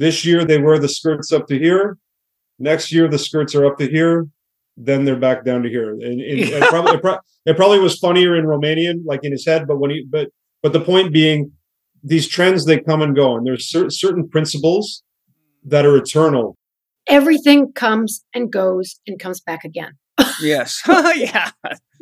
This year they wear the skirts up to here. Next year the skirts are up to here. Then they're back down to here. And, and it, probably, it, pro- it probably was funnier in Romanian, like in his head. But when he, but but the point being, these trends they come and go, and there's cer- certain principles that are eternal. Everything comes and goes and comes back again. Yes. Oh, yeah.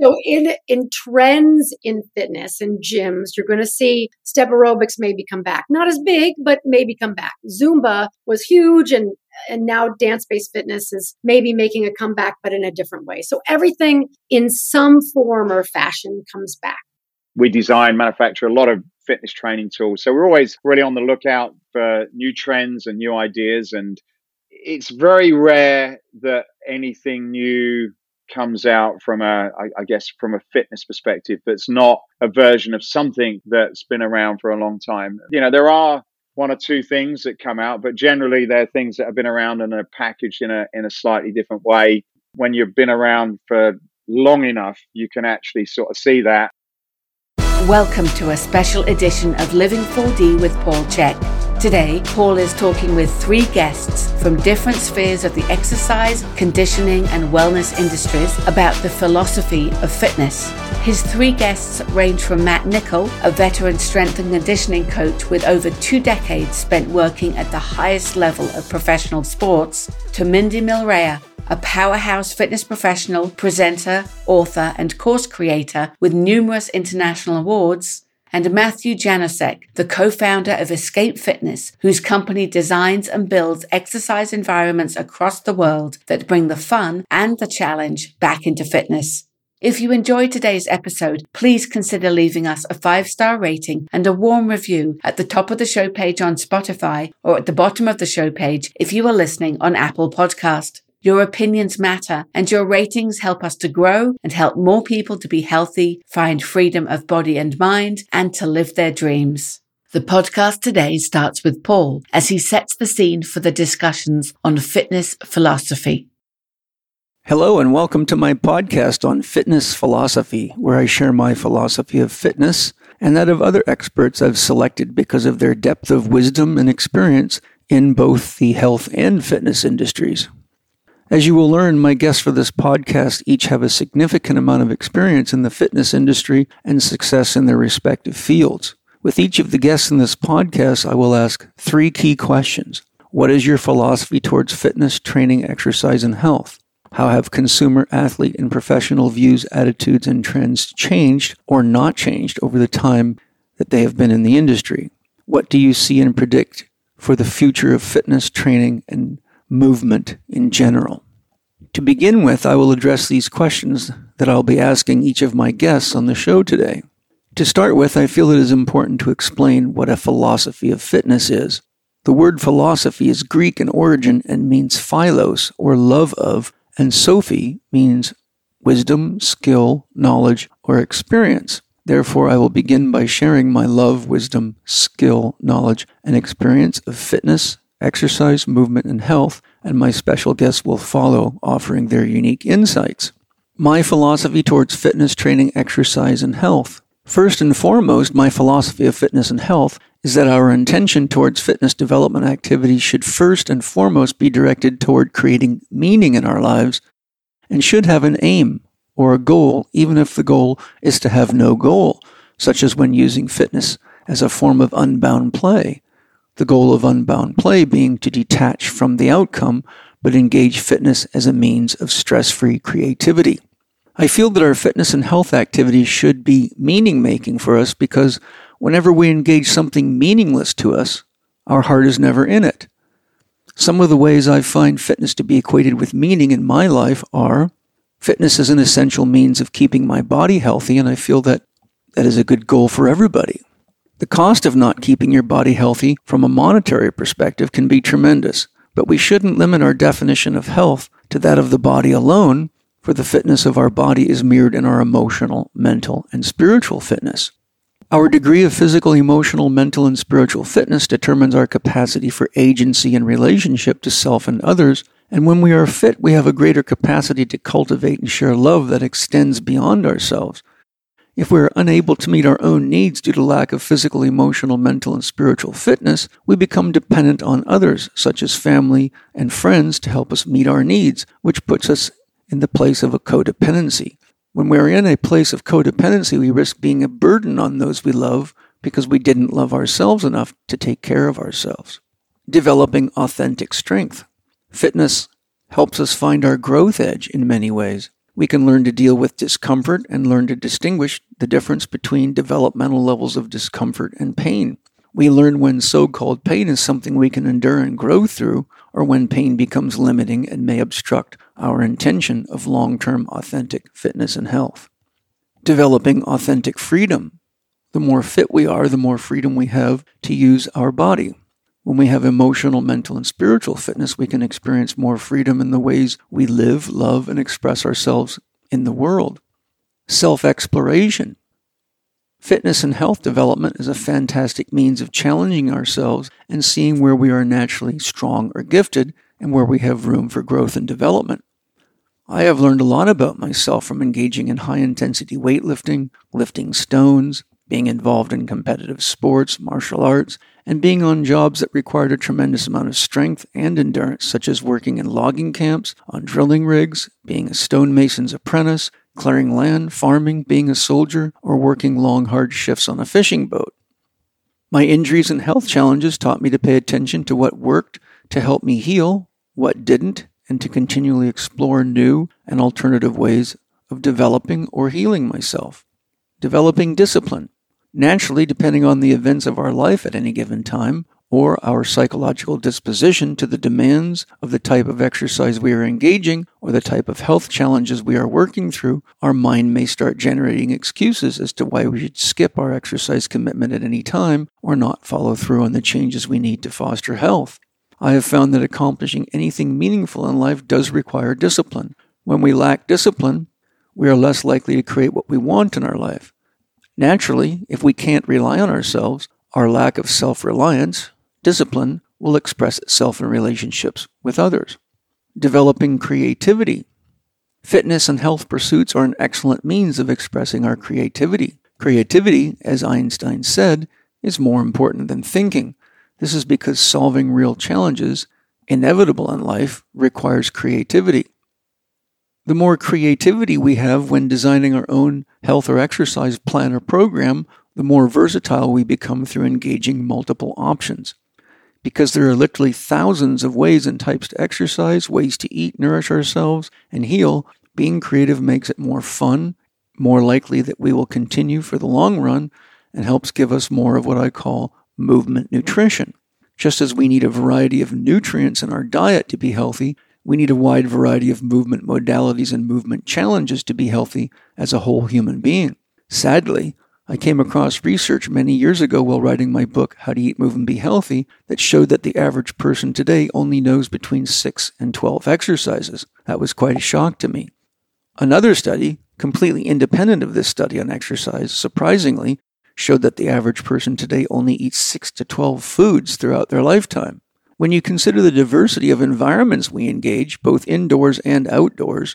So in in trends in fitness and gyms, you're going to see step aerobics maybe come back. Not as big, but maybe come back. Zumba was huge and and now dance-based fitness is maybe making a comeback but in a different way. So everything in some form or fashion comes back. We design, manufacture a lot of fitness training tools. So we're always really on the lookout for new trends and new ideas and it's very rare that anything new comes out from a, I, I guess, from a fitness perspective that's not a version of something that's been around for a long time. You know, there are one or two things that come out, but generally they're things that have been around and are packaged in a in a slightly different way. When you've been around for long enough, you can actually sort of see that. Welcome to a special edition of Living 4D with Paul Chek. Today, Paul is talking with three guests from different spheres of the exercise, conditioning, and wellness industries about the philosophy of fitness. His three guests range from Matt Nichol, a veteran strength and conditioning coach with over two decades spent working at the highest level of professional sports, to Mindy Mylrea, a powerhouse fitness professional, presenter, author, and course creator with numerous international awards and Matthew Januszek, the co-founder of Escape Fitness, whose company designs and builds exercise environments across the world that bring the fun and the challenge back into fitness. If you enjoyed today's episode, please consider leaving us a five star rating and a warm review at the top of the show page on Spotify or at the bottom of the show page if you are listening on Apple Podcast. Your opinions matter and your ratings help us to grow and help more people to be healthy, find freedom of body and mind, and to live their dreams. The podcast today starts with Paul as he sets the scene for the discussions on fitness philosophy. Hello, and welcome to my podcast on fitness philosophy, where I share my philosophy of fitness and that of other experts I've selected because of their depth of wisdom and experience in both the health and fitness industries. As you will learn, my guests for this podcast each have a significant amount of experience in the fitness industry and success in their respective fields. With each of the guests in this podcast, I will ask three key questions. What is your philosophy towards fitness, training, exercise, and health? How have consumer, athlete, and professional views, attitudes, and trends changed or not changed over the time that they have been in the industry? What do you see and predict for the future of fitness, training, and movement in general. To begin with, I will address these questions that I'll be asking each of my guests on the show today. To start with, I feel it is important to explain what a philosophy of fitness is. The word philosophy is Greek in origin and means philos, or love of, and sophy means wisdom, skill, knowledge, or experience. Therefore, I will begin by sharing my love, wisdom, skill, knowledge, and experience of fitness, exercise, movement, and health, and my special guests will follow, offering their unique insights. My philosophy towards fitness, training, exercise, and health. First and foremost, my philosophy of fitness and health is that our intention towards fitness development activities should first and foremost be directed toward creating meaning in our lives and should have an aim or a goal, even if the goal is to have no goal, such as when using fitness as a form of unbound play the goal of unbound play being to detach from the outcome but engage fitness as a means of stress free creativity. I feel that our fitness and health activities should be meaning making for us because whenever we engage something meaningless to us, our heart is never in it. Some of the ways I find fitness to be equated with meaning in my life are fitness is an essential means of keeping my body healthy, and I feel that that is a good goal for everybody. The cost of not keeping your body healthy from a monetary perspective can be tremendous, but we shouldn't limit our definition of health to that of the body alone, for the fitness of our body is mirrored in our emotional, mental, and spiritual fitness. Our degree of physical, emotional, mental, and spiritual fitness determines our capacity for agency and relationship to self and others, and when we are fit, we have a greater capacity to cultivate and share love that extends beyond ourselves. If we're unable to meet our own needs due to lack of physical, emotional, mental, and spiritual fitness, we become dependent on others, such as family and friends, to help us meet our needs, which puts us in the place of a codependency. When we're in a place of codependency, we risk being a burden on those we love because we didn't love ourselves enough to take care of ourselves. Developing authentic strength. Fitness helps us find our growth edge in many ways. We can learn to deal with discomfort and learn to distinguish the difference between developmental levels of discomfort and pain. We learn when so called pain is something we can endure and grow through, or when pain becomes limiting and may obstruct our intention of long term authentic fitness and health. Developing authentic freedom. The more fit we are, the more freedom we have to use our body. When we have emotional, mental, and spiritual fitness, we can experience more freedom in the ways we live, love, and express ourselves in the world. Self exploration. Fitness and health development is a fantastic means of challenging ourselves and seeing where we are naturally strong or gifted and where we have room for growth and development. I have learned a lot about myself from engaging in high intensity weightlifting, lifting stones, being involved in competitive sports, martial arts, and being on jobs that required a tremendous amount of strength and endurance, such as working in logging camps, on drilling rigs, being a stonemason's apprentice, clearing land, farming, being a soldier, or working long, hard shifts on a fishing boat. My injuries and health challenges taught me to pay attention to what worked to help me heal, what didn't, and to continually explore new and alternative ways of developing or healing myself. Developing discipline. Naturally, depending on the events of our life at any given time, or our psychological disposition to the demands of the type of exercise we are engaging or the type of health challenges we are working through, our mind may start generating excuses as to why we should skip our exercise commitment at any time or not follow through on the changes we need to foster health. I have found that accomplishing anything meaningful in life does require discipline. When we lack discipline, we are less likely to create what we want in our life. Naturally, if we can't rely on ourselves, our lack of self reliance, discipline, will express itself in relationships with others. Developing creativity. Fitness and health pursuits are an excellent means of expressing our creativity. Creativity, as Einstein said, is more important than thinking. This is because solving real challenges, inevitable in life, requires creativity. The more creativity we have when designing our own health or exercise plan or program, the more versatile we become through engaging multiple options. Because there are literally thousands of ways and types to exercise, ways to eat, nourish ourselves, and heal, being creative makes it more fun, more likely that we will continue for the long run, and helps give us more of what I call movement nutrition. Just as we need a variety of nutrients in our diet to be healthy, we need a wide variety of movement modalities and movement challenges to be healthy as a whole human being. Sadly, I came across research many years ago while writing my book, How to Eat, Move, and Be Healthy, that showed that the average person today only knows between 6 and 12 exercises. That was quite a shock to me. Another study, completely independent of this study on exercise, surprisingly, showed that the average person today only eats 6 to 12 foods throughout their lifetime. When you consider the diversity of environments we engage, both indoors and outdoors,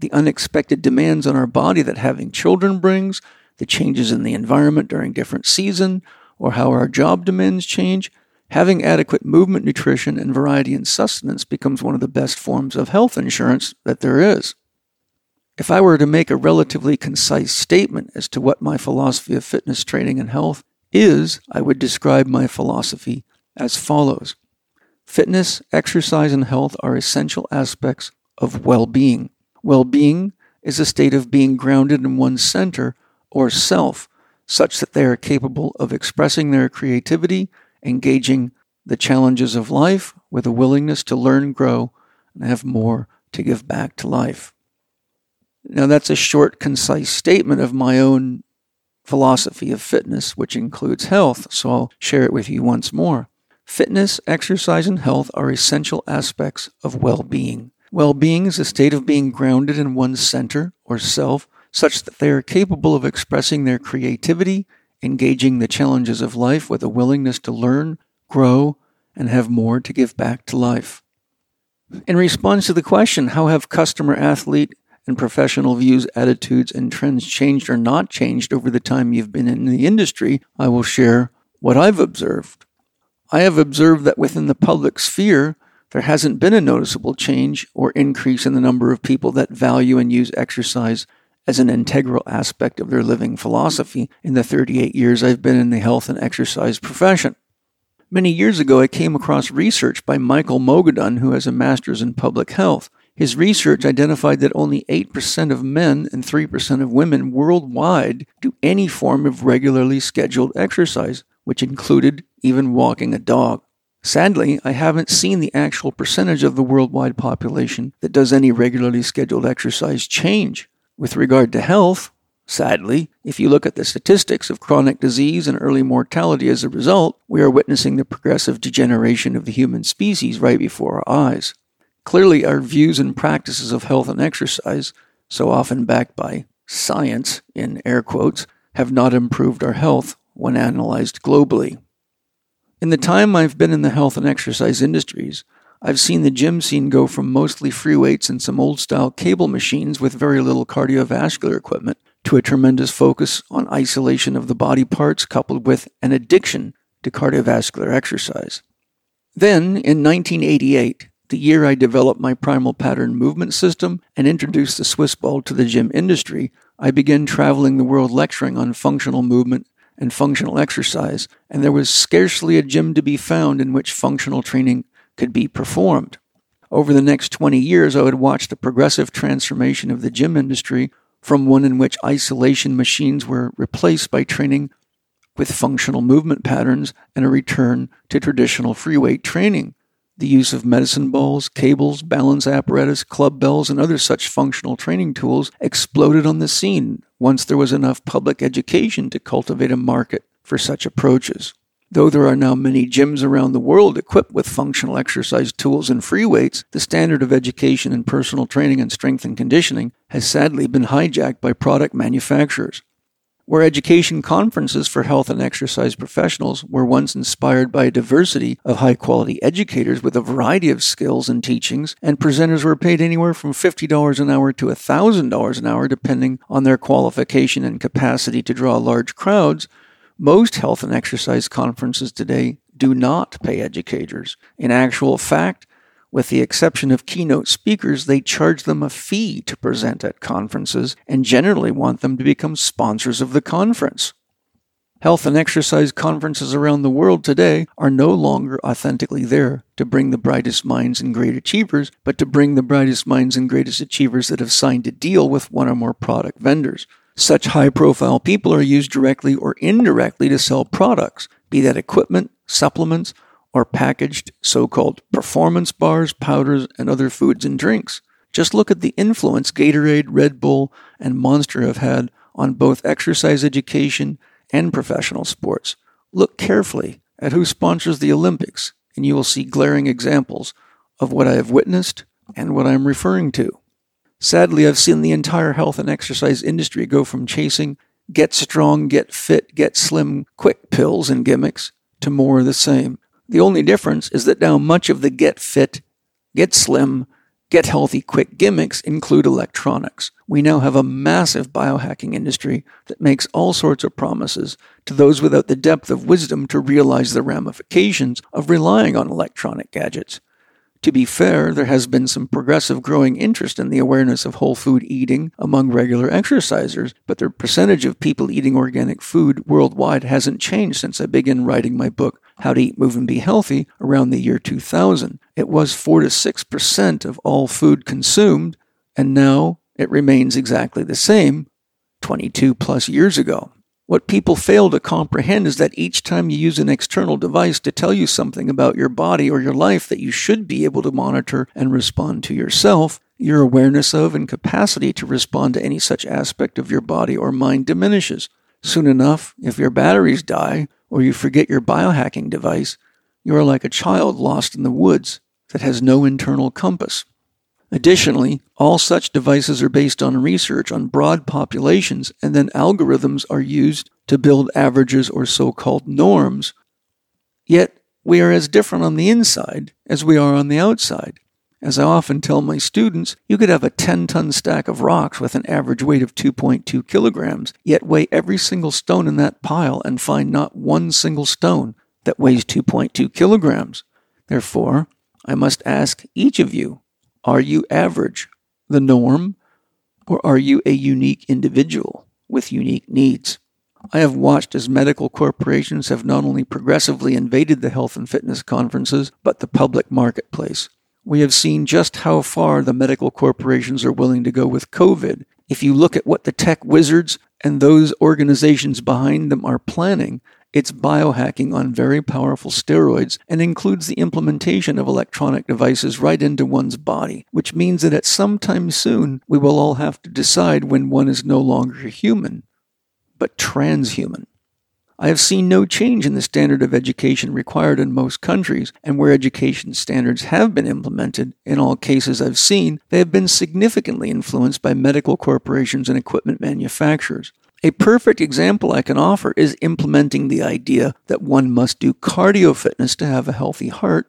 the unexpected demands on our body that having children brings, the changes in the environment during different season, or how our job demands change, having adequate movement, nutrition, and variety in sustenance becomes one of the best forms of health insurance that there is. If I were to make a relatively concise statement as to what my philosophy of fitness training and health is, I would describe my philosophy as follows. Fitness, exercise, and health are essential aspects of well being. Well being is a state of being grounded in one's center or self, such that they are capable of expressing their creativity, engaging the challenges of life with a willingness to learn, grow, and have more to give back to life. Now, that's a short, concise statement of my own philosophy of fitness, which includes health, so I'll share it with you once more. Fitness, exercise, and health are essential aspects of well being. Well being is a state of being grounded in one's center or self, such that they are capable of expressing their creativity, engaging the challenges of life with a willingness to learn, grow, and have more to give back to life. In response to the question, how have customer athlete and professional views, attitudes, and trends changed or not changed over the time you've been in the industry, I will share what I've observed. I have observed that within the public sphere, there hasn't been a noticeable change or increase in the number of people that value and use exercise as an integral aspect of their living philosophy in the 38 years I've been in the health and exercise profession. Many years ago, I came across research by Michael Mogadon, who has a master's in public health. His research identified that only 8% of men and 3% of women worldwide do any form of regularly scheduled exercise, which included even walking a dog. Sadly, I haven't seen the actual percentage of the worldwide population that does any regularly scheduled exercise change. With regard to health, sadly, if you look at the statistics of chronic disease and early mortality as a result, we are witnessing the progressive degeneration of the human species right before our eyes. Clearly, our views and practices of health and exercise, so often backed by science, in air quotes, have not improved our health when analyzed globally. In the time I've been in the health and exercise industries, I've seen the gym scene go from mostly free weights and some old style cable machines with very little cardiovascular equipment to a tremendous focus on isolation of the body parts coupled with an addiction to cardiovascular exercise. Then, in 1988, the year I developed my primal pattern movement system and introduced the Swiss ball to the gym industry, I began traveling the world lecturing on functional movement and functional exercise, and there was scarcely a gym to be found in which functional training could be performed. Over the next 20 years, I would watch the progressive transformation of the gym industry from one in which isolation machines were replaced by training with functional movement patterns and a return to traditional free weight training. The use of medicine balls, cables, balance apparatus, club bells, and other such functional training tools exploded on the scene, once there was enough public education to cultivate a market for such approaches. Though there are now many gyms around the world equipped with functional exercise tools and free weights, the standard of education in personal training and strength and conditioning has sadly been hijacked by product manufacturers. Where education conferences for health and exercise professionals were once inspired by a diversity of high quality educators with a variety of skills and teachings, and presenters were paid anywhere from $50 an hour to $1,000 an hour, depending on their qualification and capacity to draw large crowds, most health and exercise conferences today do not pay educators. In actual fact, with the exception of keynote speakers, they charge them a fee to present at conferences and generally want them to become sponsors of the conference. Health and exercise conferences around the world today are no longer authentically there to bring the brightest minds and great achievers, but to bring the brightest minds and greatest achievers that have signed a deal with one or more product vendors. Such high profile people are used directly or indirectly to sell products, be that equipment, supplements, or packaged so called performance bars, powders, and other foods and drinks. Just look at the influence Gatorade, Red Bull, and Monster have had on both exercise education and professional sports. Look carefully at who sponsors the Olympics, and you will see glaring examples of what I have witnessed and what I am referring to. Sadly, I've seen the entire health and exercise industry go from chasing get strong, get fit, get slim, quick pills and gimmicks to more of the same. The only difference is that now much of the get fit, get slim, get healthy quick gimmicks include electronics. We now have a massive biohacking industry that makes all sorts of promises to those without the depth of wisdom to realize the ramifications of relying on electronic gadgets. To be fair, there has been some progressive growing interest in the awareness of whole food eating among regular exercisers, but the percentage of people eating organic food worldwide hasn't changed since I began writing my book, How to Eat, Move, and Be Healthy, around the year 2000. It was 4 to 6% of all food consumed, and now it remains exactly the same 22 plus years ago. What people fail to comprehend is that each time you use an external device to tell you something about your body or your life that you should be able to monitor and respond to yourself, your awareness of and capacity to respond to any such aspect of your body or mind diminishes. Soon enough, if your batteries die or you forget your biohacking device, you are like a child lost in the woods that has no internal compass. Additionally, all such devices are based on research on broad populations, and then algorithms are used to build averages or so called norms. Yet, we are as different on the inside as we are on the outside. As I often tell my students, you could have a 10 ton stack of rocks with an average weight of 2.2 kilograms, yet weigh every single stone in that pile and find not one single stone that weighs 2.2 kilograms. Therefore, I must ask each of you are you average, the norm, or are you a unique individual with unique needs? I have watched as medical corporations have not only progressively invaded the health and fitness conferences, but the public marketplace. We have seen just how far the medical corporations are willing to go with COVID. If you look at what the tech wizards and those organizations behind them are planning, it's biohacking on very powerful steroids and includes the implementation of electronic devices right into one's body, which means that at some time soon we will all have to decide when one is no longer human, but transhuman. I have seen no change in the standard of education required in most countries, and where education standards have been implemented, in all cases I've seen, they have been significantly influenced by medical corporations and equipment manufacturers. A perfect example I can offer is implementing the idea that one must do cardio fitness to have a healthy heart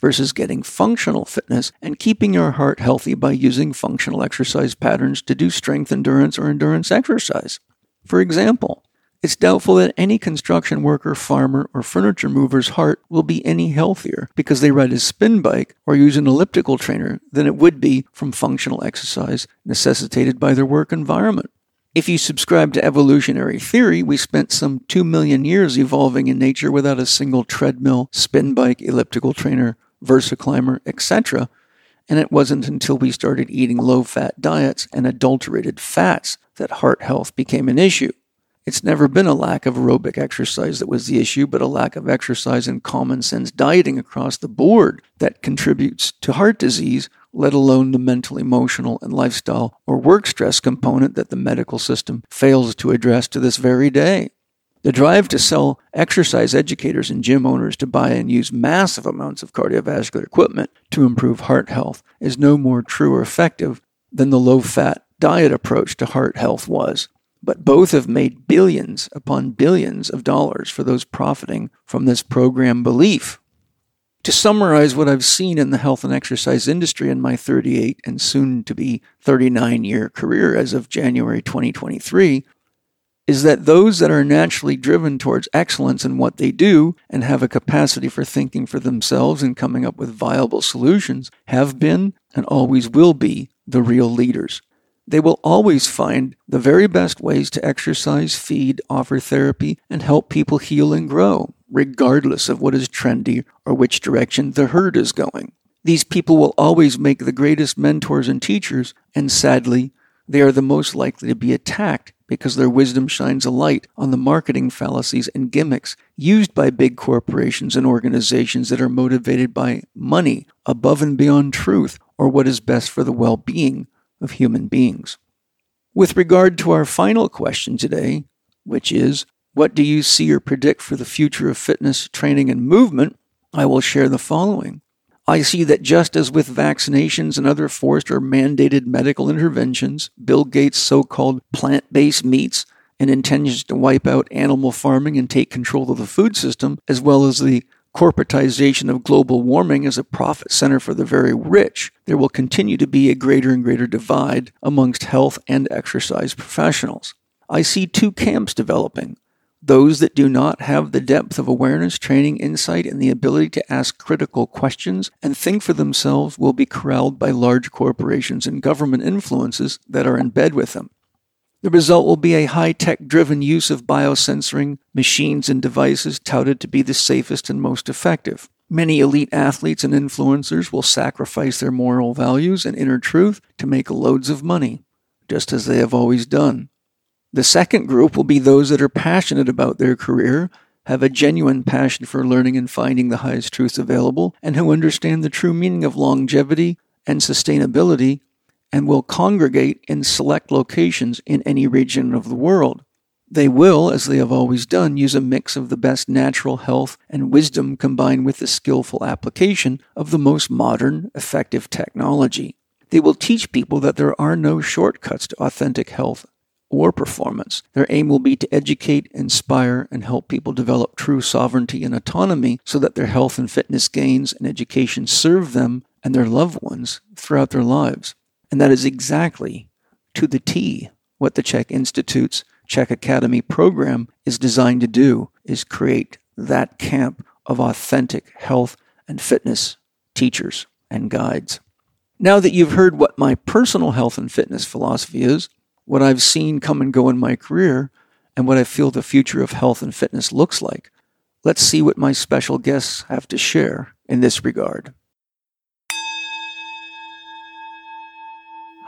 versus getting functional fitness and keeping your heart healthy by using functional exercise patterns to do strength endurance or endurance exercise. For example, it's doubtful that any construction worker, farmer, or furniture mover's heart will be any healthier because they ride a spin bike or use an elliptical trainer than it would be from functional exercise necessitated by their work environment. If you subscribe to evolutionary theory, we spent some 2 million years evolving in nature without a single treadmill, spin bike, elliptical trainer, VersaClimber, etc. And it wasn't until we started eating low fat diets and adulterated fats that heart health became an issue. It's never been a lack of aerobic exercise that was the issue, but a lack of exercise and common sense dieting across the board that contributes to heart disease, let alone the mental, emotional, and lifestyle or work stress component that the medical system fails to address to this very day. The drive to sell exercise educators and gym owners to buy and use massive amounts of cardiovascular equipment to improve heart health is no more true or effective than the low fat diet approach to heart health was but both have made billions upon billions of dollars for those profiting from this program belief. To summarize what I've seen in the health and exercise industry in my 38 and soon to be 39 year career as of January 2023, is that those that are naturally driven towards excellence in what they do and have a capacity for thinking for themselves and coming up with viable solutions have been and always will be the real leaders they will always find the very best ways to exercise, feed, offer therapy, and help people heal and grow, regardless of what is trendy or which direction the herd is going. These people will always make the greatest mentors and teachers, and sadly, they are the most likely to be attacked because their wisdom shines a light on the marketing fallacies and gimmicks used by big corporations and organizations that are motivated by money above and beyond truth or what is best for the well being of human beings. With regard to our final question today, which is, What do you see or predict for the future of fitness, training, and movement? I will share the following. I see that just as with vaccinations and other forced or mandated medical interventions, Bill Gates' so called plant based meats and intentions to wipe out animal farming and take control of the food system, as well as the corporatization of global warming as a profit center for the very rich, there will continue to be a greater and greater divide amongst health and exercise professionals. I see two camps developing those that do not have the depth of awareness, training, insight, and the ability to ask critical questions and think for themselves will be corralled by large corporations and government influences that are in bed with them. The result will be a high tech driven use of biosensoring machines and devices touted to be the safest and most effective. Many elite athletes and influencers will sacrifice their moral values and inner truth to make loads of money, just as they have always done. The second group will be those that are passionate about their career, have a genuine passion for learning and finding the highest truths available, and who understand the true meaning of longevity and sustainability and will congregate in select locations in any region of the world. They will, as they have always done, use a mix of the best natural health and wisdom combined with the skillful application of the most modern, effective technology. They will teach people that there are no shortcuts to authentic health or performance. Their aim will be to educate, inspire, and help people develop true sovereignty and autonomy so that their health and fitness gains and education serve them and their loved ones throughout their lives. And that is exactly to the T what the CHEK Institute's CHEK Academy program is designed to do is create that camp of authentic health and fitness teachers and guides. Now that you've heard what my personal health and fitness philosophy is, what I've seen come and go in my career, and what I feel the future of health and fitness looks like, let's see what my special guests have to share in this regard.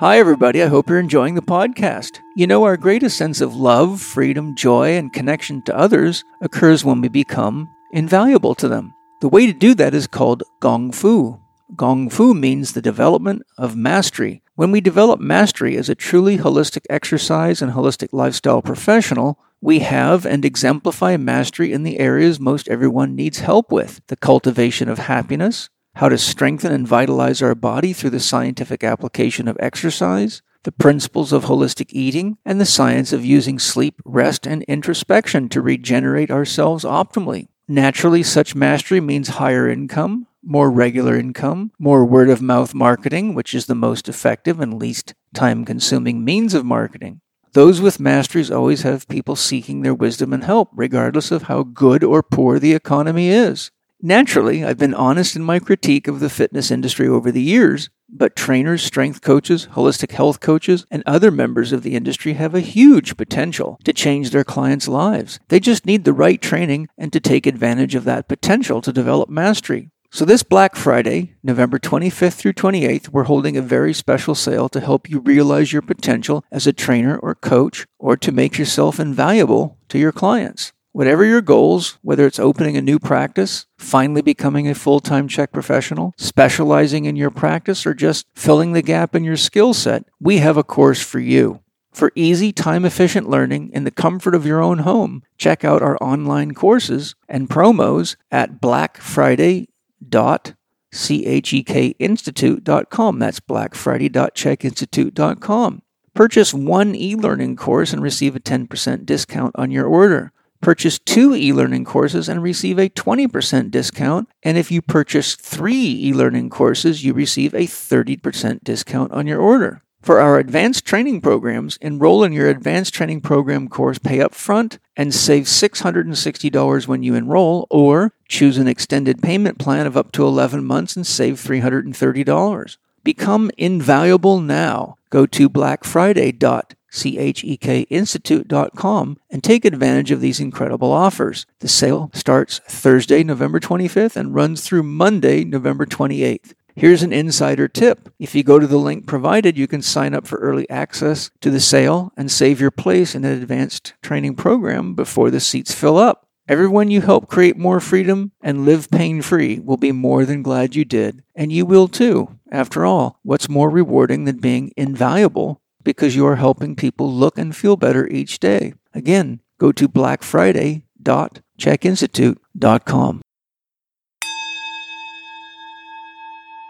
Hi, everybody. I hope you're enjoying the podcast. You know, our greatest sense of love, freedom, joy, and connection to others occurs when we become invaluable to them. The way to do that is called Gong Fu. Gong Fu means the development of mastery. When we develop mastery as a truly holistic exercise and holistic lifestyle professional, we have and exemplify mastery in the areas most everyone needs help with the cultivation of happiness, how to strengthen and vitalize our body through the scientific application of exercise, the principles of holistic eating, and the science of using sleep, rest, and introspection to regenerate ourselves optimally. Naturally, such mastery means higher income, more regular income, more word of mouth marketing, which is the most effective and least time consuming means of marketing. Those with masteries always have people seeking their wisdom and help, regardless of how good or poor the economy is. Naturally, I've been honest in my critique of the fitness industry over the years, but trainers, strength coaches, holistic health coaches, and other members of the industry have a huge potential to change their clients' lives. They just need the right training and to take advantage of that potential to develop mastery. So, this Black Friday, November 25th through 28th, we're holding a very special sale to help you realize your potential as a trainer or coach or to make yourself invaluable to your clients. Whatever your goals, whether it's opening a new practice, finally becoming a full time CHEK professional, specializing in your practice, or just filling the gap in your skill set, we have a course for you. For easy, time efficient learning in the comfort of your own home, check out our online courses and promos at blackfriday.chekinstitute.com. That's blackfriday.chekinstitute.com. Purchase one e learning course and receive a 10% discount on your order. Purchase two e learning courses and receive a 20% discount. And if you purchase three e learning courses, you receive a 30% discount on your order. For our advanced training programs, enroll in your advanced training program course, pay up front, and save $660 when you enroll, or choose an extended payment plan of up to 11 months and save $330. Become invaluable now. Go to blackfriday.com chekinstitute.com and take advantage of these incredible offers. The sale starts Thursday, November 25th and runs through Monday, November 28th. Here's an insider tip. If you go to the link provided, you can sign up for early access to the sale and save your place in an advanced training program before the seats fill up. Everyone you help create more freedom and live pain free will be more than glad you did, and you will too. After all, what's more rewarding than being invaluable because you are helping people look and feel better each day. Again, go to blackfriday.chekinstitute.com.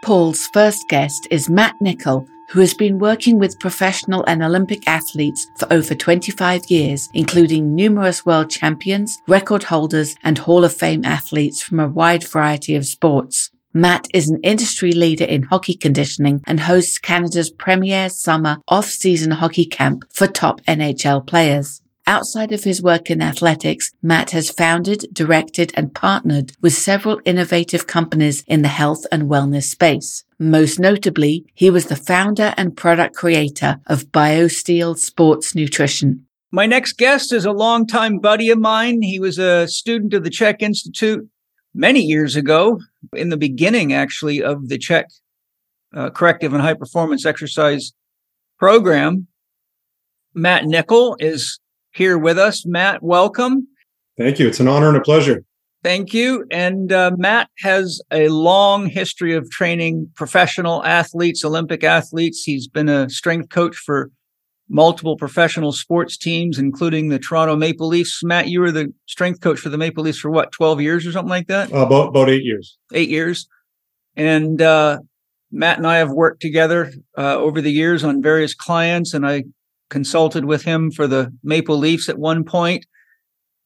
Paul's first guest is Matt Nichol, who has been working with professional and Olympic athletes for over 25 years, including numerous world champions, record holders, and Hall of Fame athletes from a wide variety of sports. Matt is an industry leader in hockey conditioning and hosts Canada's premier summer off-season hockey camp for top NHL players. Outside of his work in athletics, Matt has founded, directed, and partnered with several innovative companies in the health and wellness space. Most notably, he was the founder and product creator of BioSteel Sports Nutrition. My next guest is a longtime buddy of mine. He was a student of the CHEK Institute many years ago, in the beginning, actually, of the CHEK uh, corrective and high performance exercise program. Matt Nichol is here with us. Matt, welcome. Thank you. It's an honor and a pleasure. Thank you. And uh, Matt has a long history of training professional athletes, Olympic athletes. He's been a strength coach for multiple professional sports teams, including the Toronto Maple Leafs. Matt, you were the strength coach for the Maple Leafs for what, 12 years or something like that? Uh, about, about eight years. Eight years. And uh, Matt and I have worked together uh, over the years on various clients, and I consulted with him for the Maple Leafs at one point.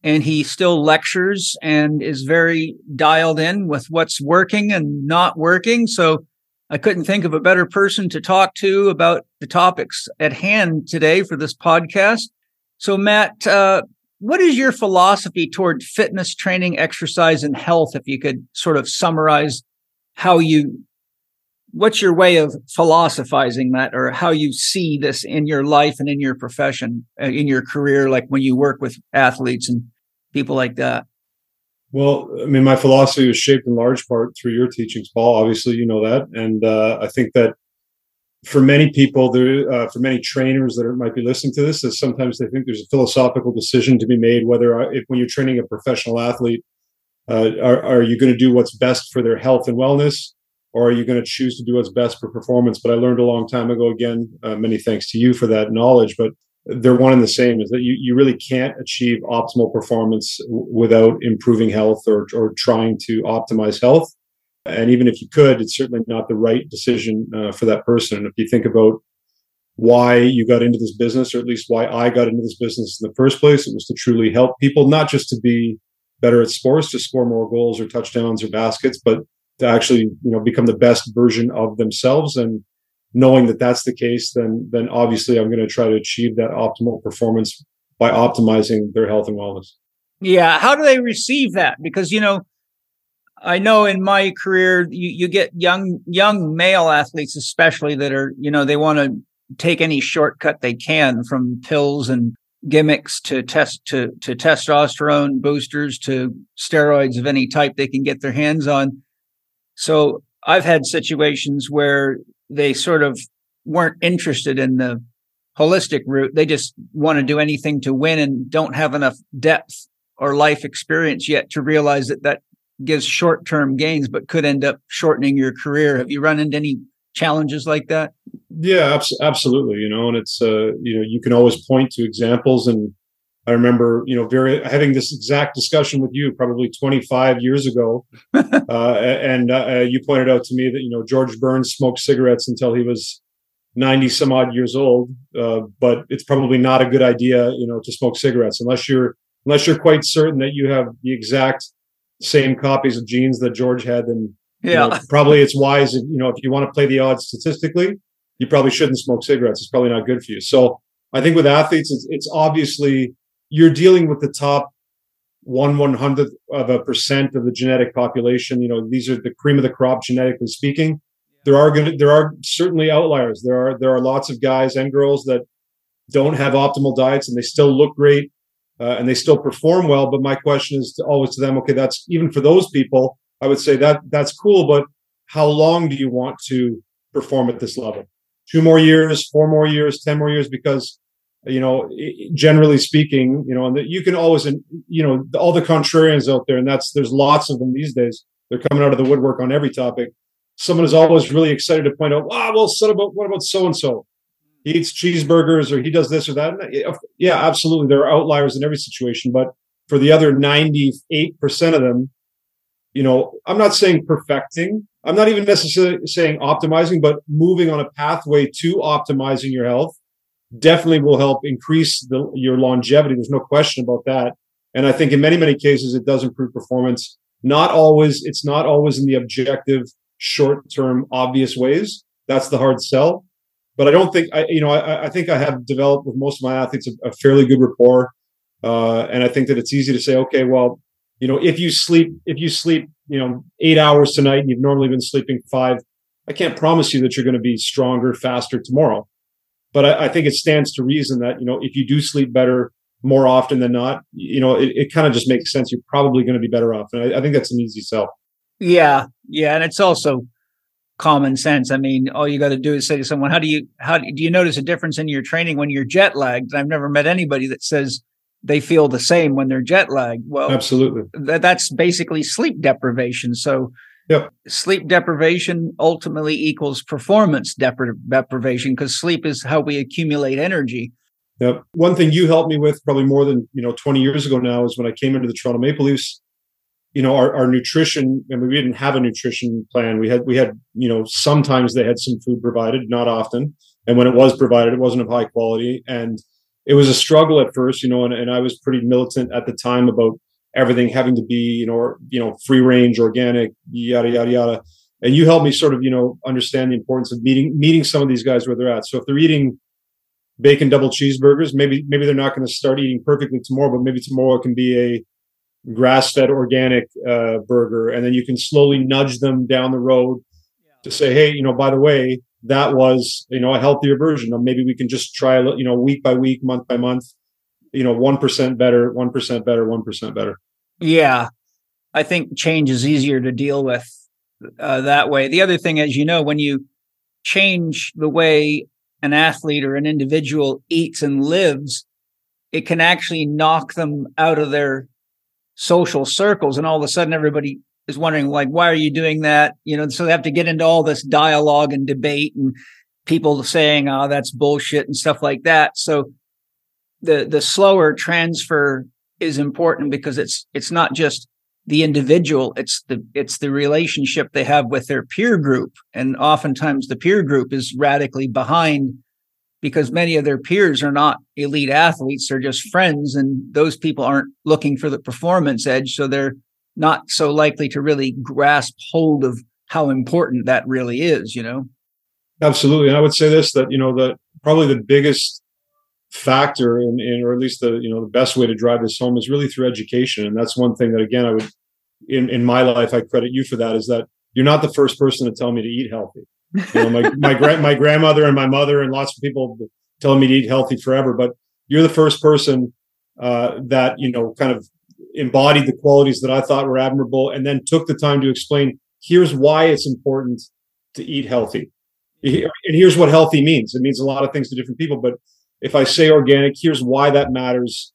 And he still lectures and is very dialed in with what's working and not working. So I couldn't think of a better person to talk to about the topics at hand today for this podcast. So, Matt, uh, what is your philosophy toward fitness, training, exercise, and health? If you could sort of summarize how you, what's your way of philosophizing that, or how you see this in your life and in your profession, uh, in your career, like when you work with athletes and people like that? Well, I mean, my philosophy was shaped in large part through your teachings, Paul. Obviously, you know that, and uh, I think that for many people, there, uh, for many trainers that might be listening to this, is sometimes they think there's a philosophical decision to be made whether, uh, if when you're training a professional athlete, uh, are, are you going to do what's best for their health and wellness, or are you going to choose to do what's best for performance? But I learned a long time ago. Again, uh, many thanks to you for that knowledge. But they're one and the same is that you, you really can't achieve optimal performance w- without improving health or, or trying to optimize health. And even if you could, it's certainly not the right decision uh, for that person. And if you think about why you got into this business, or at least why I got into this business in the first place, it was to truly help people, not just to be better at sports, to score more goals or touchdowns or baskets, but to actually, you know, become the best version of themselves. And knowing that that's the case, then then obviously I'm going to try to achieve that optimal performance by optimizing their health and wellness. Yeah, how do they receive that? Because you know, I know in my career you, you get young young male athletes especially that are you know they want to take any shortcut they can from pills and gimmicks to test to to testosterone boosters to steroids of any type they can get their hands on. So I've had situations where they sort of weren't interested in the holistic route. They just want to do anything to win and don't have enough depth or life experience yet to realize that that gives short term gains, but could end up shortening your career. Have you run into any challenges like that? Yeah, absolutely. You know, and it's, uh, you know, you can always point to examples. And I remember, you know, very having this exact discussion with you probably 25 years ago. uh, and uh, you pointed out to me that, you know, George Burns smoked cigarettes until he was 90 some odd years old. Uh, but it's probably not a good idea, you know, to smoke cigarettes unless you're, unless you're quite certain that you have the exact same copies of genes that George had, then yeah, you know, probably it's wise. You know, if you want to play the odds statistically, you probably shouldn't smoke cigarettes. It's probably not good for you. So I think with athletes, it's, it's obviously you're dealing with the top one one hundredth of a percent of the genetic population. You know, these are the cream of the crop genetically speaking. There are going to, there are certainly outliers. There are there are lots of guys and girls that don't have optimal diets and they still look great uh, and they still perform well. But my question is to, always to them, okay, that's even for those people, I would say that that's cool, but how long do you want to perform at this level? Two more years, four more years, 10 more years? Because, you know, generally speaking, you know, and you can always, you know, all the contrarians out there, and that's, there's lots of them these days. They're coming out of the woodwork on every topic. Someone is always really excited to point out, wow, well, what about, what about so and so? he eats cheeseburgers or he does this or that. Yeah, absolutely. There are outliers in every situation, but for the other 98% of them, you know, I'm not saying perfecting. I'm not even necessarily saying optimizing, but moving on a pathway to optimizing your health definitely will help increase the, your longevity. There's no question about that. And I think in many, many cases, it does improve performance. Not always, it's not always in the objective, short term, obvious ways. That's the hard sell but I don't think I, you know, I, I think I have developed with most of my athletes a, a fairly good rapport, uh, and I think that it's easy to say, okay, well, you know, if you sleep, if you sleep, you know, eight hours tonight, and you've normally been sleeping five, I can't promise you that you're going to be stronger, faster tomorrow. But I, I, think it stands to reason that you know, if you do sleep better more often than not, you know, it, it kind of just makes sense. You're probably going to be better off, and I, I think that's an easy sell. Yeah, yeah, and it's also common sense. I mean, all you got to do is say to someone, "How do you how do you notice a difference in your training when you're jet lagged?" I've never met anybody that says they feel the same when they're jet lagged. Well, absolutely, th- that's basically sleep deprivation. So, yep. sleep deprivation ultimately equals performance depri- deprivation because sleep is how we accumulate energy. Yep. One thing you helped me with probably more than you know 20 years ago now is when I came into the Toronto Maple Leafs you know our, our nutrition and we didn't have a nutrition plan we had we had you know sometimes they had some food provided not often and when it was provided it wasn't of high quality and it was a struggle at first you know and, and i was pretty militant at the time about everything having to be you know you know free range organic yada yada yada and you helped me sort of you know understand the importance of meeting meeting some of these guys where they're at. So if they're eating bacon double cheeseburgers, maybe maybe they're not going to start eating perfectly tomorrow, but maybe tomorrow it can be a grass fed organic uh, burger, and then you can slowly nudge them down the road to say, hey, you know, by the way, that was you know a healthier version. Or maybe we can just try a you know week by week, month by month, you know, one percent better, one percent better, one percent better. Yeah, I think change is easier to deal with uh, that way. The other thing, as you know, when you change the way an athlete or an individual eats and lives, it can actually knock them out of their social circles. And all of a sudden, everybody is wondering, like, why are you doing that? You know, so they have to get into all this dialogue and debate and people saying, oh, that's bullshit and stuff like that. So the, the slower transfer is important because it's, it's not just the individual it's the it's the relationship they have with their peer group. And oftentimes the peer group is radically behind because many of their peers are not elite athletes they're just friends and those people aren't looking for the performance edge. So they're not so likely to really grasp hold of how important that really is you know? Absolutely. And i would say this that you know the probably the biggest factor in, in or at least the you know the best way to drive this home is really through education. And that's one thing that again i would in, in my life i credit you for that is that you're not the first person to tell me to eat healthy. You know my my, gra- my grandmother and my mother and lots of people telling me to eat healthy forever but you're the first person uh, that you know kind of embodied the qualities that i thought were admirable and then took the time to explain here's why it's important to eat healthy. And here's what healthy means. It means a lot of things to different people but if I say organic, here's why that matters.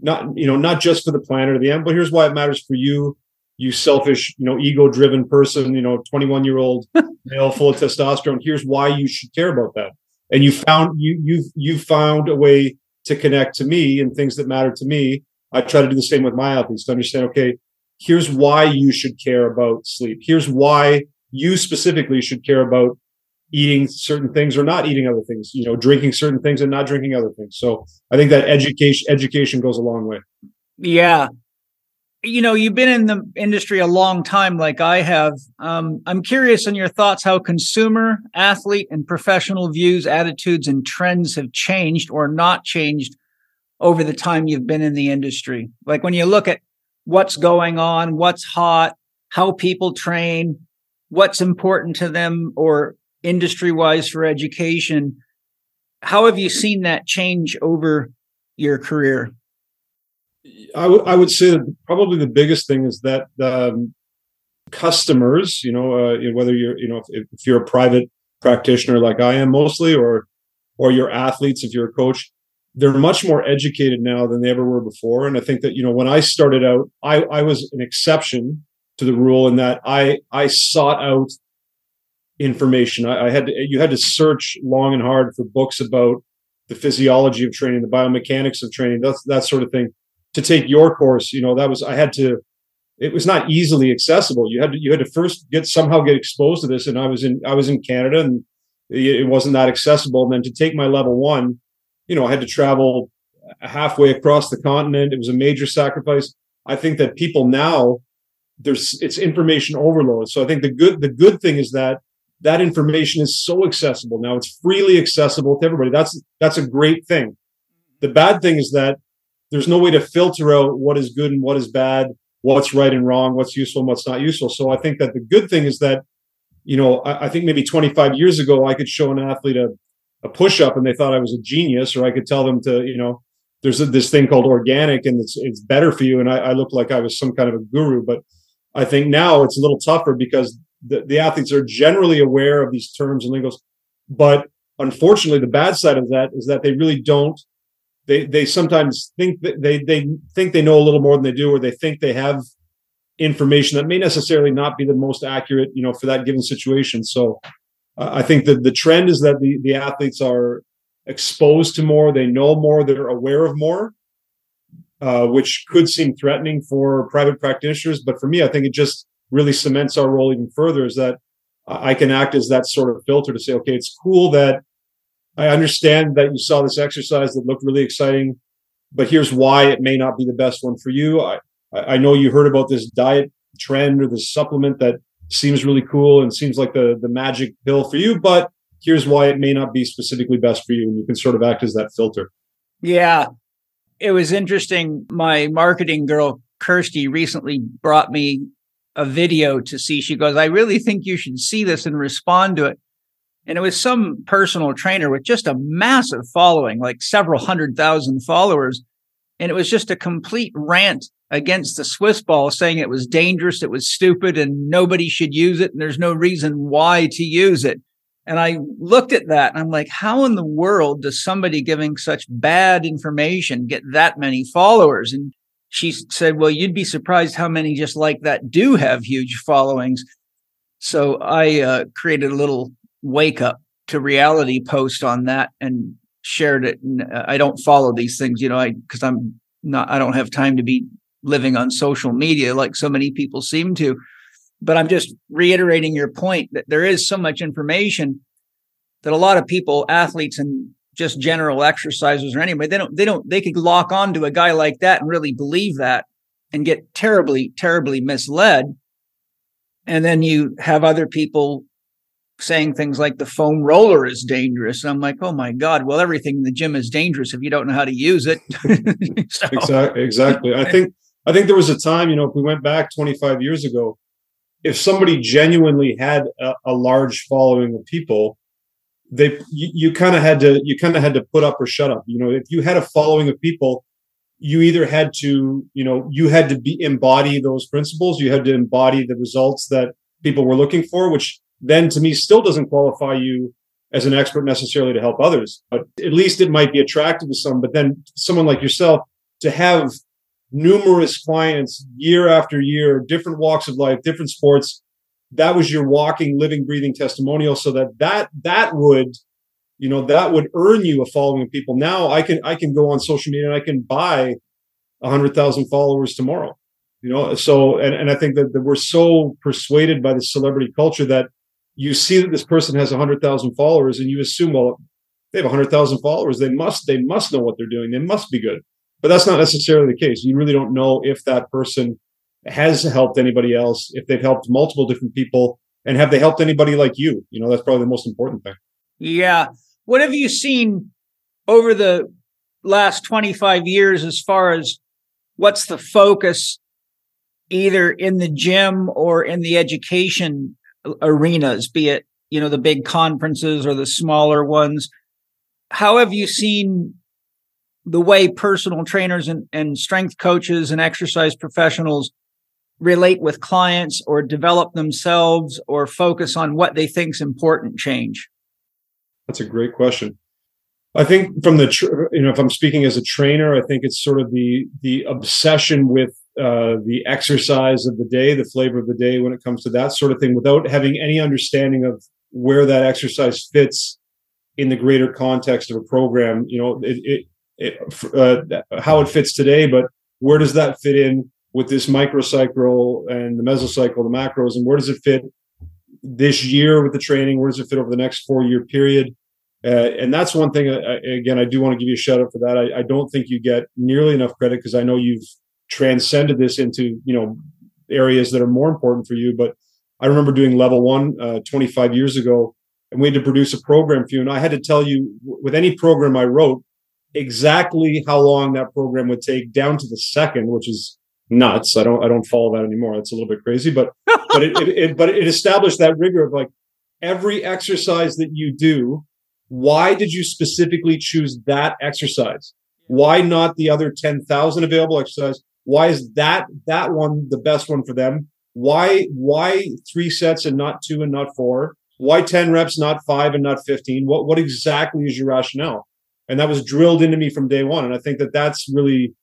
Not, you know, not just for the planet or the end, but here's why it matters for you, you selfish, you know, ego driven person, you know, 21 year old male full of testosterone. Here's why you should care about that. And you found, you, you've, you found a way to connect to me and things that matter to me. I try to do the same with my athletes to understand, okay, here's why you should care about sleep. Here's why you specifically should care about eating certain things or not eating other things you know drinking certain things and not drinking other things. So i think that education education goes a long way. Yeah. You know you've been in the industry a long time like i have. Um, i'm curious on your thoughts how consumer athlete and professional views attitudes and trends have changed or not changed over the time you've been in the industry. Like when you look at what's going on what's hot how people train what's important to them or industry wise for education. How have you seen that change over your career? I, w- I would say that probably the biggest thing is that um, customers, you know, uh, whether you're, you know, if, if you're a private practitioner like I am mostly, or or your athletes, if you're a coach, they're much more educated now than they ever were before. And I think that you know, when I started out, I, I was an exception to the rule in that I I sought out information. I, I, had to, you had to search long and hard for books about the physiology of training, the biomechanics of training, that that sort of thing. To take your course, you know, that was I had to. It was not easily accessible. You had to you had to first get somehow get exposed to this, and I was in I was in Canada, and it wasn't that accessible. And then to take my level one, you know, I had to travel halfway across the continent. It was a major sacrifice. I think that people now there's it's information overload. So I think the good the good thing is that that information is so accessible now. It's freely accessible to everybody. That's that's a great thing. The bad thing is that there's no way to filter out what is good and what is bad, what's right and wrong, what's useful and what's not useful. So I think that the good thing is that, you know, I, I think maybe 25 years ago I could show an athlete a, a push up and they thought I was a genius, or I could tell them to, you know, there's a, this thing called organic and it's it's better for you, and I, I looked like I was some kind of a guru. But I think now it's a little tougher because the, the athletes are generally aware of these terms and lingos, but unfortunately, the bad side of that is that they really don't. They they sometimes think that they they think they know a little more than they do, or they think they have information that may necessarily not be the most accurate, you know, for that given situation. So, uh, I think that the trend is that the the athletes are exposed to more, they know more, they're aware of more, uh, which could seem threatening for private practitioners. But for me, I think it just really cements our role even further is that I can act as that sort of filter to say, okay, it's cool that I understand that you saw this exercise that looked really exciting, but here's why it may not be the best one for you. I, I know you heard about this diet trend or this supplement that seems really cool and seems like the the magic pill for you, but here's why it may not be specifically best for you. And you can sort of act as that filter. Yeah. It was interesting. My marketing girl, Kirsty, recently brought me a video to see. She goes, I really think you should see this and respond to it. And it was some personal trainer with just a massive following, like several hundred thousand followers. And it was just a complete rant against the Swiss ball, saying it was dangerous, it was stupid, and nobody should use it. And there's no reason why to use it. And I looked at that and I'm like, how in the world does somebody giving such bad information get that many followers? And she said, well, you'd be surprised how many just like that do have huge followings. So I uh, created a little wake up to reality post on that and shared it. And uh, I don't follow these things, you know, I, cause I'm not, I don't have time to be living on social media like so many people seem to. But I'm just reiterating your point that there is so much information that a lot of people, athletes and just general exercisers or anyway, they don't, they don't, they could lock on to a guy like that and really believe that and get terribly, terribly misled. And then you have other people saying things like the foam roller is dangerous. And I'm like, oh my God, well, everything in the gym is dangerous if you don't know how to use it. so. Exactly. Exactly. I think, I think there was a time, you know, if we went back 25 years ago, if somebody genuinely had a, a large following of people, they you, you kind of had to you kind of had to put up or shut up. You know, if you had a following of people, you either had to you know you had to be embody those principles, you had to embody the results that people were looking for, which then to me still doesn't qualify you as an expert necessarily to help others, but at least it might be attractive to some. But then someone like yourself to have numerous clients year after year, different walks of life, different sports. That was your walking, living, breathing testimonial. So that that that would, you know, that would earn you a following of people. Now I can I can go on social media and I can buy a hundred thousand followers tomorrow. You know, so and, and I think that, that we're so persuaded by the celebrity culture that you see that this person has a hundred thousand followers and you assume, well, they have a hundred thousand followers. They must, they must know what they're doing. They must be good. But that's not necessarily the case. You really don't know if that person has helped anybody else, if they've helped multiple different people, and have they helped anybody like you? You know, that's probably the most important thing. Yeah. What have you seen over the last 25 years as far as what's the focus either in the gym or in the education arenas, be it, you know, the big conferences or the smaller ones? How have you seen the way personal trainers and, and strength coaches and exercise professionals relate with clients or develop themselves or focus on what they think is important change? That's a great question. I think from the you know if I'm speaking as a trainer, I think it's sort of the the obsession with uh, the exercise of the day, the flavor of the day when it comes to that sort of thing, without having any understanding of where that exercise fits in the greater context of a program. You know, it, it it, uh, how it fits today, but where does that fit in with this microcycle and the mesocycle, the macros, and where does it fit this year with the training? Where does it fit over the next four year period? Uh, and that's one thing. I, again, I do want to give you a shout out for that. I, I don't think you get nearly enough credit because I know you've transcended this into you know areas that are more important for you. But I remember doing level one uh, 25 years ago, and we had to produce a program for you. And I had to tell you with any program I wrote, exactly how long that program would take down to the second, which is nuts. I don't I don't follow that anymore. That's a little bit crazy, but but it, it, it, but it established that rigor of like every exercise that you do. Why did you specifically choose that exercise? Why not the other ten thousand available exercise? Why is that that one the best one for them? Why why three sets and not two and not four? Why ten reps, not five and not fifteen? What what exactly is your rationale? and that was drilled into me from day one. And I think that that's really,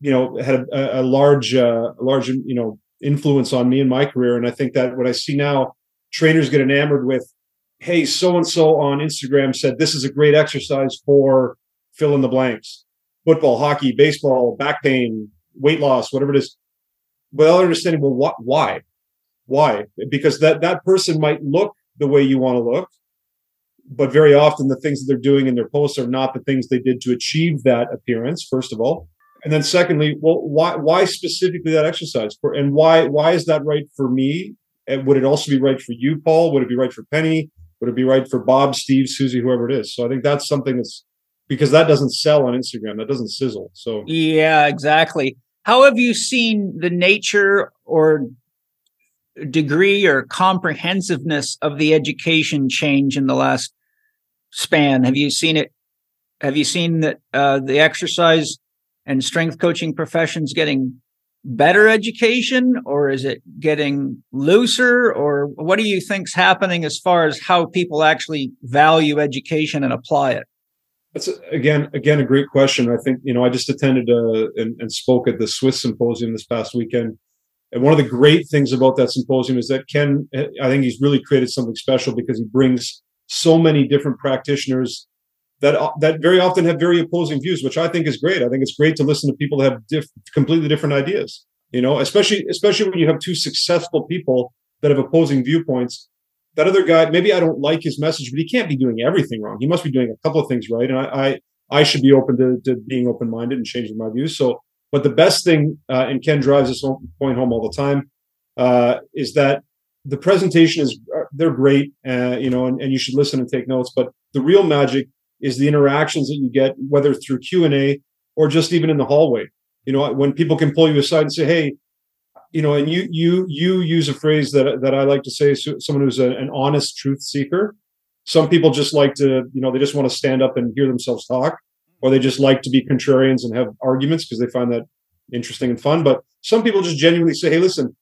you know, had a, a large, uh, a large, you know, influence on me in my career. And I think that what I see now, trainers get enamored with, hey, so and so on Instagram said this is a great exercise for fill in the blanks, football, hockey, baseball, back pain, weight loss, whatever it is, without understanding, well, what, why, why? Because that that person might look the way you want to look but very often the things that they're doing in their posts are not the things they did to achieve that appearance first of all and then secondly well why why specifically that exercise for and why why is that right for me And would it also be right for you, Paul? Would it be right for Penny? Would it be right for Bob, Steve, Susie, whoever it is? So I think that's something that's because that doesn't sell on Instagram. That doesn't sizzle. So yeah, exactly. How have you seen the nature or degree or comprehensiveness of the education change in the last span? Have you seen it? Have you seen that uh, the exercise and strength coaching professions getting better education or is it getting looser? Or what do you think's happening as far as how people actually value education and apply it? That's again again a great question. I think you know i just attended uh, and, and spoke at the SWIS symposium this past weekend. And one of the great things about that symposium is that ken i think he's really created something special because he brings so many different practitioners that uh, that very often have very opposing views, which I think is great. I think it's great to listen to people that have diff- completely different ideas. You know, especially especially when you have two successful people that have opposing viewpoints. That other guy, maybe I don't like his message, but he can't be doing everything wrong. He must be doing a couple of things right, and I I, I should be open to, to being open minded and changing my views. So, but the best thing, uh, and Ken drives this point home all the time, uh, is that the presentation is uh, they're great, uh, you know, and, and you should listen and take notes. But the real magic is the interactions that you get, whether through Q and A or just even in the hallway. You know, when people can pull you aside and say, "Hey," you know, and you you you use a phrase that that I like to say, someone who's a, an honest truth seeker. Some people just like to, you know, they just want to stand up and hear themselves talk, or they just like to be contrarians and have arguments because they find that interesting and fun. But some people just genuinely say, "Hey, listen,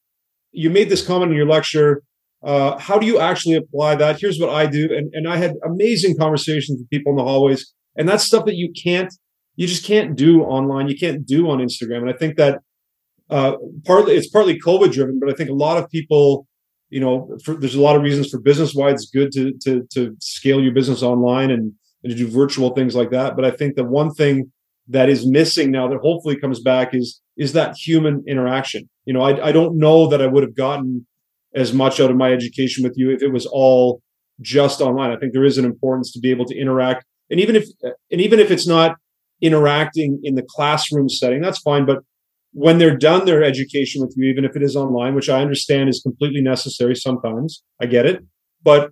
you made this comment in your lecture uh, how do you actually apply that? Here's what I do. And, and I had amazing conversations with people in the hallways. And that's stuff that you can't, you just can't do online. You can't do on Instagram. And I think that uh, partly, it's partly COVID driven, but I think a lot of people, you know, for, there's a lot of reasons for business why it's good to, to, to scale your business online and, and to do virtual things like that. But I think the one thing that is missing now that hopefully comes back is, is that human interaction. You know, I, I don't know that I would have gotten as much out of my education with you if it was all just online. I think there is an importance to be able to interact, and even if and even if it's not interacting in the classroom setting, that's fine. But when they're done their education with you, even if it is online, which I understand is completely necessary sometimes, I get it. But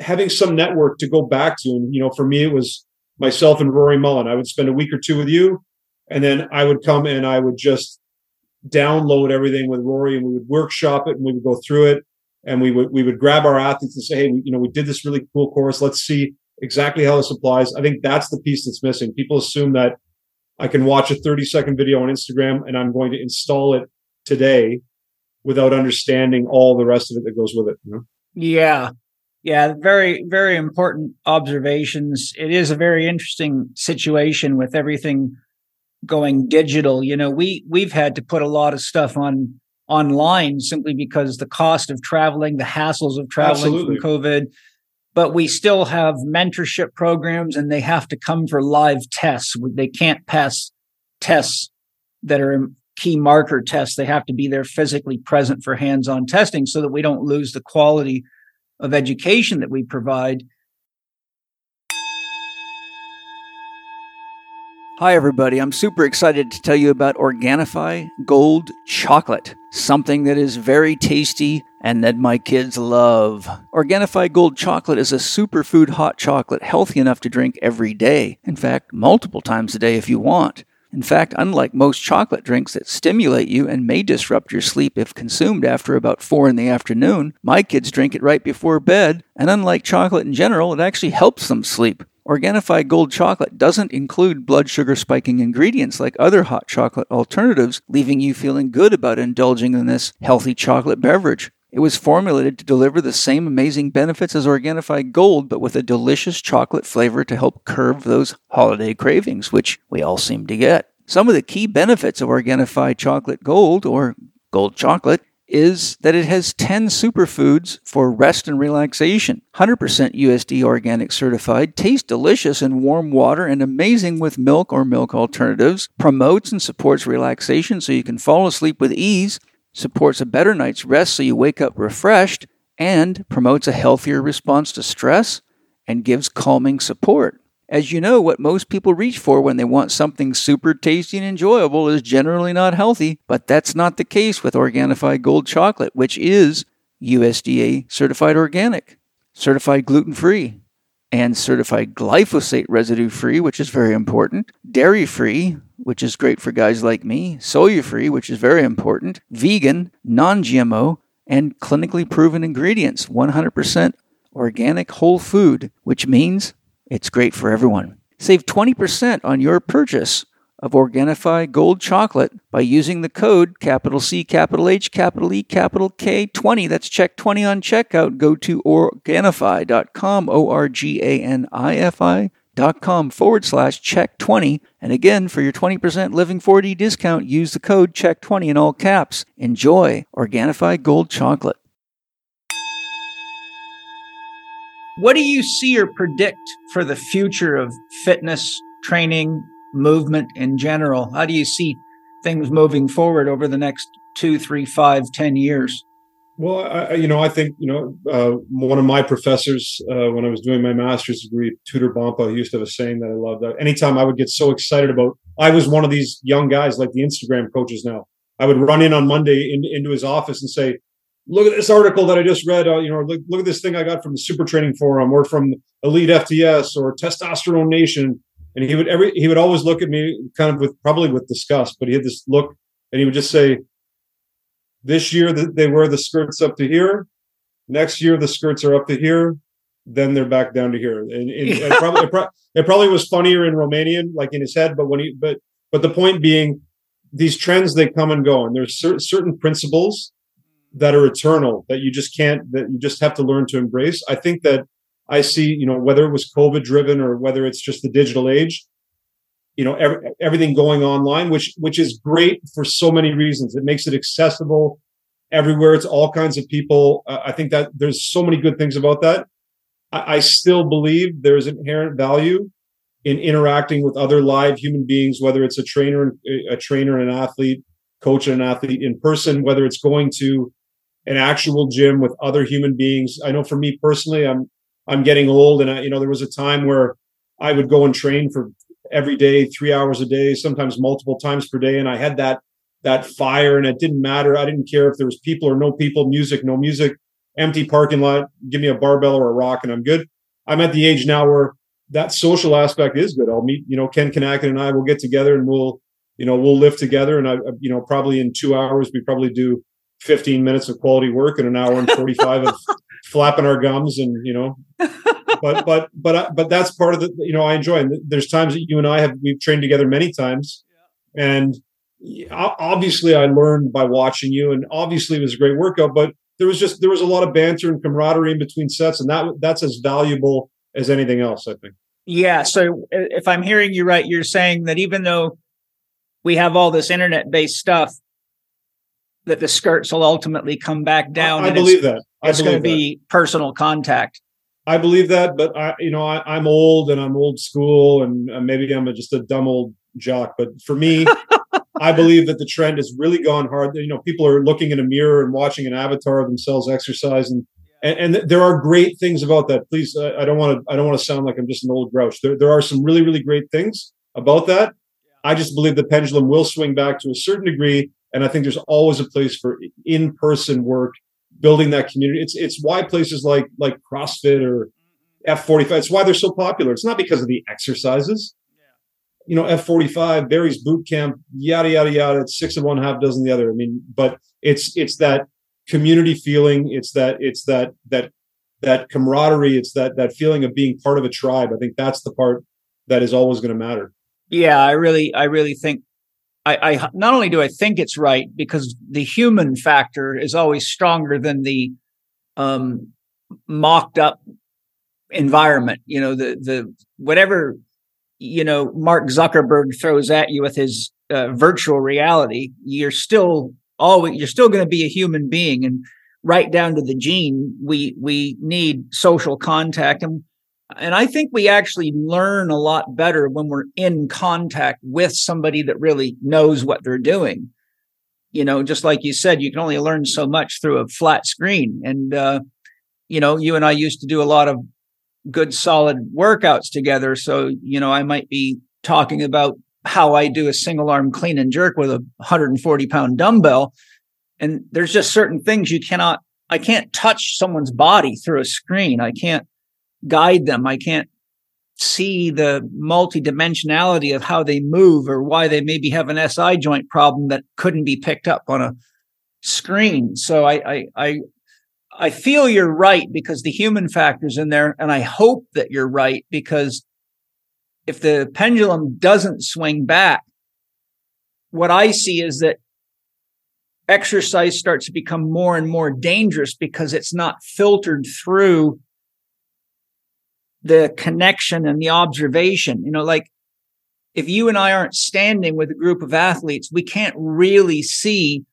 having some network to go back to, and you know, for me, it was myself and Rory Mullen. I would spend a week or two with you, and then I would come and I would just download everything with Rory and we would workshop it and we would go through it and we would we would grab our athletes and say, hey, you know, we did this really cool course. Let's see exactly how this applies. I think that's the piece that's missing. People assume that I can watch a 30 second video on Instagram and I'm going to install it today without understanding all the rest of it that goes with it. You know? Yeah. Yeah, very, very important observations. It is a very interesting situation with everything going digital. You know, we we've had to put a lot of stuff on online simply because the cost of traveling, the hassles of traveling Absolutely. from COVID. But we still have mentorship programs and they have to come for live tests. They can't pass tests that are key marker tests. They have to be there physically present for hands on testing so that we don't lose the quality of education that we provide. Hi, everybody. I'm super excited to tell you about Organifi Gold Chocolate, something that is very tasty and that my kids love. Organifi Gold Chocolate is a superfood hot chocolate healthy enough to drink every day. In fact, multiple times a day if you want. In fact, unlike most chocolate drinks that stimulate you and may disrupt your sleep if consumed after about 4 in the afternoon, my kids drink it right before bed, and unlike chocolate in general, it actually helps them sleep. Organifi Gold Chocolate doesn't include blood sugar spiking ingredients like other hot chocolate alternatives, leaving you feeling good about indulging in this healthy chocolate beverage. It was formulated to deliver the same amazing benefits as Organifi Gold, but with a delicious chocolate flavor to help curb those holiday cravings, which we all seem to get. Some of the key benefits of Organifi Chocolate Gold, or Gold Chocolate, is that it has 10 superfoods for rest and relaxation. 100% USD organic certified, tastes delicious in warm water and amazing with milk or milk alternatives, promotes and supports relaxation so you can fall asleep with ease, supports a better night's rest so you wake up refreshed, and promotes a healthier response to stress and gives calming support. As you know, what most people reach for when they want something super tasty and enjoyable is generally not healthy, but that's not the case with Organifi Gold Chocolate, which is USDA certified organic, certified gluten free, and certified glyphosate residue free, which is very important, dairy free, which is great for guys like me, soya free, which is very important, vegan, non GMO, and clinically proven ingredients 100% organic whole food, which means it's great for everyone. Save 20% on your purchase of Organifi Gold Chocolate by using the code capital C, capital H, capital E, capital K 20. That's CHEK 20 on checkout. Go to Organifi.com, O R G A N I F I. Dot com forward slash CHEK 20. And again, for your 20% Living 4D discount, use the code CHEK 20 in all caps. Enjoy Organifi Gold Chocolate. What do you see or predict for the future of fitness, training, movement in general? How do you see things moving forward over the next two, three, five, ten years? Well, I, you know, I think you know uh, one of my professors uh, when I was doing my master's degree, Tudor Bompa, he used to have a saying that I loved. Anytime I would get so excited about, I was one of these young guys like the Instagram coaches now. I would run in on Monday in, into his office and say, "Look at this article that I just read. Uh, you know, look, look at this thing I got from the Super Training Forum or from Elite FTS or Testosterone Nation." And he would every he would always look at me kind of with probably with disgust, but he had this look, and he would just say, this year they wear the skirts up to here. Next year the skirts are up to here. Then they're back down to here. And, and it, probably, it, pro- it, probably was funnier in Romanian, like in his head. But when he, but but the point being, these trends they come and go, and there's cer- certain principles that are eternal that you just can't that you just have to learn to embrace. I think that I see, you know, whether it was COVID driven or whether it's just the digital age, you know every, everything going online which which is great for so many reasons. It makes it accessible everywhere. It's all kinds of people. Uh, i think that there's so many good things about that. I, I still believe there's inherent value in interacting with other live human beings whether it's a trainer a trainer and an athlete coach an athlete in person whether it's going to an actual gym with other human beings i know for me personally i'm i'm getting old and I, you know there was a time where i would go and train for every day, three hours a day, sometimes multiple times per day. And I had that that fire, and it didn't matter. I didn't care if there was people or no people, music, no music, empty parking lot. Give me a barbell or a rock, and I'm good. I'm at the age now where that social aspect is good. I'll meet, you know, Ken Kinakin and I will get together and we'll, you know, we'll live together. And I, you know, probably in two hours, we probably do 15 minutes of quality work and an hour and 45 of flapping our gums and, you know, but but but but that's part of the you know I enjoy. And there's times that you and I have we've trained together many times, and obviously I learned by watching you, and obviously it was a great workout. But there was just there was a lot of banter and camaraderie in between sets, and that that's as valuable as anything else. I think. Yeah. So uh, if I'm hearing you right, you're saying that even though we have all this internet based stuff, that the skirts will ultimately come back down. I, I believe that. I it's going to be personal contact. I believe that, but I, you know, I, am old and I'm old school, and maybe I'm just a dumb old jock. But for me, I believe that the trend has really gone hard. You know, people are looking in a mirror and watching an avatar of themselves exercise, and and, and there are great things about that. Please, I don't want to, I don't want to sound like I'm just an old grouch. There, there are some really, really great things about that. I just believe the pendulum will swing back to a certain degree, and I think there's always a place for in-person work building that community. It's it's why places like like CrossFit or F45. It's why they're so popular. It's not because of the exercises. You know, F45, Barry's boot camp, yada yada yada. It's six of one, half dozen the other. I mean, but it's it's that community feeling. It's that it's that that that camaraderie. It's that that feeling of being part of a tribe. I think that's the part that is always going to matter. Yeah, I really I really think I, I not only do I think it's right because the human factor is always stronger than the um, mocked up environment. You know, the the whatever you know Mark Zuckerberg throws at you with his uh, virtual reality, you're still always you're still going to be a human being, and right down to the gene, we we need social contact and and I think we actually learn a lot better when we're in contact with somebody that really knows what they're doing. You know, just like you said, you can only learn so much through a flat screen. And, uh, you know, you and I used to do a lot of good, solid workouts together. So, you know, I might be talking about how I do a single arm clean and jerk with a 140 pound dumbbell. And there's just certain things you cannot I can't touch someone's body through a screen. I can't guide them. I can't see the multidimensionality of how they move or why they maybe have an SI joint problem that couldn't be picked up on a screen. So I, I, I, I feel you're right because the human factor's in there. And I hope that you're right because if the pendulum doesn't swing back, what I see is that exercise starts to become more and more dangerous because it's not filtered through the connection and the observation. You know, like if you and I aren't standing with a group of athletes, we can't really see,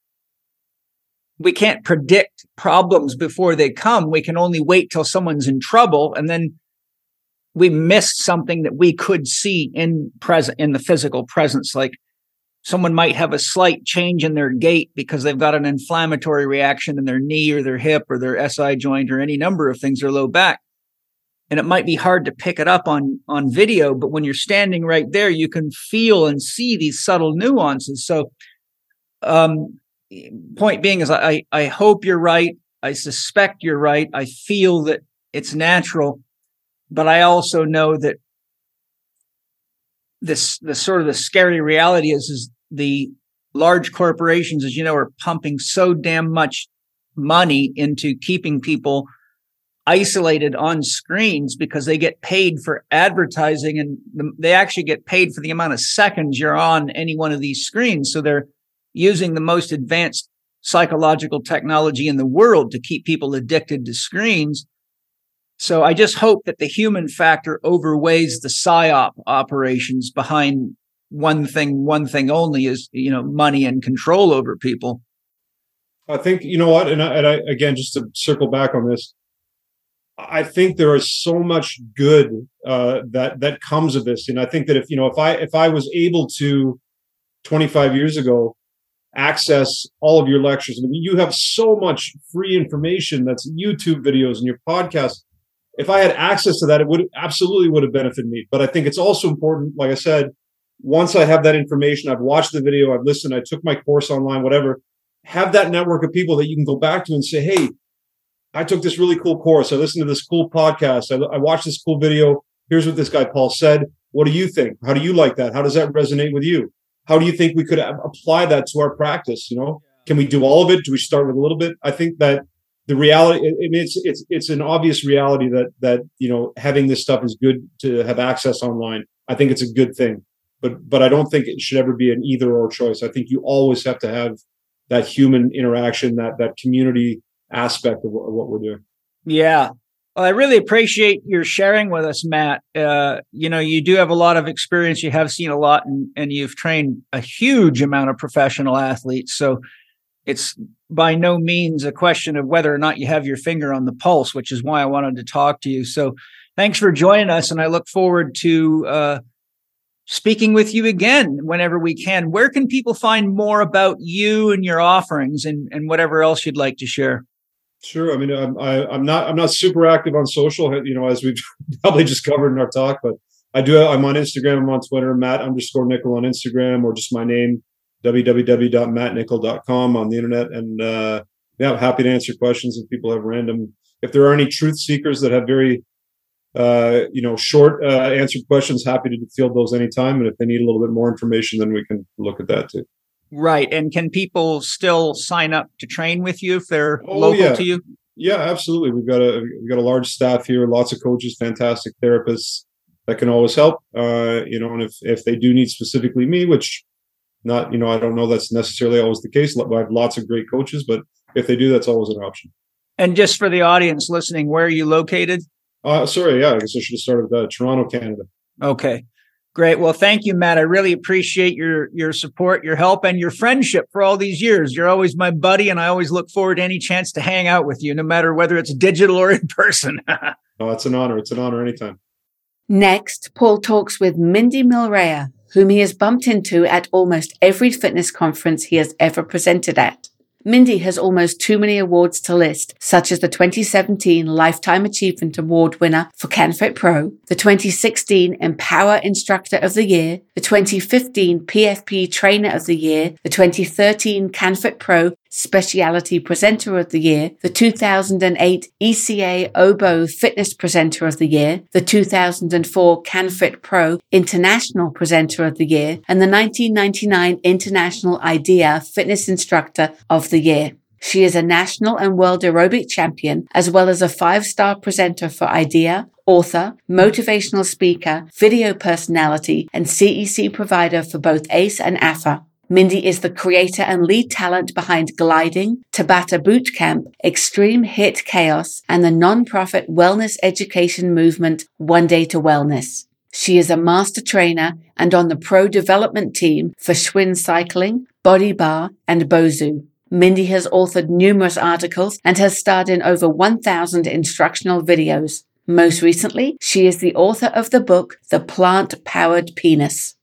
we can't predict problems before they come. We can only wait till someone's in trouble and then we missed something that we could see in present in the physical presence. Like someone might have a slight change in their gait because they've got an inflammatory reaction in their knee or their hip or their SI joint or any number of things or low back and it might be hard to pick it up on on video but when you're standing right there you can feel and see these subtle nuances. So um point being is i i hope you're right. I suspect you're right. I feel that it's natural but i also know that this the sort of the scary reality is is the large corporations as you know are pumping so damn much money into keeping people isolated on screens because they get paid for advertising and they actually get paid for the amount of seconds you're on any one of these screens. So they're using the most advanced psychological technology in the world to keep people addicted to screens. So I just hope that the human factor overweighs the psyop operations behind one thing, one thing only is, you know, money and control over people. I think, you know what, and I, and I again, just to circle back on this, I think there is so much good uh, that that comes of this, and I think that if you know if I if I was able to 25 years ago access all of your lectures, I mean you have so much free information that's YouTube videos and your podcast. If I had access to that, it would absolutely would have benefited me. But I think it's also important, like I said, once I have that information, I've watched the video, I've listened, I took my course online, whatever. Have that network of people that you can go back to and say, hey, I took this really cool course. I listened to this cool podcast. I, I, watched this cool video. Here's what this guy Paul said. What do you think? How do you like that? How does that resonate with you? How do you think we could apply that to our practice? You know, can we do all of it? Do we start with a little bit? I think that the reality, I mean, it's it's it's an obvious reality that that you know having this stuff is good to have access online. I think it's a good thing, but but I don't think it should ever be an either or choice. I think you always have to have that human interaction, that that community aspect of what, we're doing. Yeah. Well, I really appreciate your sharing with us, Matt. Uh, you know, you do have a lot of experience. You have seen a lot and, and you've trained a huge amount of professional athletes. So it's by no means a question of whether or not you have your finger on the pulse, which is why I wanted to talk to you. So thanks for joining us. And I look forward to, uh, speaking with you again whenever we can. Where can people find more about you and your offerings and, and whatever else you'd like to share? Sure. I mean, I'm I, am i am not I'm not super active on social, you know, as we've probably just covered in our talk, but I do. I'm on Instagram. I'm on Twitter. Matt underscore Nichol on Instagram, or just my name, www.mattnichol.com on the internet. And uh, yeah, I'm happy to answer questions if people have random. If there are any truth seekers that have very, uh, you know, short uh, answered questions, happy to field those anytime. And if they need a little bit more information, then we can look at that too. Right. And can people still sign up to train with you if they're oh, local yeah. to you? Yeah, absolutely. We've got a we've got a large staff here, lots of coaches, fantastic therapists that can always help. Uh, you know, and if if they do need specifically me, which not you know I don't know that's necessarily always the case. I have lots of great coaches, but if they do, that's always an option. And just for the audience listening, where are you located? Uh, sorry, yeah, I guess I should have started with uh, Toronto, Canada. Okay. Great. Well, thank you, Matt. I really appreciate your your support, your help, and your friendship for all these years. You're always my buddy, and I always look forward to any chance to hang out with you, no matter whether it's digital or in person. oh, it's an honor. It's an honor anytime. Next, Paul talks with Mindy Mylrea, whom he has bumped into at almost every fitness conference he has ever presented at. Mindy has almost too many awards to list, such as the 2017 Lifetime Achievement Award winner for CanFit Pro, the 2016 Empower Instructor of the Year, the 2015 PFP Trainer of the Year, the 2013 CanFit Pro Speciality Presenter of the Year, the 2008 ECA OBO Fitness Presenter of the Year, the 2004 CanFit Pro International Presenter of the Year, and the 1999 International IDEA Fitness Instructor of the Year. She is a national and world aerobic champion, as well as a five star presenter for IDEA, author, motivational speaker, video personality, and CEC provider for both ACE and AFA. Mindy is the creator and lead talent behind Gliding, Tabata Bootcamp, Extreme Hit Chaos, and the non-profit wellness education movement One Day to Wellness. She is a master trainer and on the pro development team for Schwinn Cycling, Body Bar, and BOSU. Mindy has authored numerous articles and has starred in over 1,000 instructional videos. Most recently, she is the author of the book, The Plant Powered Penis.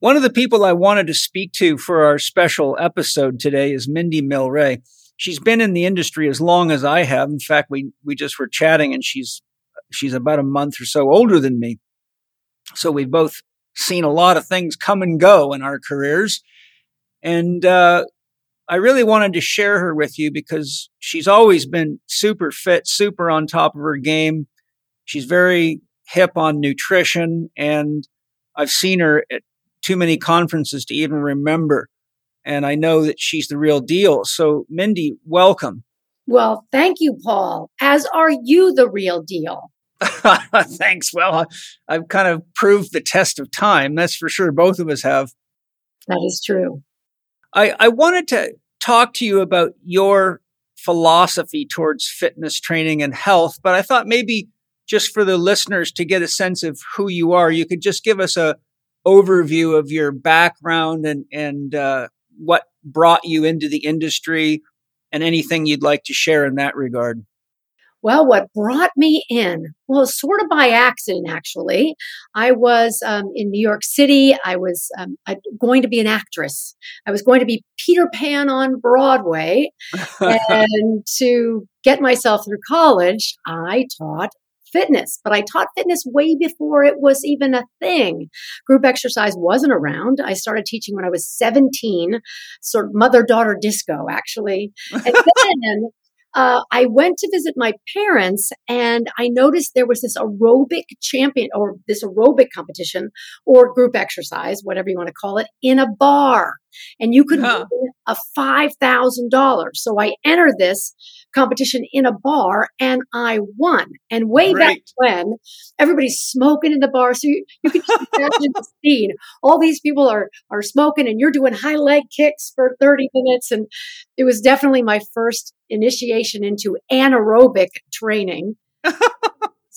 One of the people I wanted to speak to for our special episode today is Mindy Mylrea. She's been in the industry as long as I have. In fact, we we just were chatting, and she's she's about a month or so older than me. So we've both seen a lot of things come and go in our careers, and uh, I really wanted to share her with you because she's always been super fit, super on top of her game. She's very hip on nutrition, and I've seen her at too many conferences to even remember. And I know that she's the real deal. So, Mindy, welcome. Well, thank you, Paul. As are you the real deal. Thanks. Well, I've kind of proved the test of time. That's for sure. Both of us have. That is true. I, I wanted to talk to you about your philosophy towards fitness training and health, but I thought maybe just for the listeners to get a sense of who you are, you could just give us a, overview of your background and and uh, what brought you into the industry, and anything you'd like to share in that regard. Well, what brought me in? Well, sort of by accident, actually. I was um, in New York City. I was um, going to be an actress. I was going to be Peter Pan on Broadway. and to get myself through college, I taught fitness, but I taught fitness way before it was even a thing. Group exercise wasn't around. I started teaching when I was 17, sort of mother daughter disco, actually. And then uh, I went to visit my parents and I noticed there was this aerobic champion or this aerobic competition or group exercise, whatever you want to call it, in a bar. And you could huh. A $5,000. So I entered this competition in a bar and I won. And way Great. back when, everybody's smoking in the bar. So you, you can just imagine the scene. All these people are, are smoking and you're doing high leg kicks for 30 minutes. And it was definitely my first initiation into anaerobic training.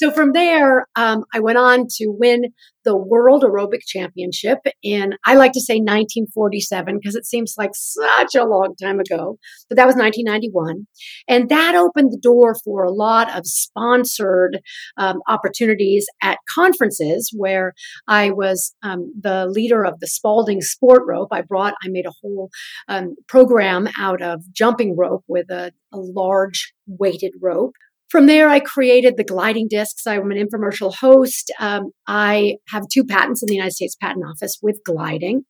So from there, um, I went on to win the World Aerobic Championship in, I like to say 1947 because it seems like such a long time ago, but that was 1991. And that opened the door for a lot of sponsored um, opportunities at conferences where I was um, the leader of the Spalding Sport Rope. I brought, I made a whole um, program out of jumping rope with a, a large weighted rope. From there, I created the gliding discs. I'm an infomercial host. Um, I have two patents in the United States Patent Office with gliding.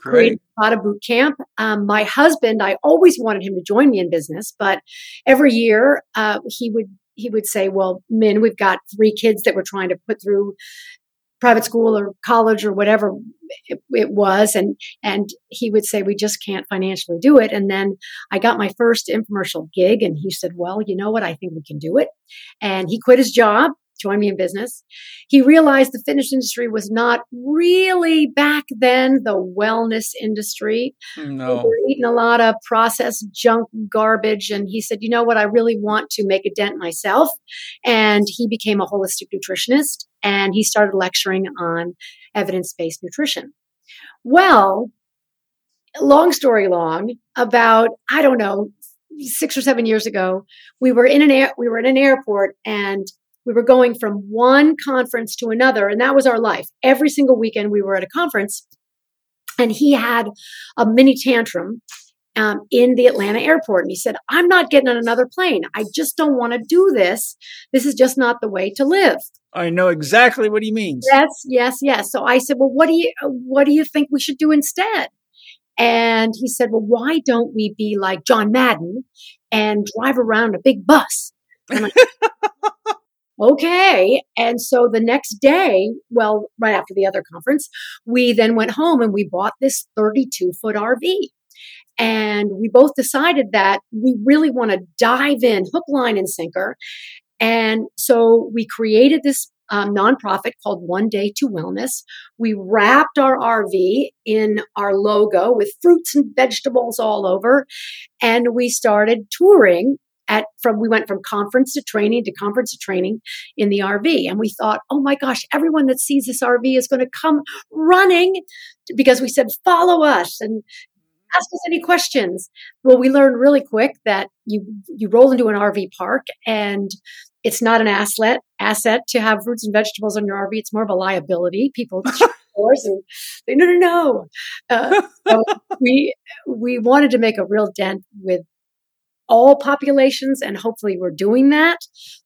Great. A lot of boot camp. Um, my husband, I always wanted him to join me in business, but every year uh, he would he would say, "Well, Min, we've got three kids that we're trying to put through private school or college or whatever it, it, was and and he would say we just can't financially do it and then i got my first infomercial gig and he said well you know what i think we can do it and he quit his job joined me in business. He realized the fitness industry was not really back then the wellness industry. Mm, no. We were eating a lot of processed junk garbage. And he said, you know what? I really want to make a dent myself. And he became a holistic nutritionist and he started lecturing on evidence based nutrition. Well, long story long, about, I don't know, six or seven years ago, we were in an air, we were in an airport and we were going from one conference to another, and that was our life. Every single weekend we were at a conference, and he had a mini tantrum um, in the Atlanta airport. And he said, I'm not getting on another plane. I just don't want to do this. This is just not the way to live. I know exactly what he means. Yes, yes, yes. So I said, well, what do you, what do you think we should do instead? And he said, well, why don't we be like John Madden and drive around a big bus? And I okay. And so the next day, well, right after the other conference, we then went home and we bought this 32 foot RV. And we both decided that we really want to dive in hook, line, and sinker. And so we created this um, nonprofit called One Day to Wellness. We wrapped our RV in our logo with fruits and vegetables all over. And we started touring at from we went from conference to training to conference to training in the RV and we thought oh my gosh everyone that sees this RV is going to come running because we said follow us and ask us any questions. Well we learned really quick that you you roll into an RV park and it's not an asset asset to have fruits and vegetables on your RV it's more of a liability. People and say no no no. Uh, so we we wanted to make a real dent with all populations, and hopefully we're doing that.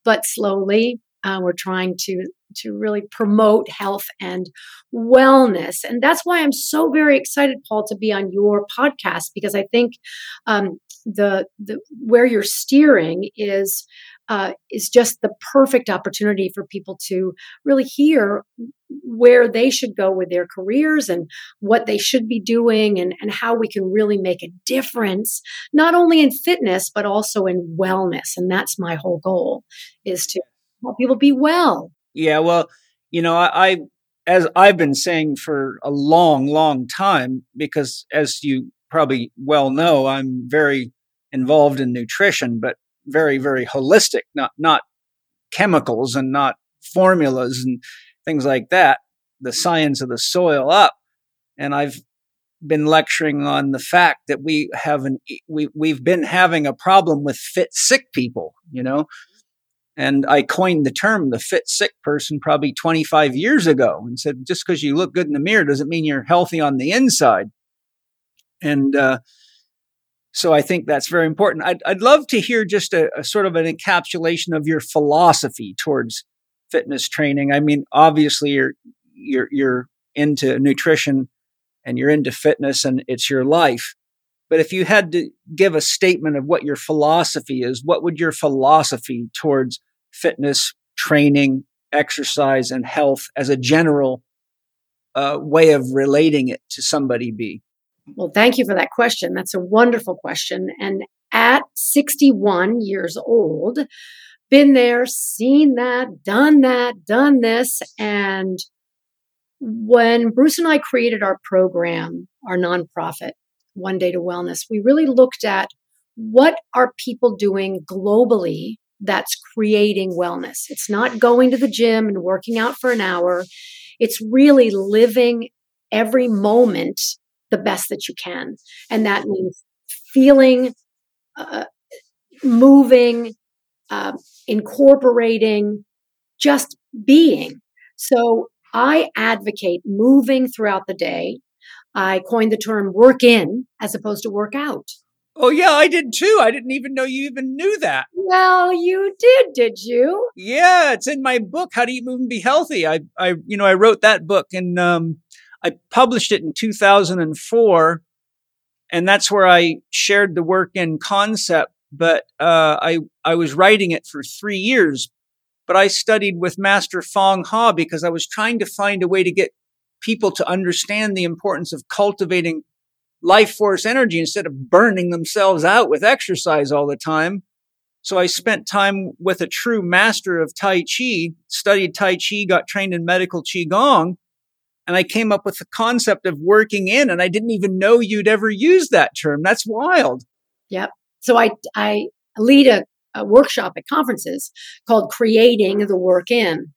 But slowly, uh, we're trying to to really promote health and wellness, and that's why I'm so very excited, Paul, to be on your podcast because I think um, the the where you're steering is uh, is just the perfect opportunity for people to really hear where they should go with their careers and what they should be doing and, and how we can really make a difference, not only in fitness, but also in wellness. And that's my whole goal is to help people be well. Yeah. Well, you know, I, I as I've been saying for a long, long time, because as you probably well know, I'm very involved in nutrition, but very, very holistic, not, not chemicals and not formulas and things like that, the science of the soil up. And I've been lecturing on the fact that we have an, we, we've been having a problem with fit sick people, you know? And I coined the term the fit sick person probably 25 years ago and said, just because you look good in the mirror doesn't mean you're healthy on the inside. And, uh, so I think that's very important. I'd, I'd love to hear just a, a sort of an encapsulation of your philosophy towards fitness training. I mean, obviously you're you're you're into nutrition and you're into fitness and it's your life. But if you had to give a statement of what your philosophy is, what would your philosophy towards fitness, training, exercise, and health as a general uh, way of relating it to somebody be? Well, thank you for that question. That's a wonderful question. And at 61 years old, been there, seen that, done that, done this. And when Bruce and I created our program, our nonprofit, One Day to Wellness, we really looked at what are people doing globally that's creating wellness. It's not going to the gym and working out for an hour. It's really living every moment the best that you can. And that means feeling, uh, moving, uh, incorporating, just being. So I advocate moving throughout the day. I coined the term work in as opposed to work out. Oh yeah, I did too. I didn't even know you even knew that. Well, you did, did you? Yeah, it's in my book, How to Eat, Move, and Be Healthy. I, I, you know, I wrote that book and um, I published it in 2004, and that's where I shared the work in concept but uh, I I was writing it for three years. But I studied with Master Fong Ha because I was trying to find a way to get people to understand the importance of cultivating life force energy instead of burning themselves out with exercise all the time. So I spent time with a true master of Tai Chi, studied Tai Chi, got trained in medical Qigong, and I came up with the concept of working in, and I didn't even know you'd ever use that term. That's wild. Yep. So I, I lead a, a workshop at conferences called Creating the Work In.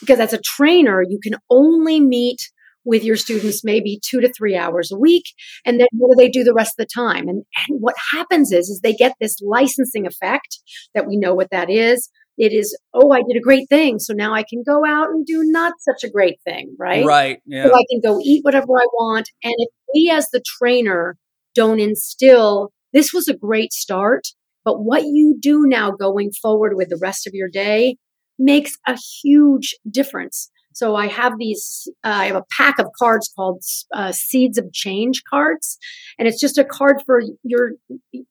Because as a trainer, you can only meet with your students maybe two to three hours a week and then what do they do the rest of the time? And, and, what happens is is they get this licensing effect that we know what that is. It is oh i did a great thing so now i can go out and do not such a great thing right? Right yeah. so i can go eat whatever i want and if we as the trainer don't instill, this was a great start, but what you do now going forward with the rest of your day makes a huge difference. So I have these, uh, I have a pack of cards called uh, Seeds of Change cards, and it's just a card for your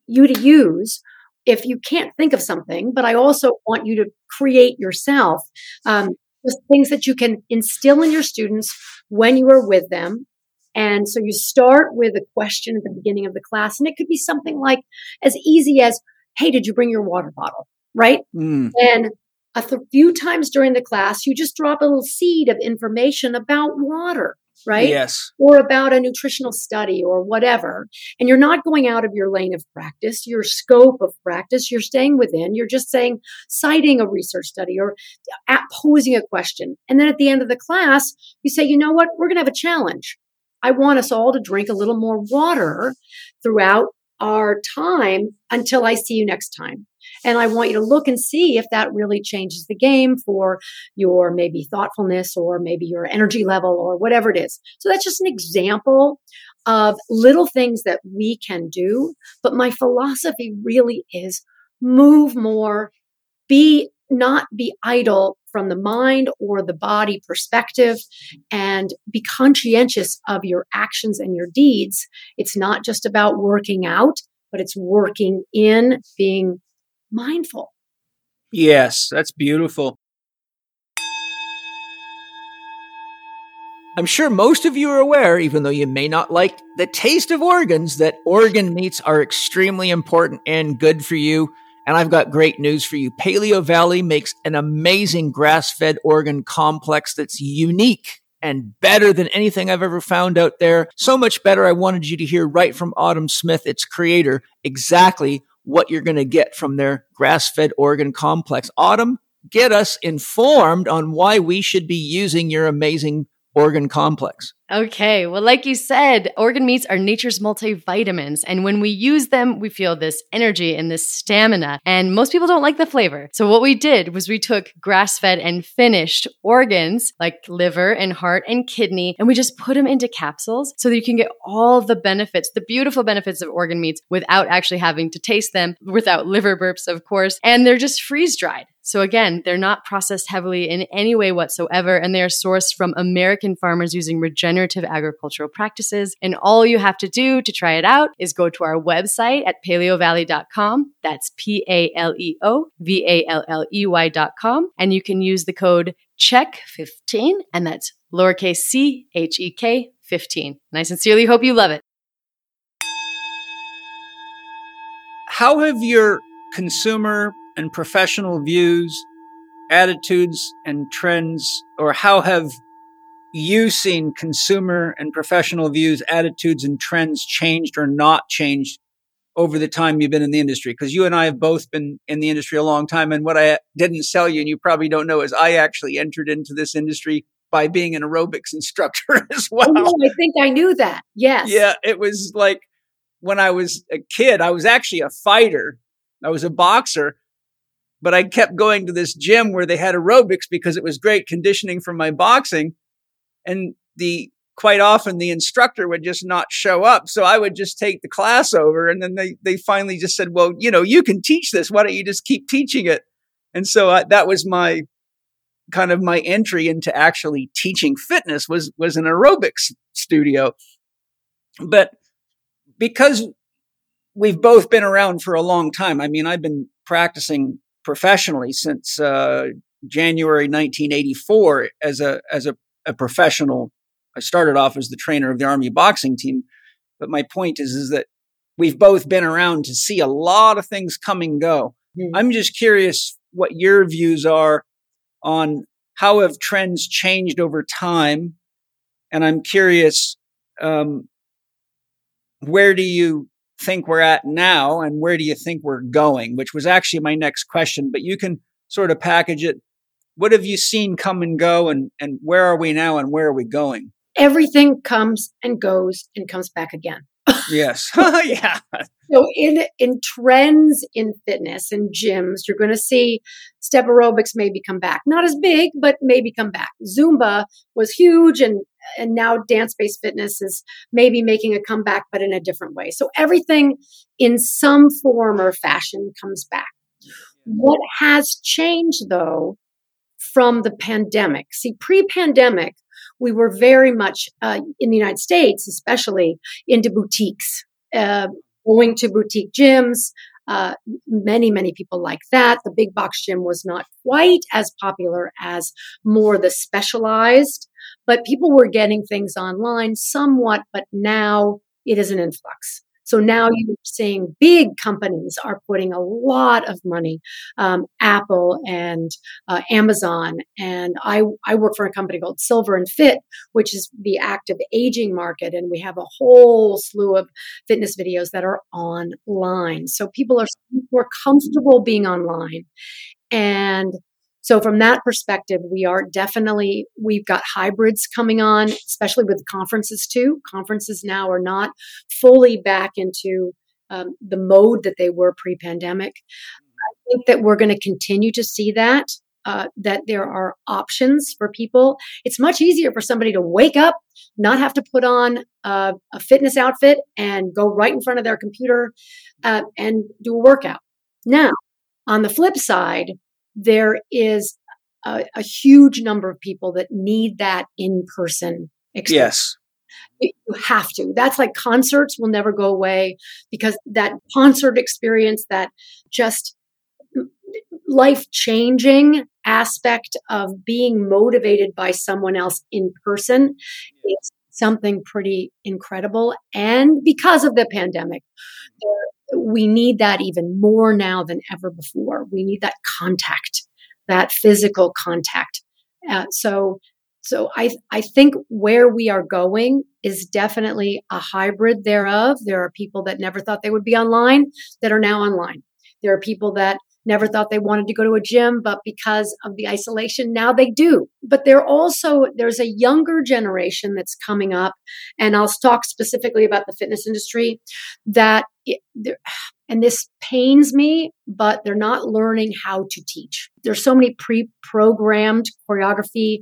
you to use if you can't think of something. But I also want you to create yourself um, things that you can instill in your students when you are with them. And so you start with a question at the beginning of the class, and it could be something like as easy as, "Hey, did you bring your water bottle?" Right? Mm. And a few times during the class, you just drop a little seed of information about water, right? Yes. Or about a nutritional study or whatever. And you're not going out of your lane of practice, your scope of practice, you're staying within. You're just saying, citing a research study or posing a question. And then at the end of the class, you say, you know what? We're going to have a challenge. I want us all to drink a little more water throughout our time until I see you next time. And I want you to look and see if that really changes the game for your maybe thoughtfulness or maybe your energy level or whatever it is. So that's just an example of little things that we can do. But my philosophy really is move more, be not be idle from the mind or the body perspective and be conscientious of your actions and your deeds. It's not just about working out, but it's working in being mindful. Yes, that's beautiful. I'm sure most of you are aware, even though you may not like the taste of organs, that organ meats are extremely important and good for you. And I've got great news for you. Paleo Valley makes an amazing grass fed organ complex that's unique and better than anything I've ever found out there. So much better. I wanted you to hear right from Autumn Smith, its creator, exactly what you're going to get from their grass fed organ complex. Autumn, get us informed on why we should be using your amazing organ complex. Okay. Well, like you said, organ meats are nature's multivitamins. And when we use them, we feel this energy and this stamina. And most people don't like the flavor. So what we did was we took grass fed and finished organs like liver and heart and kidney, and we just put them into capsules so that you can get all the benefits, the beautiful benefits of organ meats without actually having to taste them, without liver burps, of course. And they're just freeze dried. So again, they're not processed heavily in any way whatsoever, and they are sourced from American farmers using regenerative agricultural practices. And all you have to do to try it out is go to our website at paleovalley.com. That's P A L E O V A L L E Y.com. And you can use the code CHEK15, and that's lowercase c H E K 15. And I sincerely hope you love it. How have your consumer and professional views, attitudes and trends, or how have you seen consumer and professional views, attitudes and trends changed or not changed over the time you've been in the industry? Because you and I have both been in the industry a long time. And what I didn't sell you, and you probably don't know, is I actually entered into this industry by being an aerobics instructor as oh, well. Oh, I think I knew that. Yes. Yeah. It was like when I was a kid, I was actually a fighter. I was a boxer, but I kept going to this gym where they had aerobics because it was great conditioning for my boxing. And the quite often the instructor would just not show up. So I would just take the class over. And then they, they finally just said, well, you know, you can teach this. Why don't you just keep teaching it? And so I, that was my kind of my entry into actually teaching fitness was, was an aerobics studio. But because we've both been around for a long time, I mean, I've been practicing professionally since uh, January 1984 as a as a, a, professional. I started off as the trainer of the Army boxing team, but my point is is that we've both been around to see a lot of things come and go. Mm-hmm. I'm just curious what your views are on how have trends changed over time, and I'm curious um, where do you think we're at now and where do you think we're going, which was actually my next question, but you can sort of package it. What have you seen come and go and, and where are we now and where are we going? Everything comes and goes and comes back again. yes. yeah. So in in trends in fitness and gyms, you're going to see step aerobics maybe come back. Not as big, but maybe come back. Zumba was huge and and now dance based fitness is maybe making a comeback, but in a different way. So everything in some form or fashion comes back. What has changed though from the pandemic? See, pre pandemic, we were very much uh, in the United States, especially into boutiques, uh, going to boutique gyms. Uh, many, many people like that. The big box gym was not quite as popular as more the specialized, but people were getting things online somewhat, but now it is an influx. So now you're seeing big companies are putting a lot of money, um, Apple and uh, Amazon. And I, I work for a company called Silver and Fit, which is the active aging market. And we have a whole slew of fitness videos that are online. So people are more comfortable being online. And so from that perspective, we are definitely, we've got hybrids coming on, especially with conferences too. Conferences now are not fully back into um, the mode that they were pre pandemic. I think that we're going to continue to see that. Uh, that there are options for people. It's much easier for somebody to wake up, not have to put on a, a fitness outfit, and go right in front of their computer uh, and do a workout. Now, on the flip side, there is a, a huge number of people that need that in person experience. Yes. You have to. That's like concerts will never go away because that concert experience, that just life changing aspect of being motivated by someone else in person is something pretty incredible. And because of the pandemic, we need that even more now than ever before. We need that contact, that physical contact. Uh, so, so I I think where we are going is definitely a hybrid thereof. There are people that never thought they would be online that are now online. There are people that never thought they wanted to go to a gym, but because of the isolation, now they do. But there also, there's a younger generation that's coming up, and I'll talk specifically about the fitness industry that, it, and this pains me, but they're not learning how to teach. There's so many pre-programmed choreography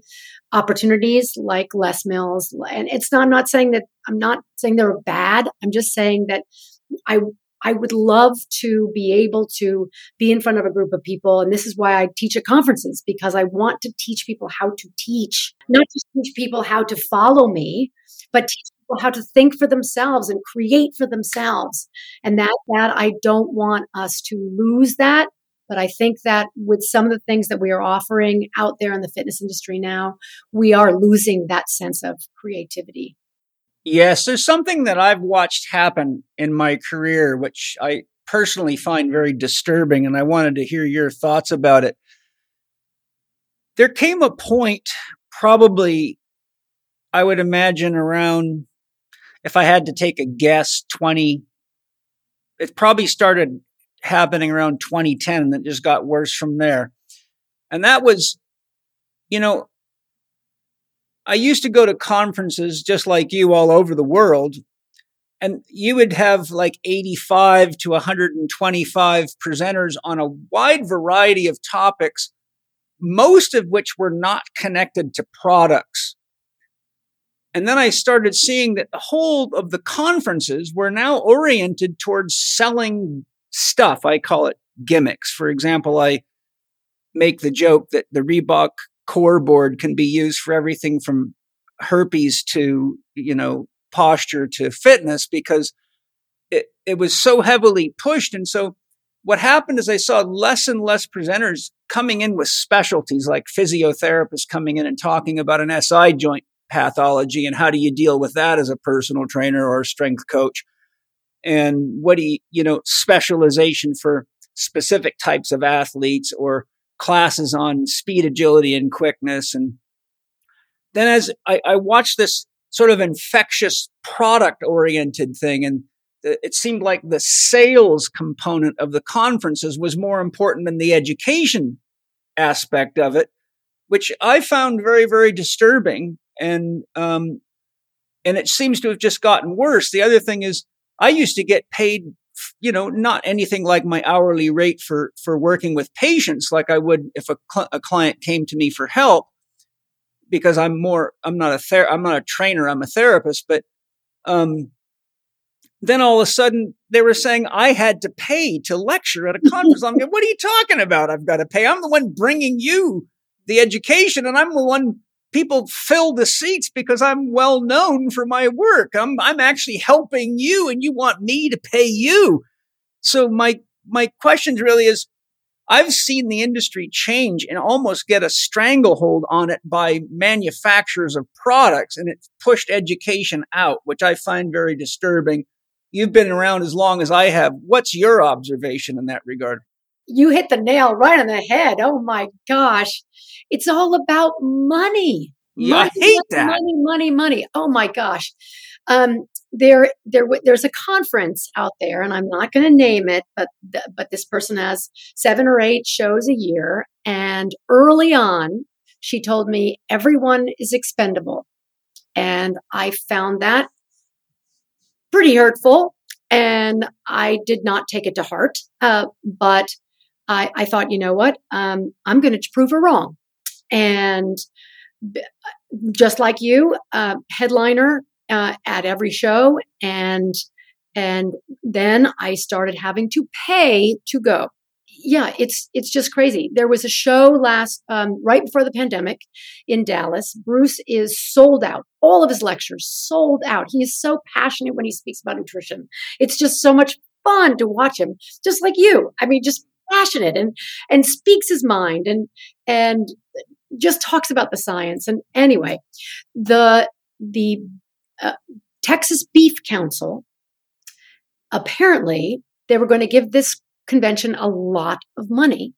opportunities like Les Mills. And it's not, I'm not saying that, I'm not saying they're bad. I'm just saying that I I would love to be able to be in front of a group of people. And this is why I teach at conferences because I want to teach people how to teach, not just teach people how to follow me, but teach people how to think for themselves and create for themselves. And that, that I don't want us to lose that. But I think that with some of the things that we are offering out there in the fitness industry now, we are losing that sense of creativity. Yes, there's something that I've watched happen in my career, which I personally find very disturbing, and I wanted to hear your thoughts about it. There came a point, probably, I would imagine around, if I had to take a guess, 20, it probably started happening around 2010 and it just got worse from there. And that was, you know, I used to go to conferences just like you all over the world, and you would have like 85 to 125 presenters on a wide variety of topics, most of which were not connected to products. And then I started seeing that the whole of the conferences were now oriented towards selling stuff. I call it gimmicks. For example, I make the joke that the Reebok core board can be used for everything from herpes to, you know, posture to fitness because it, it was so heavily pushed. And so what happened is I saw less and less presenters coming in with specialties like physiotherapists coming in and talking about an SI joint pathology and how do you deal with that as a personal trainer or a strength coach. And what do you, you know, specialization for specific types of athletes or classes on speed, agility, and quickness. And then as I, I watched this sort of infectious product oriented thing and it seemed like the sales component of the conferences was more important than the education aspect of it, which I found very, very disturbing. And, um, and it seems to have just gotten worse. The other thing is I used to get paid you know, not anything like my hourly rate for, for working with patients like I would if a, cl- a client came to me for help because I'm more, I'm not a ther- I'm not a trainer, I'm a therapist, but, um, then all of a sudden they were saying I had to pay to lecture at a conference. I'm going, what are you talking about? I've got to pay. I'm the one bringing you the education and I'm the one people fill the seats because I'm well known for my work. I'm, I'm actually helping you and you want me to pay you. So my, my question really is, I've seen the industry change and almost get a stranglehold on it by manufacturers of products and it's pushed education out, which I find very disturbing. You've been around as long as I have. What's your observation in that regard? You hit the nail right on the head. Oh my gosh. It's all about money. Yeah, money, I hate money, that. Money, money, money. Oh my gosh. Um, there, there, there's a conference out there, and I'm not going to name it, but th- but this person has seven or eight shows a year, and early on, she told me everyone is expendable, and I found that pretty hurtful, and I did not take it to heart. Uh, but I, I thought, you know what, um, I'm going to prove her wrong, and just like you, uh, headliner uh, at every show, and and then I started having to pay to go. Yeah, it's it's just crazy. There was a show last um, right before the pandemic in Dallas. Bruce is sold out. All of his lectures sold out. He is so passionate when he speaks about nutrition. It's just so much fun to watch him. Just like you. I mean, just passionate and and speaks his mind and and just talks about the science. And anyway, the the uh, Texas Beef Council apparently they were going to give this convention a lot of money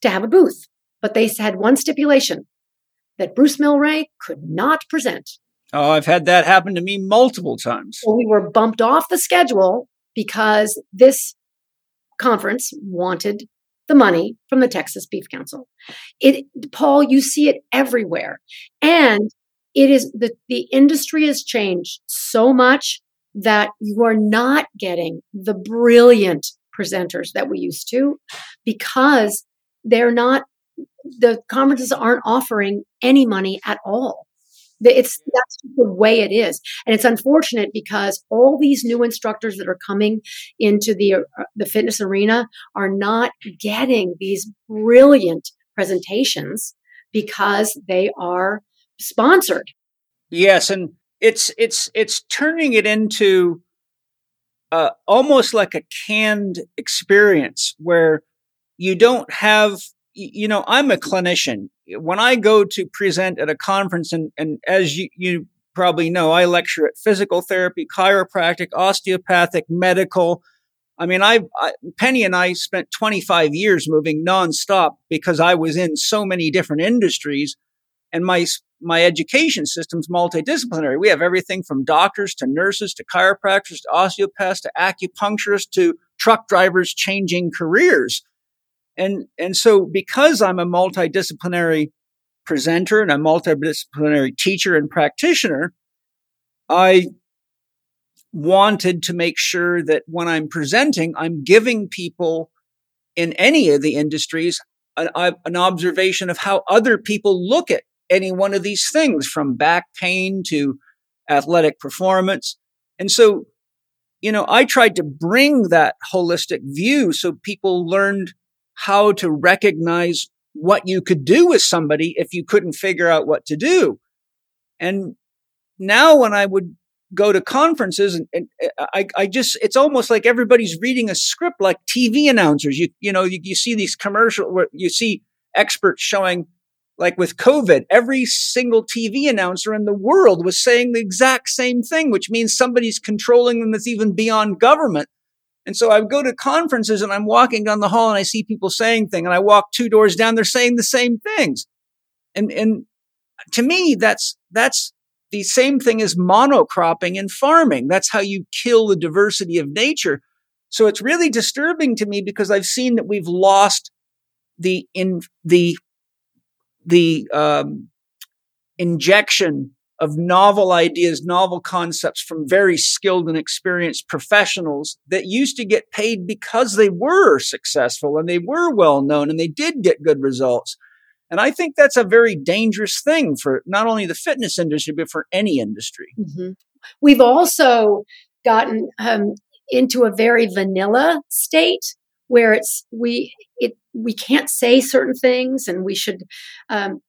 to have a booth, but they had one stipulation that Bruce Mylrea could not present. Oh, I've had that happen to me multiple times. So we were bumped off the schedule because this conference wanted the money from the Texas Beef Council. It, Paul, you see it everywhere. And it is the, the industry has changed so much that you are not getting the brilliant presenters that we used to because they're not, the conferences aren't offering any money at all. It's that's the way it is, and it's unfortunate because all these new instructors that are coming into the uh, the fitness arena are not getting these brilliant presentations because they are sponsored. Yes, and it's it's it's turning it into uh, almost like a canned experience where you don't have you know i'm a clinician when i go to present at a conference and, and as you, you probably know i lecture at physical therapy chiropractic osteopathic medical i mean I, I penny and i spent 25 years moving nonstop because i was in so many different industries and my my education system's multidisciplinary. We have everything from doctors to nurses to chiropractors to osteopaths to acupuncturists to truck drivers changing careers. And, and so because I'm a multidisciplinary presenter and a multidisciplinary teacher and practitioner, I wanted to make sure that when I'm presenting, I'm giving people in any of the industries an, uh, an observation of how other people look at any one of these things from back pain to athletic performance. And so, you know, I tried to bring that holistic view so people learned how to recognize what you could do with somebody if you couldn't figure out what to do. And now when I would go to conferences and, and eh, I, I, just, it's almost like everybody's reading a script like TV announcers. You, you know, you, you see these commercial where you see experts showing like with COVID, every single TV announcer in the world was saying the exact same thing, which means somebody's controlling them that's even beyond government. And so I go to conferences and I'm walking down the hall and I see people saying things and I walk two doors down, they're saying the same things. And, and to me, that's, that's the same thing as monocropping in farming. That's how you kill the diversity of nature. So it's really disturbing to me because I've seen that we've lost the in the the um, injection of novel ideas, novel concepts from very skilled and experienced professionals that used to get paid because they were successful and they were well known and they did get good results. And I think that's a very dangerous thing for not only the fitness industry, but for any industry. Mm-hmm. We've also gotten um, into a very vanilla state where it's we it we can't say certain things and we should um,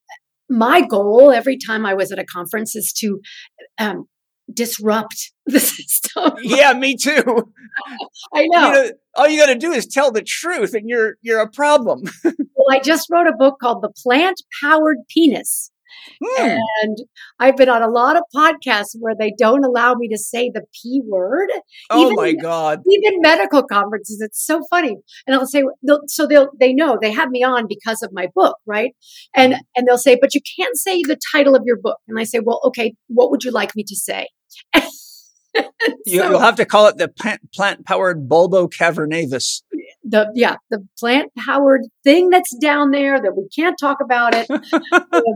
my goal every time i was at a conference is to um, disrupt the system. Yeah me too. I know. You know. all you got to do is tell the truth and you're you're a problem. Well i just wrote a book called the plant powered penis Hmm. And I've been on a lot of podcasts where they don't allow me to say the P word. Oh even, my God. Even medical conferences. It's so funny. And I'll say, they'll, so they'll, they know they have me on because of my book, right? And, and they'll say, but you can't say the title of your book. And I say, well, okay, what would you like me to say? so, You'll have to call it the plant powered bulbo cavernosus. The yeah the plant powered thing that's down there that we can't talk about it.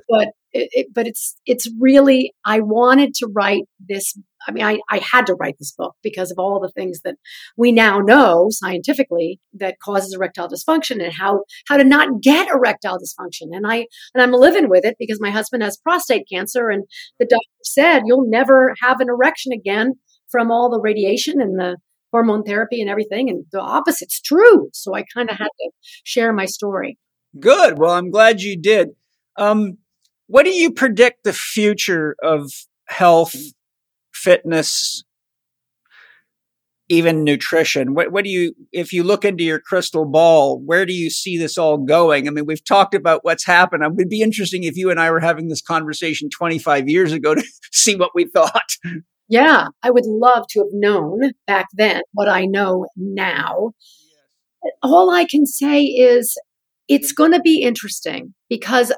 But it, it, but it's it's really i wanted to write this i mean I, I had to write this book because of all the things that we now know scientifically that causes erectile dysfunction and how how to not get erectile dysfunction. And i and i'm living with it because my husband has prostate cancer and the doctor said you'll never have an erection again from all the radiation and the hormone therapy and everything. And the opposite's true. So I kind of had to share my story. Good. Well, I'm glad you did. Um, what do you predict the future of health, fitness, even nutrition? What, what do you, if you look into your crystal ball, where do you see this all going? I mean, we've talked about what's happened. It would be interesting if you and I were having this conversation 25 years ago to see what we thought. Yeah, I would love to have known back then what I know now. All I can say is it's going to be interesting because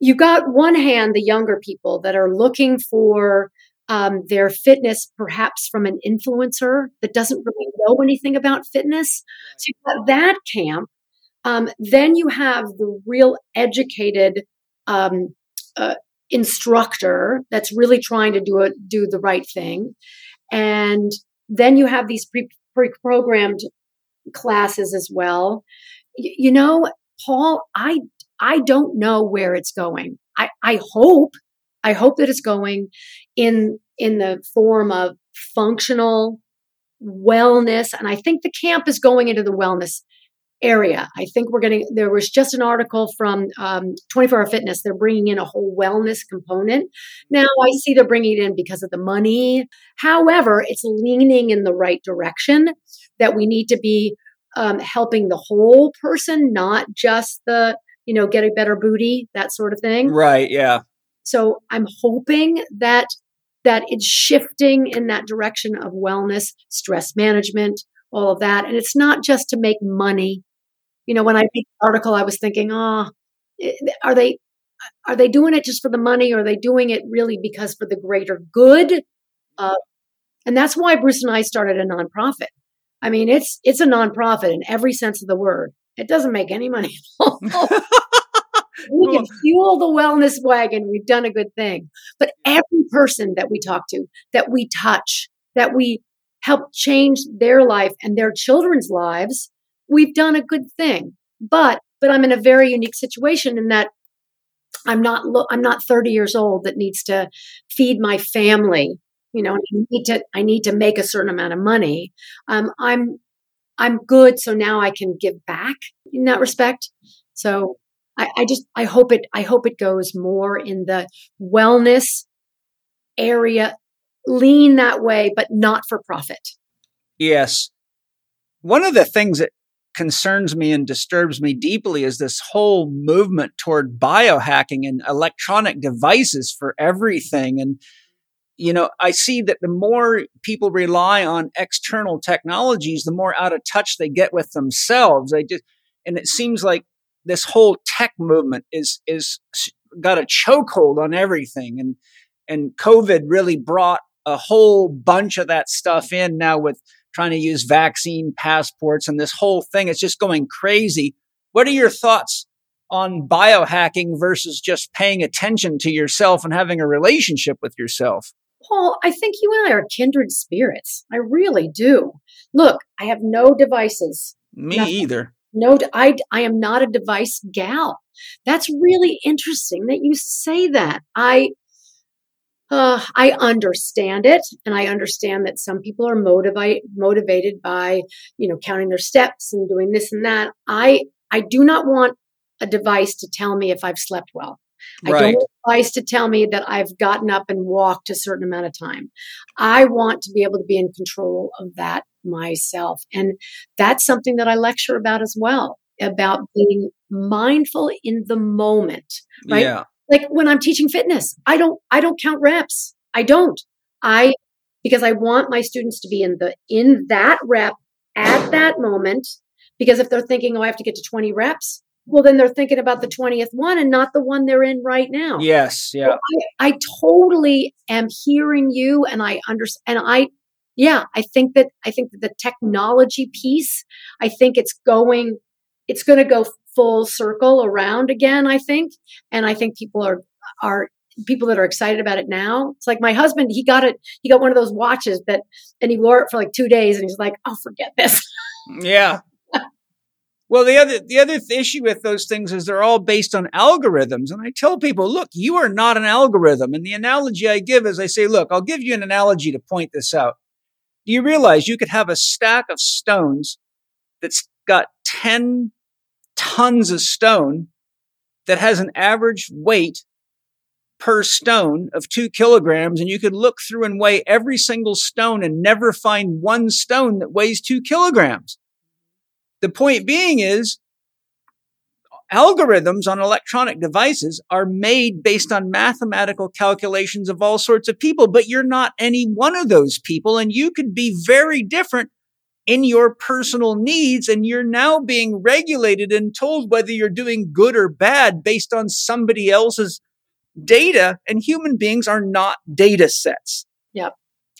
you got one hand the younger people that are looking for um, their fitness perhaps from an influencer that doesn't really know anything about fitness. So you've got that camp. Um, then you have the real educated um, uh, instructor that's really trying to do it, do the right thing. And then you have these pre programmed classes as well. Y- you know, Paul, I, I don't know where it's going. I, I hope, I hope that it's going in, in the form of functional wellness. And I think the camp is going into the wellness area. I think we're getting, there was just an article from um, 24 Hour Fitness. They're bringing in a whole wellness component. Now, I see they're bringing it in because of the money. However, it's leaning in the right direction that we need to be um, helping the whole person, not just the, you know, get a better booty, that sort of thing. Right. Yeah. So I'm hoping that that it's shifting in that direction of wellness, stress management, all of that. And it's not just to make money. You know, when I read the article, I was thinking, oh, are they are they doing it just for the money, or are they doing it really because for the greater good? Uh, and that's why Bruce and I started a nonprofit. I mean, it's it's a nonprofit in every sense of the word. It doesn't make any money. we can fuel the wellness wagon. We've done a good thing. But every person that we talk to, that we touch, that we help change their life and their children's lives, we've done a good thing. But but I'm in a very unique situation in that I'm not lo- I'm not 30 years old that needs to feed my family. You know, I need to I need to make a certain amount of money. Um, I'm I'm good, so now I can give back in that respect. So I, I just I hope it I hope it goes more in the wellness area, lean that way, but not for profit. Yes. One of the things that concerns me and disturbs me deeply is this whole movement toward biohacking and electronic devices for everything. And, you know, I see that the more people rely on external technologies, the more out of touch they get with themselves. They just, and it seems like this whole tech movement is, is got a chokehold on everything. And, and COVID really brought a whole bunch of that stuff in now with trying to use vaccine passports and this whole thing. It's just going crazy. What are your thoughts on biohacking versus just paying attention to yourself and having a relationship with yourself? Paul, I think you and I are kindred spirits. I really do. Look, I have no devices. Me Nothing. either. No, I, I am not a device gal. That's really interesting that you say that. I, uh, I understand it, and I understand that some people are motivate, motivated by, you know, counting their steps and doing this and that. I, I do not want a device to tell me if I've slept well. I Right. don't want a device to tell me that I've gotten up and walked a certain amount of time. I want to be able to be in control of that myself. And that's something that I lecture about as well about being mindful in the moment, right? Yeah. Like when I'm teaching fitness, I don't I don't count reps. I don't. I because I want my students to be in the in that rep at that moment because if they're thinking oh I have to get to 20 reps, well then they're thinking about the 20th one and not the one they're in right now. Yes. Yeah. I, I totally am hearing you and I understand and I yeah, I think that I think that the technology piece, I think it's going it's going to go full circle around again, I think. And I think people are are people that are excited about it now. It's like my husband, he got it he got one of those watches that and he wore it for like 2 days and he's like, "Oh, forget this." Yeah. Well, the other the other issue with those things is they're all based on algorithms, and I tell people, look, you are not an algorithm. And the analogy I give is, I say, look, I'll give you an analogy to point this out. Do you realize you could have a stack of stones that's got ten tons of stone that has an average weight per stone of two kilograms, and you could look through and weigh every single stone and never find one stone that weighs two kilograms. The point being is algorithms on electronic devices are made based on mathematical calculations of all sorts of people, but you're not any one of those people. And you could be very different in your personal needs. And you're now being regulated and told whether you're doing good or bad based on somebody else's data. And human beings are not data sets. Yep.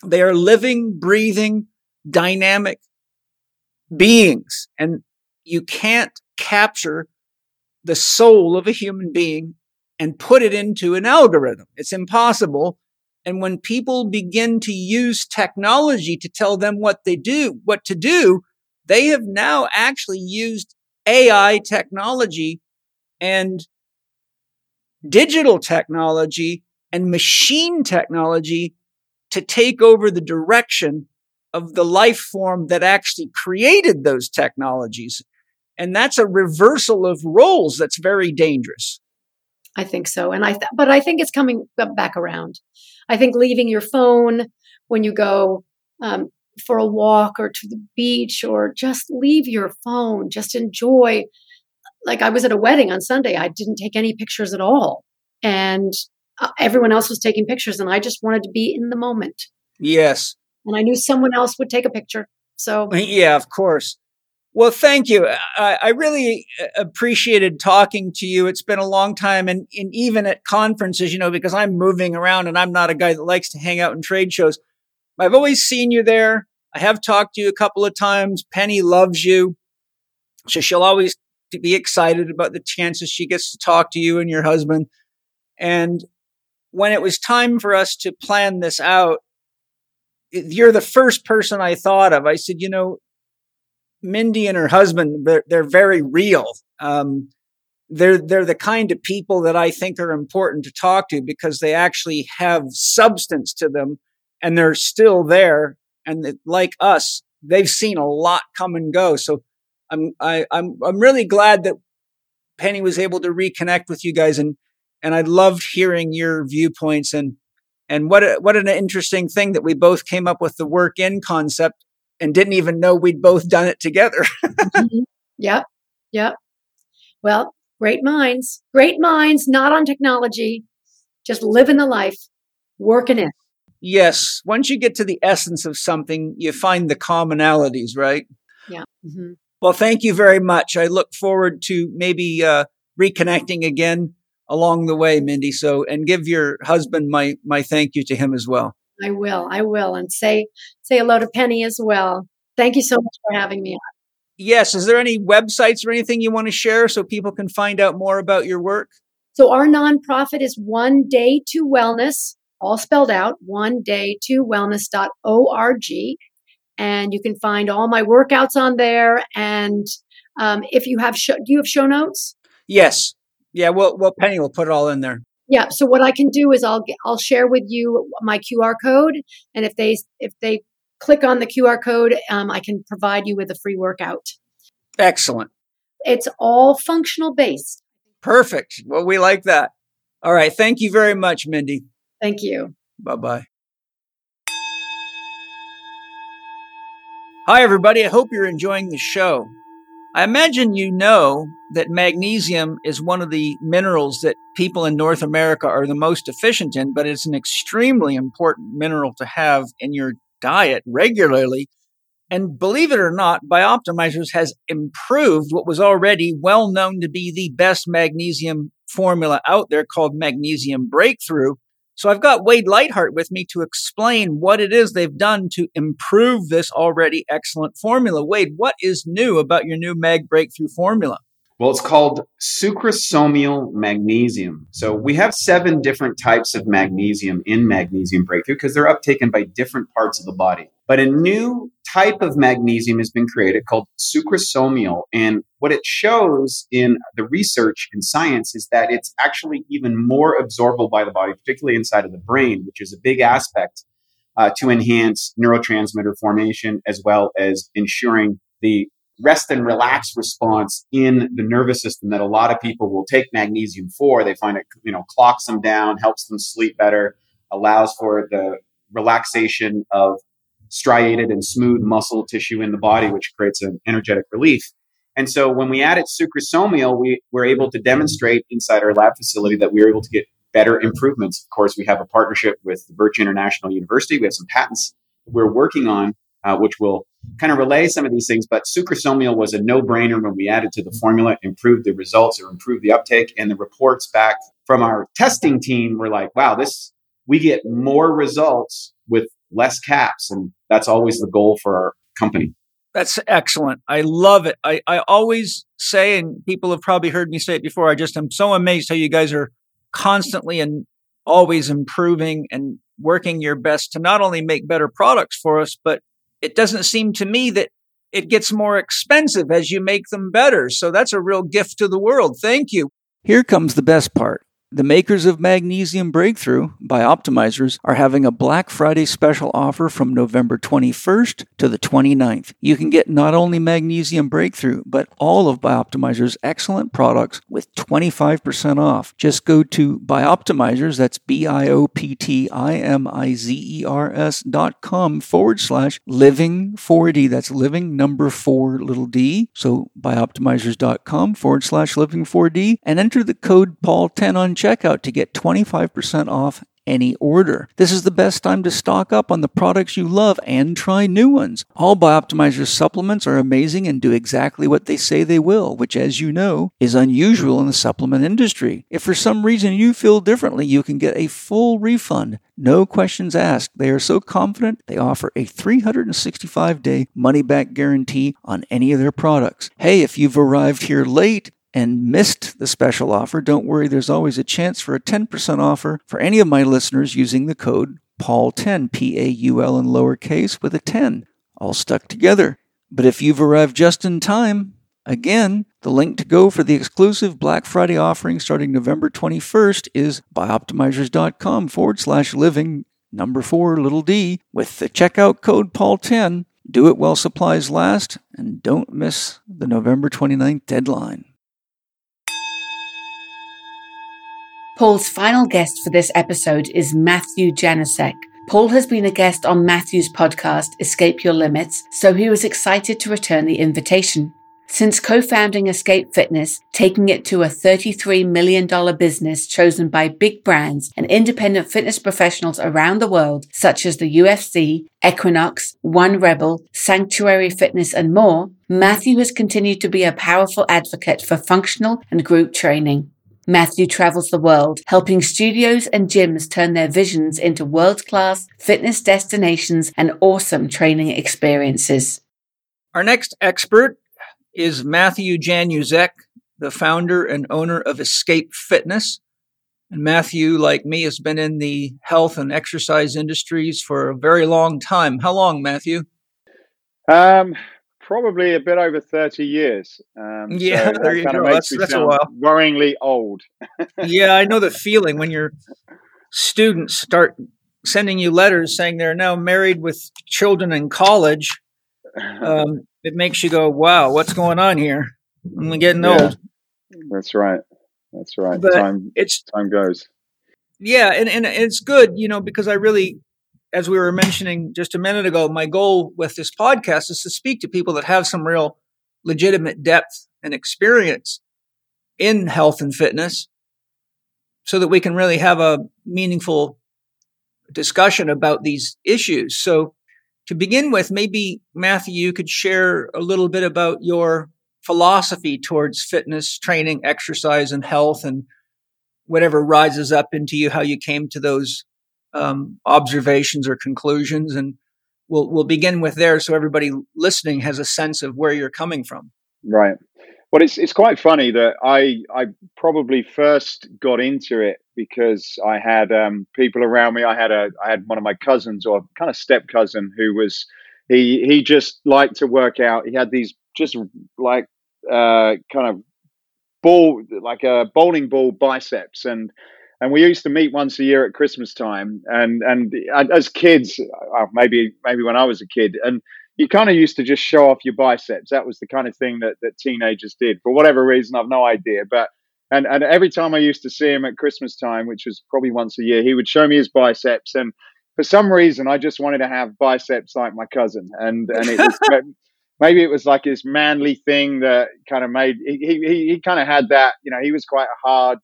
They are living, breathing, dynamic beings. And you can't capture the soul of a human being and put it into an algorithm. It's impossible. And when people begin to use technology to tell them what they do, what to do, they have now actually used AI technology and digital technology and machine technology to take over the direction of the life form that actually created those technologies. And that's a reversal of roles that's very dangerous. I think so. And I, th- but I think it's coming back around. I think leaving your phone when you go um, for a walk or to the beach or just leave your phone, just enjoy. Like I was at a wedding on Sunday, I didn't take any pictures at all. And uh, everyone else was taking pictures, and I just wanted to be in the moment. Yes. And I knew someone else would take a picture. So, Yeah, of course. Well, thank you. I, I really uh, appreciated talking to you. It's been a long time. And, and even at conferences, you know, because I'm moving around and I'm not a guy that likes to hang out in trade shows. I've always seen you there. I have talked to you a couple of times. Penny loves you. So she'll always be excited about the chances she gets to talk to you and your husband. And when it was time for us to plan this out, you're the first person I thought of. I said, you know, Mindy and her husband, they're, they're very real. Um, they're they're the kind of people that I think are important to talk to because they actually have substance to them, and they're still there. And like us, they've seen a lot come and go. So I'm I, I'm I'm really glad that Penny was able to reconnect with you guys, and and I loved hearing your viewpoints and and what a, what an interesting thing that we both came up with the work in concept and didn't even know we'd both done it together. Mhm. yep, yep. Well, great minds, great minds, not on technology, just living the life, working it. yes, once you get to the essence of something, you find the commonalities, right? Yeah. hmm Well, thank you very much. I look forward to maybe uh, reconnecting again along the way, Mindy. So, and give your husband my my thank you to him as well. I will, I will, and say say hello to Penny as well. Thank you so much for having me. on. Yes, is there any websites or anything you want to share so people can find out more about your work? So our nonprofit is One Day to Wellness, all spelled out. One Day to Wellness.org, and you can find all my workouts on there and Um, if you have, show, do you have show notes? Yes. Yeah. Well, well, Penny will put it all in there. Yeah. So what I can do is I'll I'll share with you my QR code, and if they if they click on the QR code, um, I can provide you with a free workout. Excellent. It's all functional based. Perfect. Well, we like that. All right. Thank you very much, Mindy. Thank you. Bye bye. Hi, everybody. I hope you're enjoying the show. I imagine you know that magnesium is one of the minerals that people in North America are the most deficient in, but it's an extremely important mineral to have in your diet regularly. And believe it or not, Bioptimizers has improved what was already well known to be the best magnesium formula out there called Magnesium Breakthrough. So I've got Wade Lightheart with me to explain what it is they've done to improve this already excellent formula. Wade, what is new about your new Mag Breakthrough formula? Well, it's called sucrosomial magnesium. So we have seven different types of magnesium in Magnesium Breakthrough because they're uptaken by different parts of the body. But a new type of magnesium has been created called sucrosomial. And what it shows in the research in science is that it's actually even more absorbable by the body, particularly inside of the brain, which is a big aspect uh, to enhance neurotransmitter formation as well as ensuring the rest and relax response in the nervous system that a lot of people will take magnesium for. They find it, you know, clocks them down, helps them sleep better, allows for the relaxation of striated and smooth muscle tissue in the body, which creates an energetic relief. And so when we added sucrosomial, we were able to demonstrate inside our lab facility that we were able to get better improvements. Of course, we have a partnership with the Birch International University. We have some patents we're working on, uh, which will kind of relay some of these things. But sucrosomial was a no-brainer when we added to the formula, improved the results or improved the uptake, and the reports back from our testing team were like, "Wow, this we get more results with less caps. And that's always the goal for our company. That's excellent. I love it. I, I always say, and people have probably heard me say it before, I just am so amazed how you guys are constantly and always improving and working your best to not only make better products for us, but it doesn't seem to me that it gets more expensive as you make them better. So that's a real gift to the world. Thank you. Here comes the best part. The makers of Magnesium Breakthrough Bioptimizers are having a Black Friday special offer from November 21st to the 29th. You can get not only Magnesium Breakthrough, but all of Bioptimizer's excellent products with 25% off. Just go to Bioptimizers, that's B I O P T I M I Z E R S dot com forward slash living 4D. That's living number four little d. So bioptimizers.com forward slash living 4D and enter the code Paul10 on checkout to get 25% off any order. This is the best time to stock up on the products you love and try new ones. All Bioptimizer's supplements are amazing and do exactly what they say they will, which, as you know, is unusual in the supplement industry. If for some reason you feel differently, you can get a full refund. No questions asked. They are so confident they offer a 365 day money back guarantee on any of their products. Hey, if you've arrived here late, and missed the special offer, don't worry, there's always a chance for a 10% offer for any of my listeners using the code PAUL10, P A U L in lowercase with a 10, all stuck together. But if you've arrived just in time, again, the link to go for the exclusive Black Friday offering starting November 21st is bioptimizers.com forward slash living number four little d with the checkout code PAUL10. Do it while supplies last and don't miss the November 29th deadline. Paul's final guest for this episode is Matthew Januszek. Paul has been a guest on Matthew's podcast, Escape Your Limits, so he was excited to return the invitation. Since co founding Escape Fitness, taking it to a $33 million business chosen by big brands and independent fitness professionals around the world, such as the UFC, Equinox, One Rebel, Sanctuary Fitness, and more, Matthew has continued to be a powerful advocate for functional and group training. Matthew travels the world, helping studios and gyms turn their visions into world class fitness destinations and awesome training experiences. Our next expert is Matthew Januszek, the founder and owner of Escape Fitness. And Matthew, like me, has been in the health and exercise industries for a very long time. How long, Matthew? Um, probably a bit over 30 years. Um, yeah, so there you go. That's, that's a while. Worryingly old. yeah, I know the feeling when your students start sending you letters saying they're now married with children in college. Um, it makes you go, wow, what's going on here? I'm getting yeah, old. That's right. That's right. But time, it's, time goes. Yeah, and, and it's good, you know, because I really as we were mentioning just a minute ago, my goal with this podcast is to speak to people that have some real legitimate depth and experience in health and fitness so that we can really have a meaningful discussion about these issues. So, to begin with, maybe Matthew, you could share a little bit about your philosophy towards fitness, training, exercise, and health, and whatever rises up into you, how you came to those um, observations or conclusions, and we'll we'll begin with there, so everybody listening has a sense of where you're coming from. Right. Well, it's it's quite funny that I I probably first got into it because I had um, people around me. I had a I had one of my cousins or kind of step cousin who was he he just liked to work out. He had these just like uh, kind of ball like a bowling ball biceps and and we used to meet once a year at Christmas time. And and as kids, uh, maybe maybe when I was a kid, and you kind of used to just show off your biceps. That was the kind of thing that that teenagers did for whatever reason. I've no idea, but. And, and every time I used to see him at Christmas time, which was probably once a year, he would show me his biceps. And for some reason, I just wanted to have biceps like my cousin. And and it was maybe it was like his manly thing that kind of made he he, he kind of had that. You know, he was quite a hard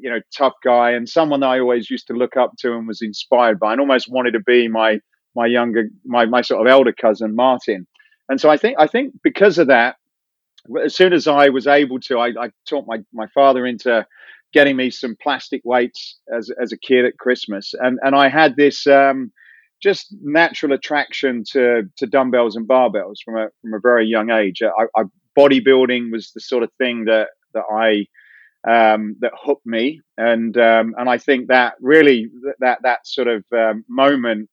you know, tough guy and someone that I always used to look up to and was inspired by and almost wanted to be my, my younger, my, my sort of elder cousin, Martin. And so I think, I think because of that, as soon as I was able to, I, I taught my, my father into getting me some plastic weights as, as a kid at Christmas. And, and I had this, um, just natural attraction to, to dumbbells and barbells from a, from a very young age. I, I, bodybuilding was the sort of thing that, that I, um, that hooked me, and um, and I think that really that that sort of um, moment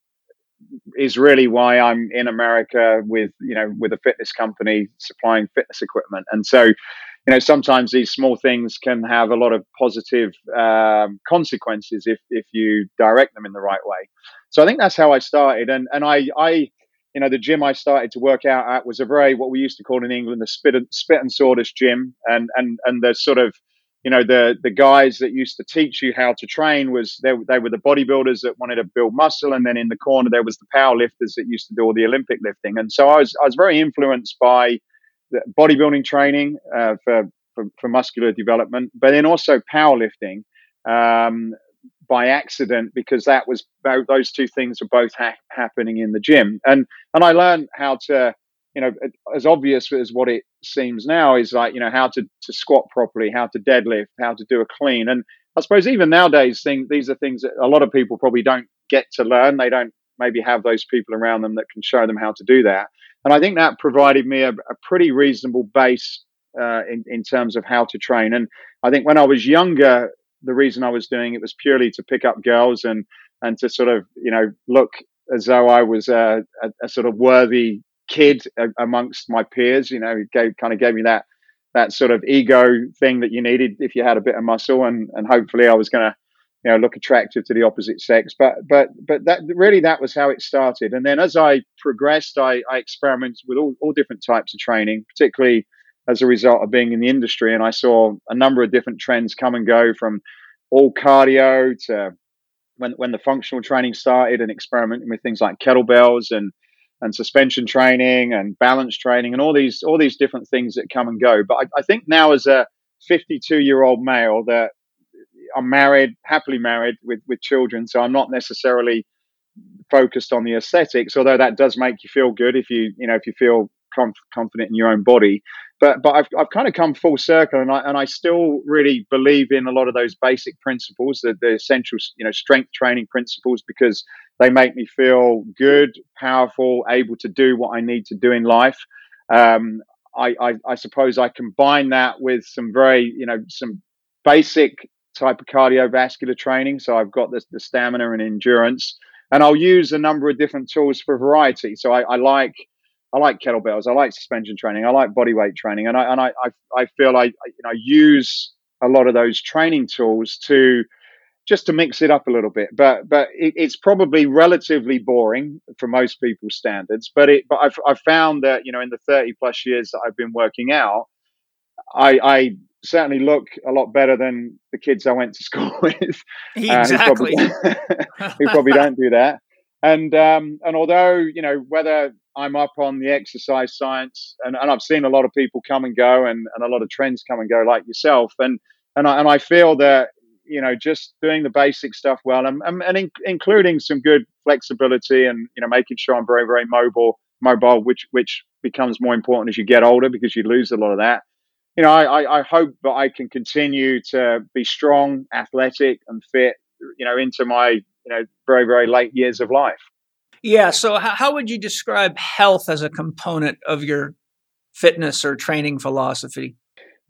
is really why I'm in America with you know with a fitness company supplying fitness equipment, and so you know sometimes these small things can have a lot of positive um, consequences if if you direct them in the right way. So I think that's how I started, and and I I you know, the gym I started to work out at was a very what we used to call in England the spit and, spit and sawdust gym, and and and the sort of you know the the guys that used to teach you how to train was they, they were the bodybuilders that wanted to build muscle and then in the corner there was the power lifters that used to do all the olympic lifting. And so i was i was very influenced by bodybuilding training uh, for, for, for muscular development but then also powerlifting um, by accident because that was those two things were both ha- happening in the gym. And and i learned how to you know, as obvious as what it seems now is like, you know, how to, to squat properly, how to deadlift, how to do a clean. And I suppose even nowadays, thing, these are things that a lot of people probably don't get to learn. They don't maybe have those people around them that can show them how to do that. And I think that provided me a, a pretty reasonable base uh, in, in terms of how to train. And I think when I was younger, the reason I was doing it was purely to pick up girls and, and to sort of, you know, look as though I was a, a, a sort of worthy kid amongst my peers. You know, it gave, kind of gave me that that sort of ego thing that you needed if you had a bit of muscle, and and hopefully I was going to you know look attractive to the opposite sex. But but but that really that was how it started. And then as I progressed, I, I experimented with all, all different types of training, particularly as a result of being in the industry, and I saw a number of different trends come and go from all cardio to when when the functional training started and experimenting with things like kettlebells and and suspension training and balance training and all these all these different things that come and go. But I, I think now as a 52 year old male that I'm married, happily married with with children, so I'm not necessarily focused on the aesthetics, although that does make you feel good if you you know if you feel confident in your own body. But but I've I've kind of come full circle, and I and I still really believe in a lot of those basic principles, the, the essential you know strength training principles, because they make me feel good, powerful, able to do what I need to do in life. Um, I, I, I suppose I combine that with some very you know some basic type of cardiovascular training. So I've got the, the stamina and endurance, and I'll use a number of different tools for variety. So I, I like I like kettlebells. I like suspension training. I like body weight training, and I and I I, I feel I you know use a lot of those training tools to just to mix it up a little bit. But but it, it's probably relatively boring for most people's standards. But it but I've I've found that you know in the thirty plus years that I've been working out, I I certainly look a lot better than the kids I went to school with. Exactly. Uh, who, probably, who probably don't do that. And um, and although you know whether I'm up on the exercise science, and, and I've seen a lot of people come and go, and, and a lot of trends come and go, like yourself, and and I, and I feel that you know just doing the basic stuff well, and and, and in, including some good flexibility, and you know making sure I'm very very mobile, mobile, which which becomes more important as you get older because you lose a lot of that. You know, I, I hope that I can continue to be strong, athletic, and fit. You know, into my you know very very late years of life. Yeah. So how, how would you describe health as a component of your fitness or training philosophy?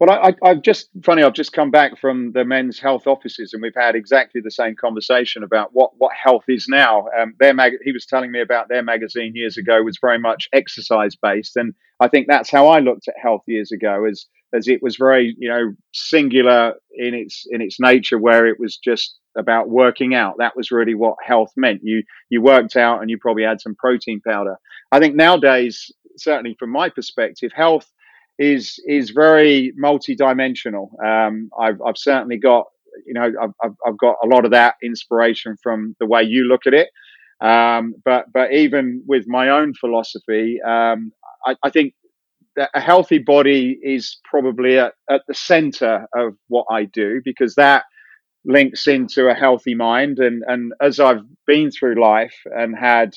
Well, I, have just funny. I've just come back from the men's health offices, and we've had exactly the same conversation about what what health is now. Um, their mag- he was telling me about their magazine years ago was very much exercise based, and I think that's how I looked at health years ago. As as it was very you know singular in its in its nature, where it was just about working out. That was really what health meant. You you worked out and you probably had some protein powder. I think nowadays, certainly from my perspective, health is is very multidimensional. Um, I've I've certainly got you know I've I've got a lot of that inspiration from the way you look at it. Um, but but even with my own philosophy, um, I, I, think that a healthy body is probably at, at the center of what I do because that links into a healthy mind. And, and as I've been through life and had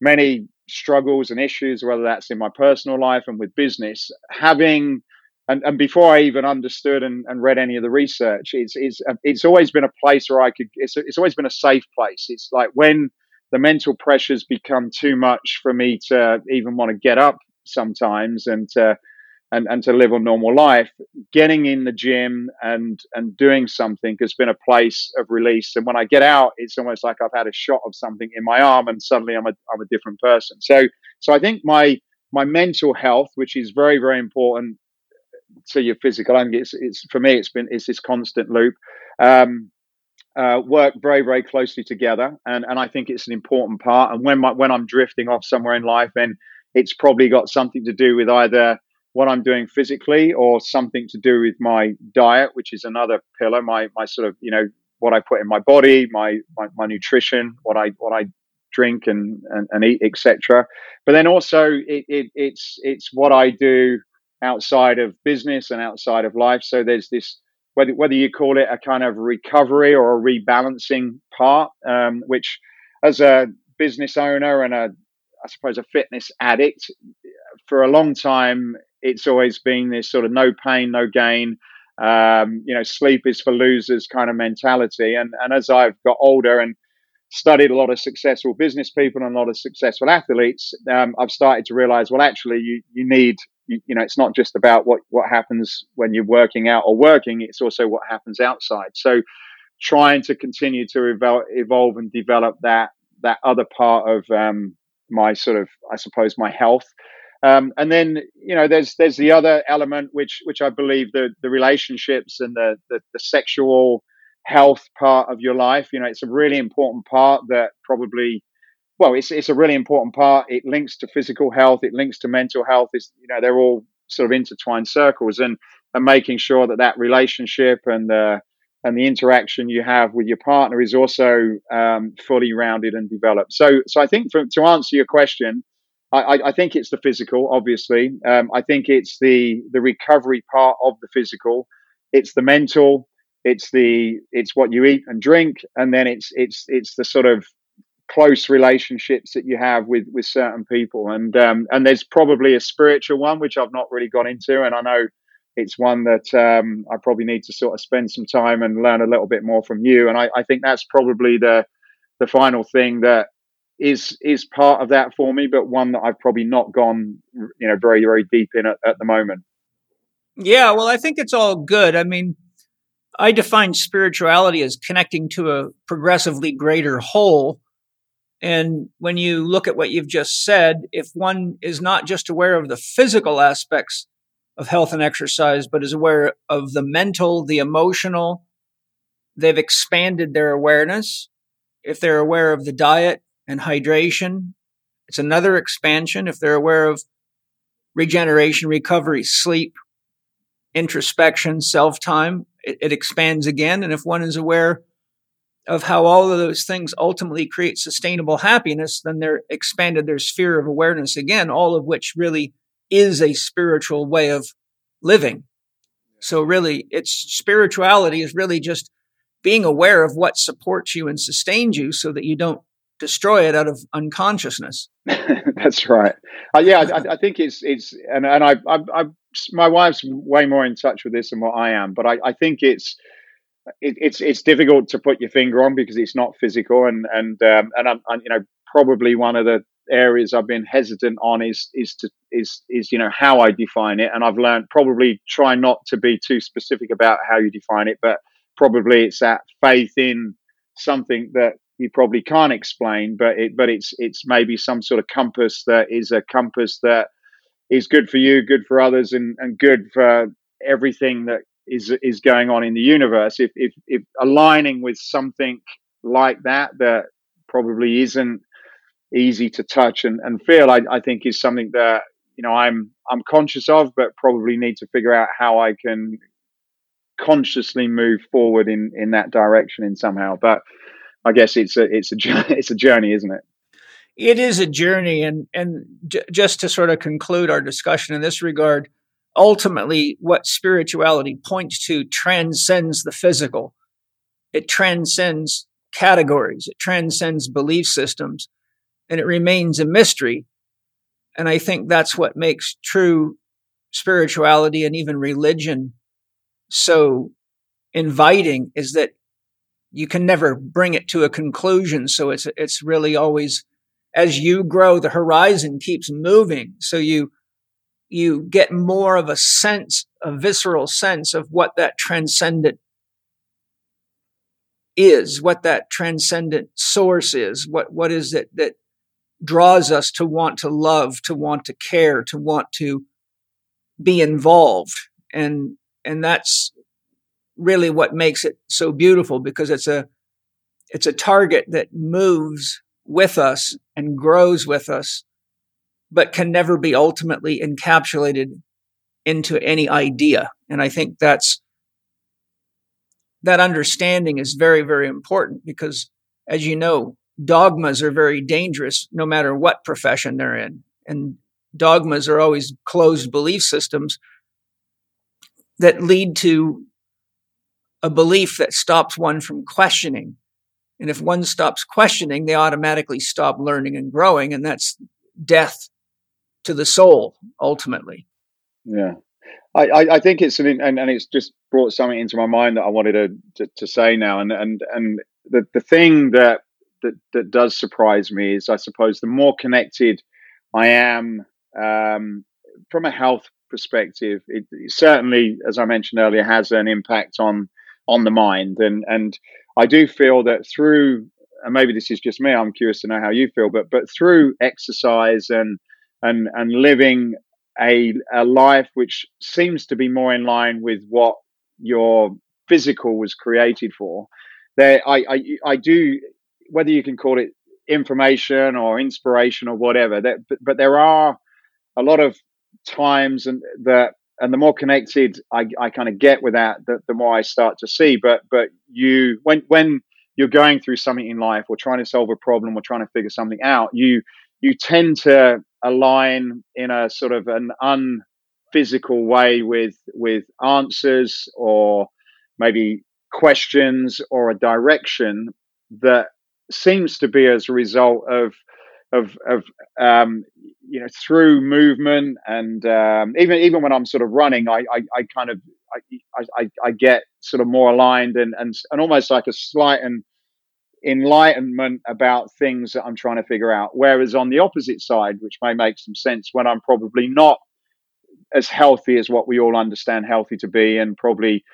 many struggles and issues, whether that's in my personal life and with business, having and, and before I even understood and, and read any of the research, it's, it's, uh, it's always been a place where I could, it's, it's always been a safe place. It's like when the mental pressures become too much for me to even want to get up sometimes and to and, and to live a normal life, getting in the gym and and doing something has been a place of release. And when I get out, it's almost like I've had a shot of something in my arm, and suddenly I'm a I'm a different person. So so I think my my mental health, which is very very important to your physical, and it's it's for me it's been it's this constant loop. Um, uh, work very very closely together, and and I think it's an important part. And when my when I'm drifting off somewhere in life, then it's probably got something to do with either what I'm doing physically or something to do with my diet, which is another pillar. My my sort of you know what I put in my body, my my, my nutrition, what I what I drink and and, and eat, etc. But then also it, it, it's it's what I do outside of business and outside of life. So there's this whether whether you call it a kind of recovery or a rebalancing part, um, which as a business owner and a I suppose a fitness addict for a long time it's always been this sort of no pain, no gain. Um, you know, sleep is for losers kind of mentality. And and as I've got older and studied a lot of successful business people and a lot of successful athletes, um, I've started to realize, well, actually, you you need you, you, know, it's not just about what what happens when you're working out or working; it's also what happens outside. So, trying to continue to evolve, evolve and develop that that other part of um, my sort of, I suppose, my health. Um, and then you know there's there's the other element which which I believe the the relationships and the, the, the sexual health part of your life. You know, it's a really important part that probably well, it's it's a really important part. It links to physical health. It links to mental health. It's you know they're all sort of intertwined circles, and and making sure that that relationship and the and the interaction you have with your partner is also um, fully rounded and developed. So so I think for, to answer your question, I, I, think it's the physical, obviously. Um, I think it's the the recovery part of the physical. It's the mental. It's the it's what you eat and drink, and then it's it's it's the sort of close relationships that you have with with certain people. And um, and there's probably a spiritual one which I've not really gone into, and I know it's one that um, I probably need to sort of spend some time and learn a little bit more from you. And I, I think that's probably the the final thing that is is part of that for me, but one that I've probably not gone, you know, very very deep in at, at the moment. Yeah, well, I think it's all good. I mean, I define spirituality as connecting to a progressively greater whole, And when you look at what you've just said, if one is not just aware of the physical aspects of health and exercise, but is aware of the mental, the emotional, they've expanded their awareness. If they're aware of the diet and hydration, it's another expansion. If they're aware of regeneration, recovery, sleep, introspection, self time, it, it, expands again. And if one is aware of how all of those things ultimately create sustainable happiness, then they're expanded their sphere of awareness again, all of which really is a spiritual way of living. So really, it's spirituality is really just being aware of what supports you and sustains you so that you don't destroy it out of unconsciousness. That's right. Uh, yeah, I, I, think it's it's and and I, I, I my wife's way more in touch with this than what I am, but I, I think it's it, it's it's difficult to put your finger on because it's not physical, and and um, and I'm, I'm, you know probably one of the areas I've been hesitant on is is to is is you know how I define it, and I've learned probably try not to be too specific about how you define it, but probably it's that faith in something that you probably can't explain, but it but it's it's maybe some sort of compass that is a compass that is good for you, good for others, and and good for everything that is is going on in the universe. If if, if aligning with something like that that probably isn't easy to touch and, and feel, I, I think is something that you know I'm I'm conscious of, but probably need to figure out how I can consciously move forward in in that direction in somehow. But I guess it's a it's a it's a journey, isn't it? It is a journey, and and j- just to sort of conclude our discussion in this regard, ultimately, what spirituality points to transcends the physical. It transcends categories. It transcends belief systems, and it remains a mystery. And I think that's what makes true spirituality and even religion so inviting is that you can never bring it to a conclusion. So it's, it's really always, as you grow, the horizon keeps moving. So you, you get more of a sense, a visceral sense of what that transcendent is, what that transcendent source is, what, what is it that draws us to want to love, to want to care, to want to be involved. And and that's really what makes it so beautiful because it's a it's a target that moves with us and grows with us but can never be ultimately encapsulated into any idea. And i think that's that understanding is very very important because as you know dogmas are very dangerous no matter what profession they're in. And dogmas are always closed belief systems that lead to a belief that stops one from questioning. And if one stops questioning, they automatically stop learning and growing. And that's death to the soul, ultimately. Yeah. I, I, I think it's an, and, and it's just brought something into my mind that I wanted to, to, to say now. And, and, and the, the thing that, that, that does surprise me is, I suppose, the more connected I am um, from a health perspective, it, certainly, as I mentioned earlier, has an impact on on the mind. And and I do feel that through, and maybe this is just me. I'm curious to know how you feel, but but through exercise and and and living a a life which seems to be more in line with what your physical was created for. There, I I, I do whether you can call it information or inspiration or whatever. That but, but there are a lot of times and that and the more connected I, I kind of get with that, the, the more I start to see. But but you when when you're going through something in life or trying to solve a problem or trying to figure something out, you you tend to align in a sort of an unphysical way with with answers or maybe questions or a direction that seems to be as a result of of of um, you know through movement and um, even even when I'm sort of running, I I, I kind of I, I, I get sort of more aligned and and and almost like a slight and enlightenment about things that I'm trying to figure out. Whereas on the opposite side, which may make some sense, when I'm probably not as healthy as what we all understand healthy to be, and probably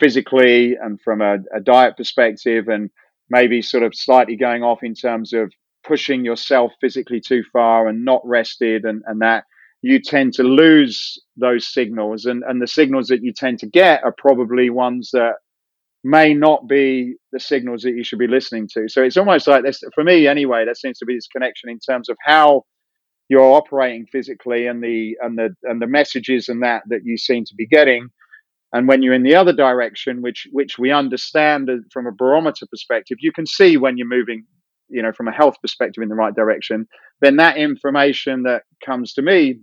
physically and from a, a diet perspective, and maybe sort of slightly going off in terms of pushing yourself physically too far and not rested and, and that you tend to lose those signals and, and the signals that you tend to get are probably ones that may not be the signals that you should be listening to. So it's almost like this for me anyway, there seems to be this connection in terms of how you're operating physically and the and the and the messages and that that you seem to be getting. And when you're in the other direction, which which we understand from a barometer perspective, you can see when you're moving, you know, from a health perspective in the right direction. Then that information that comes to me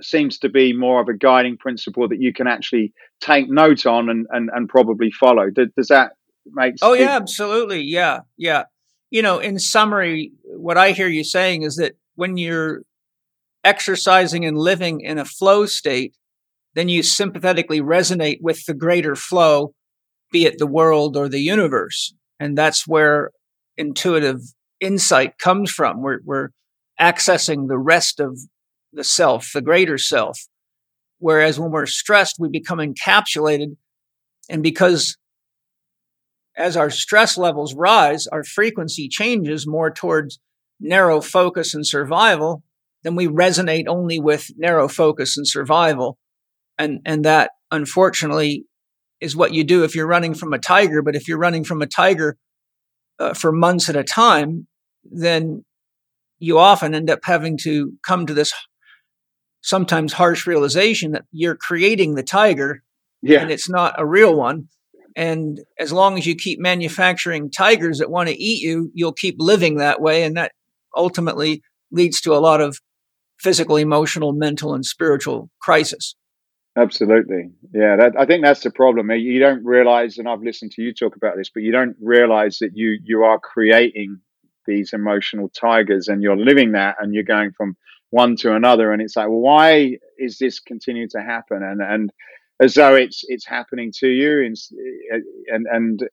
seems to be more of a guiding principle that you can actually take note on and and, and probably follow. Does, does that make? sense? Oh yeah, absolutely. Yeah, yeah. You know, in summary, what I hear you saying is that when you're exercising and living in a flow state, then you sympathetically resonate with the greater flow, be it the world or the universe. And that's where intuitive insight comes from. We're, we're accessing the rest of the self, the greater self. Whereas when we're stressed, we become encapsulated. And because as our stress levels rise, our frequency changes more towards narrow focus and survival, then we resonate only with narrow focus and survival. And, and that unfortunately is what you do if you're running from a tiger. But if you're running from a tiger uh, for months at a time, then you often end up having to come to this sometimes harsh realization that you're creating the tiger yeah. and it's not a real one. And as long as you keep manufacturing tigers that want to eat you, you'll keep living that way. And that ultimately leads to a lot of physical, emotional, mental, and spiritual crisis. Absolutely. Yeah, that, I think that's the problem. You don't realize, and I've listened to you talk about this, but you don't realize that you you are creating these emotional tigers and you're living that and you're going from one to another and it's like well, why is this continuing to happen and and as though it's it's happening to you and and and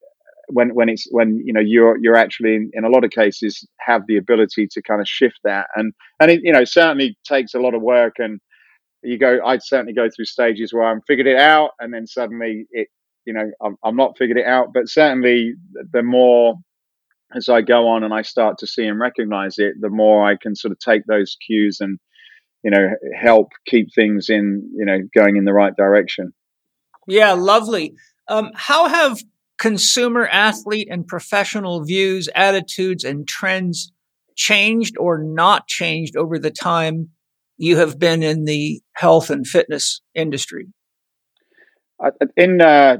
when when it's when you know you're you're actually in, in a lot of cases have the ability to kind of shift that and and it you know certainly takes a lot of work and you go I'd certainly go through stages where I'm figured it out and then suddenly it you know I'm, I'm not figured it out but certainly the more as I go on and I start to see and recognize it, the more I can sort of take those cues and, you know, help keep things in, you know, going in the right direction. Yeah, lovely. Um, how have consumer, athlete, and professional views, attitudes, and trends changed or not changed over the time you have been in the health and fitness industry? In uh,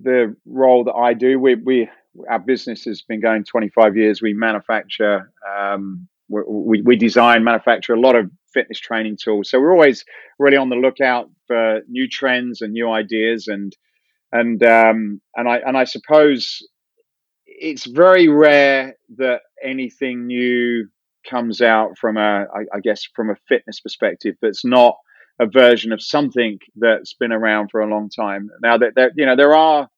the role that I do, we, we our business has been going 25 years. We manufacture, um, we, we design, manufacture a lot of fitness training tools. So we're always really on the lookout for new trends and new ideas. And and um, and I and I suppose it's very rare that anything new comes out from a, I, I guess, from a fitness perspective that's not a version of something that's been around for a long time. Now that you know, there are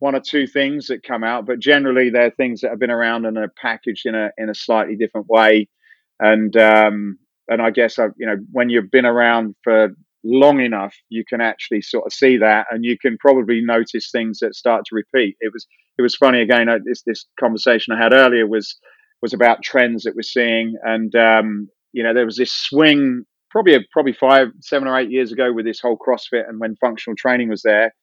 one or two things that come out, but generally they're things that have been around and are packaged in a in a slightly different way. And um, and I guess I, you know when you've been around for long enough, you can actually sort of see that, and you can probably notice things that start to repeat. It was it was funny again. Uh, this this conversation I had earlier was was about trends that we're seeing, and um, you know there was this swing probably probably five seven or eight years ago with this whole CrossFit and when functional training was there.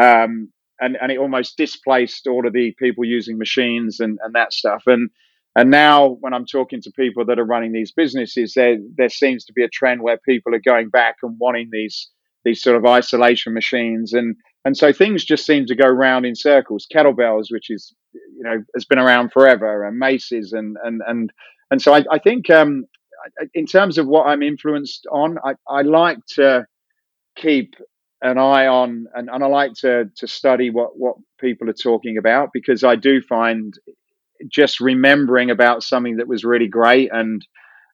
Um, and and it almost displaced all of the people using machines and and that stuff. And and now when I'm talking to people that are running these businesses there there seems to be a trend where people are going back and wanting these these sort of isolation machines. And and so things just seem to go round in circles. Kettlebells which is you know has been around forever and maces and and and and so I, I think um, in terms of what I'm influenced on I, I like to keep an eye on and, and I like to to study what what people are talking about because I do find just remembering about something that was really great and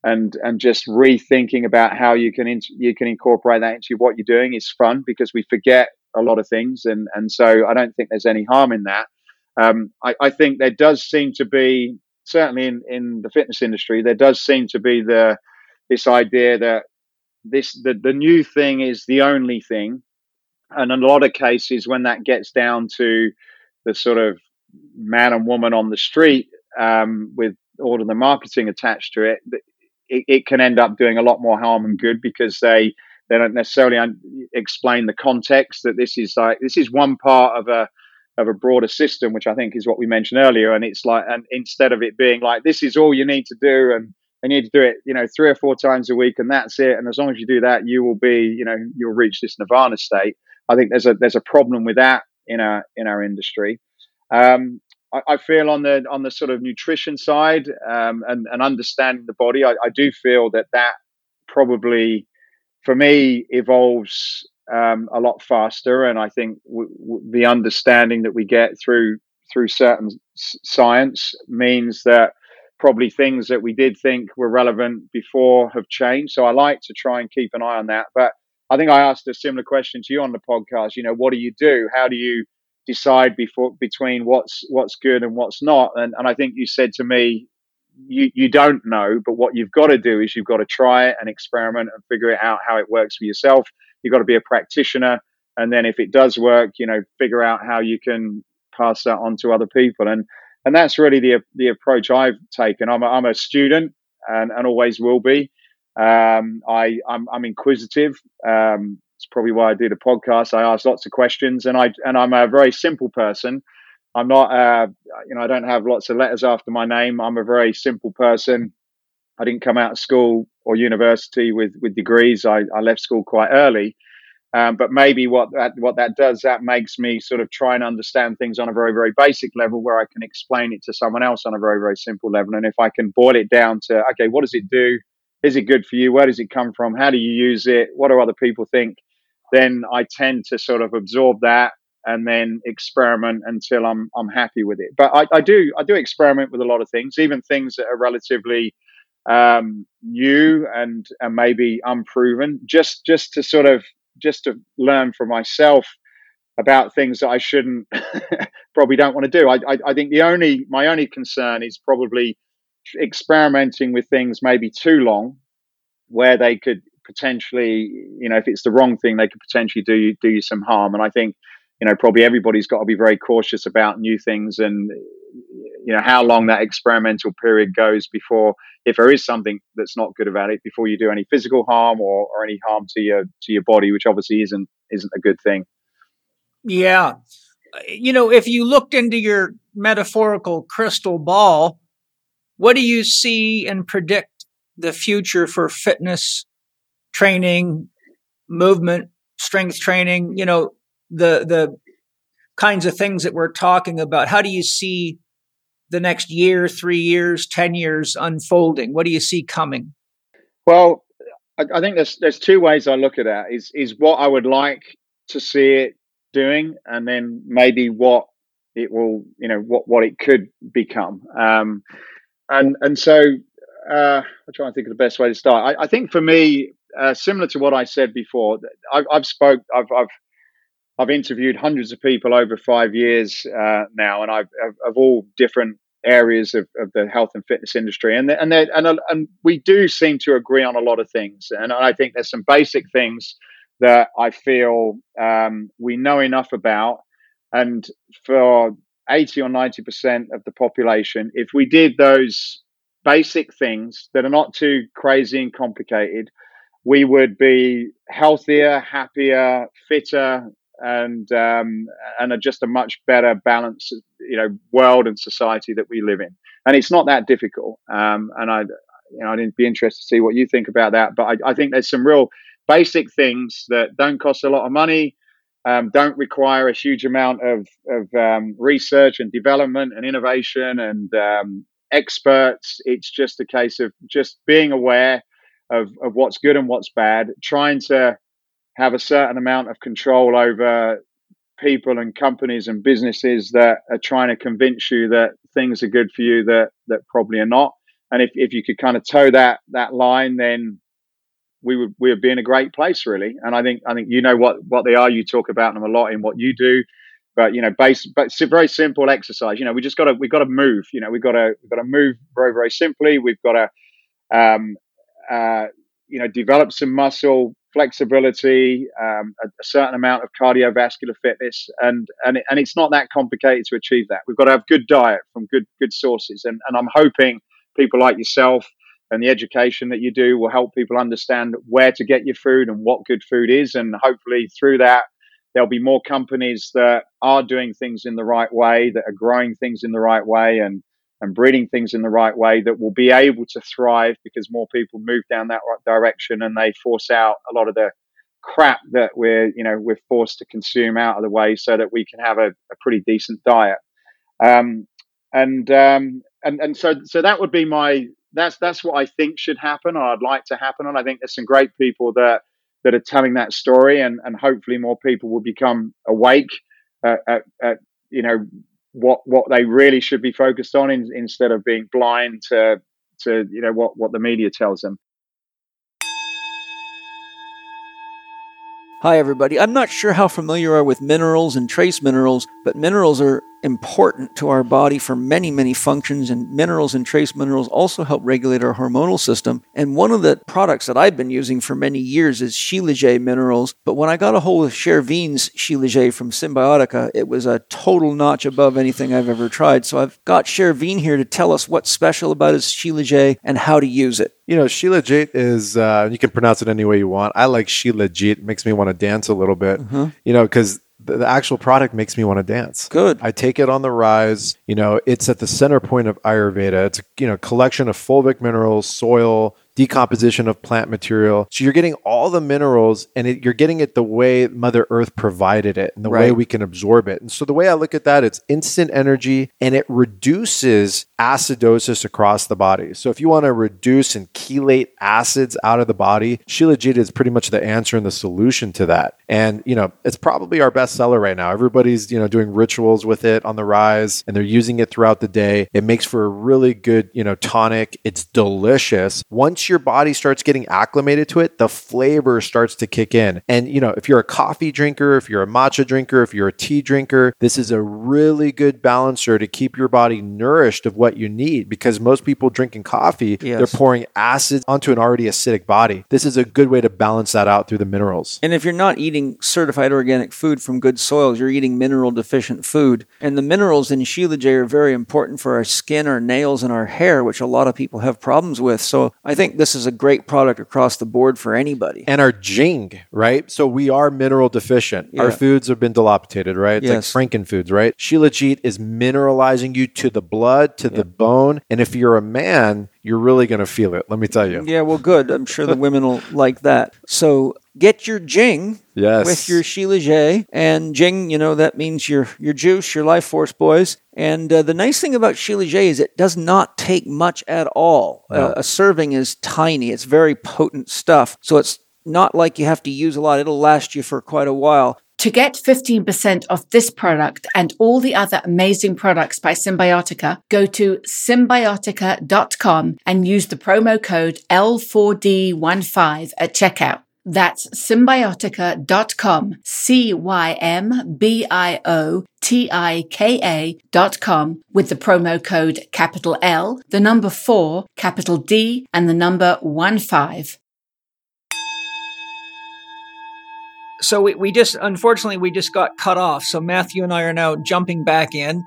and and just rethinking about how you can you can incorporate that into what you're doing is fun because we forget a lot of things and and so I don't think there's any harm in that. Um, I, I think there does seem to be certainly in in the fitness industry there does seem to be the this idea that this the, the new thing is the only thing and in a lot of cases, when that gets down to the sort of man and woman on the street um, with all of the marketing attached to it, it, it can end up doing a lot more harm than good because they they don't necessarily explain the context that this is like this is one part of a of a broader system, which I think is what we mentioned earlier. And it's like, and instead of it being like, this is all you need to do, and you need to do it, you know, three or four times a week, and that's it. And as long as you do that, you will be, you know, you'll reach this nirvana state. I think there's a there's a problem with that in our in our industry. Um, I, I, feel on the on the sort of nutrition side um, and, and understanding the body, I, I do feel that that probably for me evolves um, a lot faster. And I think w- w- the understanding that we get through through certain s- science means that probably things that we did think were relevant before have changed. So I like to try and keep an eye on that. But I think I asked a similar question to you on the podcast. You know, what do you do? How do you decide before between what's what's good and what's not? And and I think you said to me, you you don't know, but what you've got to do is you've got to try it and experiment and figure it out how it works for yourself. You've got to be a practitioner, and then if it does work, you know, figure out how you can pass that on to other people. And and that's really the the approach I've taken. I'm a, I'm a student and, and always will be. Um, I I'm, I'm inquisitive. Um, it's probably why I do the podcast. I ask lots of questions, and I and I'm a very simple person. I'm not, uh, you know, I don't have lots of letters after my name. I'm a very simple person. I didn't come out of school or university with with degrees. I, I left school quite early. Um, but maybe what that what that does that makes me sort of try and understand things on a very very basic level where I can explain it to someone else on a very very simple level. And if I can boil it down to okay, what does it do? Is it good for you? Where does it come from? How do you use it? What do other people think? Then I tend to sort of absorb that and then experiment until I'm I'm happy with it. But I, I do I do experiment with a lot of things, even things that are relatively um, new and and maybe unproven, just just to sort of just to learn for myself about things that I shouldn't probably don't want to do. I, I, I think the only my only concern is probably experimenting with things maybe too long, where they could potentially, you know, if it's the wrong thing, they could potentially do you do you some harm. And I think, you know, probably everybody's got to be very cautious about new things and you know how long that experimental period goes before if there is something that's not good about it before you do any physical harm or, or any harm to your to your body which obviously isn't isn't a good thing. Yeah. You know if you looked into your metaphorical crystal ball what do you see and predict the future for fitness training movement strength training? You know the the kinds of things that we're talking about how do you see the next year, three years, 10 years unfolding? What do you see coming? Well, I, I think there's, there's two ways I look at that is, is what I would like to see it doing and then maybe what it will, you know, what, what it could become. Um, and, and so, uh, I'm trying to think of the best way to start. I, I think for me, uh, similar to what I said before, I've, I've spoke, I've, I've I've interviewed hundreds of people over five years uh, now, and I've of all different areas of, of the health and fitness industry, and and and and we do seem to agree on a lot of things. And I think there's some basic things that I feel um, we know enough about, and for 80 or 90 percent of the population, if we did those basic things that are not too crazy and complicated, we would be healthier, happier, fitter, and um, and are just a much better balanced you know world and society that we live in. And it's not that difficult um, and i you know i'd be interested to see what you think about that but I, I, think there's some real basic things that don't cost a lot of money um, don't require a huge amount of, of um, research and development and innovation and um, experts. It's just a case of just being aware of, of what's good and what's bad trying to have a certain amount of control over people and companies and businesses that are trying to convince you that things are good for you that that probably are not. And if, if you could kind of toe that that line, then we would we would be in a great place really. And I think I think you know what what they are. You talk about them a lot in what you do. But you know, base, but it's a very simple exercise. You know, we just got to we've got to move. You know, we've got to we've got to move very very simply. We've got to um, uh, you know develop some muscle flexibility, um, a, a, certain amount of cardiovascular fitness, and and it, and it's not that complicated to achieve that. We've got to have good diet from good good sources, and and I'm hoping people like yourself and the education that you do will help people understand where to get your food and what good food is. And hopefully through that, there'll be more companies that are doing things in the right way, that are growing things in the right way and, and breeding things in the right way that will be able to thrive because more people move down that right direction and they force out a lot of the crap that we're, you know, we're forced to consume out of the way so that we can have a, a pretty decent diet. Um, and, um, and, and so, so that would be my, that's, that's what I think should happen or I'd like to happen. And I think there's some great people that, that are telling that story and, and hopefully more people will become awake uh, at, at, you know, what, what they really should be focused on in, instead of being blind to, to, you know, what, what the media tells them. Hi, everybody. I'm not sure how familiar you are with minerals and trace minerals, but minerals are important to our body for many, many functions, and minerals and trace minerals also help regulate our hormonal system. And one of the products that I've been using for many years is Shilajit minerals. But when I got a hold of Chervin's Shilajit from Cymbiotika, it was a total notch above anything I've ever tried. So I've got Chervin here to tell us what's special about his Shilajit and how to use it. You know, Shilajit is, uh, you can pronounce it any way you want. I like Shilajit. It makes me want to dance a little bit, uh-huh. you know, because the, actual product makes me want to dance. Good. I take it on the rise. You know, it's at the center point of Ayurveda. It's a you know collection of fulvic minerals, soil, decomposition of plant material. So you're getting all the minerals and it, you're getting it the way Mother Earth provided it and the right. way we can absorb it. And so the way I look at that, it's instant energy and it reduces acidosis across the body. So if you want to reduce and chelate acids out of the body, Shilajit is pretty much the answer and the solution to that. And, you know, it's probably our best seller right now. Everybody's, you know, doing rituals with it on the rise and they're using it throughout the day. It makes for a really good, you know, tonic. It's delicious. Once your body starts getting acclimated to it, the flavor starts to kick in. And, you know, if you're a coffee drinker, if you're a matcha drinker, if you're a tea drinker, this is a really good balancer to keep your body nourished of what you need because most people drinking coffee, yes. they're pouring acids onto an already acidic body. This is a good way to balance that out through the minerals. And if you're not eating certified organic food from good soils, you're eating mineral deficient food. And the minerals in Shilajit are very important for our skin, our nails, and our hair, which a lot of people have problems with. So I think this is a great product across the board for anybody. And our Jing, right? So we are mineral deficient. Yeah. Our foods have been dilapidated, right? It's yes. like Frankenfoods, right? Shilajit is mineralizing you to the blood, to the bone. And if you're a man, you're really going to feel it. Let me tell you. Yeah, well, good. I'm sure the women will like that. So get your Jing yes. with your Shilajit. And Jing, you know, that means your, your juice, your life force, boys. And uh, the nice thing about Shilajit is it does not take much at all. Uh, a serving is tiny, it's very potent stuff. So it's not like you have to use a lot, it'll last you for quite a while. To get 15% off this product and all the other amazing products by Cymbiotika, go to cymbiotika.com and use the promo code L4D15 at checkout. That's cymbiotika.com, C Y M B I O T I K A dot com with the promo code capital L, the number four, capital D, and the number one five. So we, we just, unfortunately, we just got cut off. So Matthew and I are now jumping back in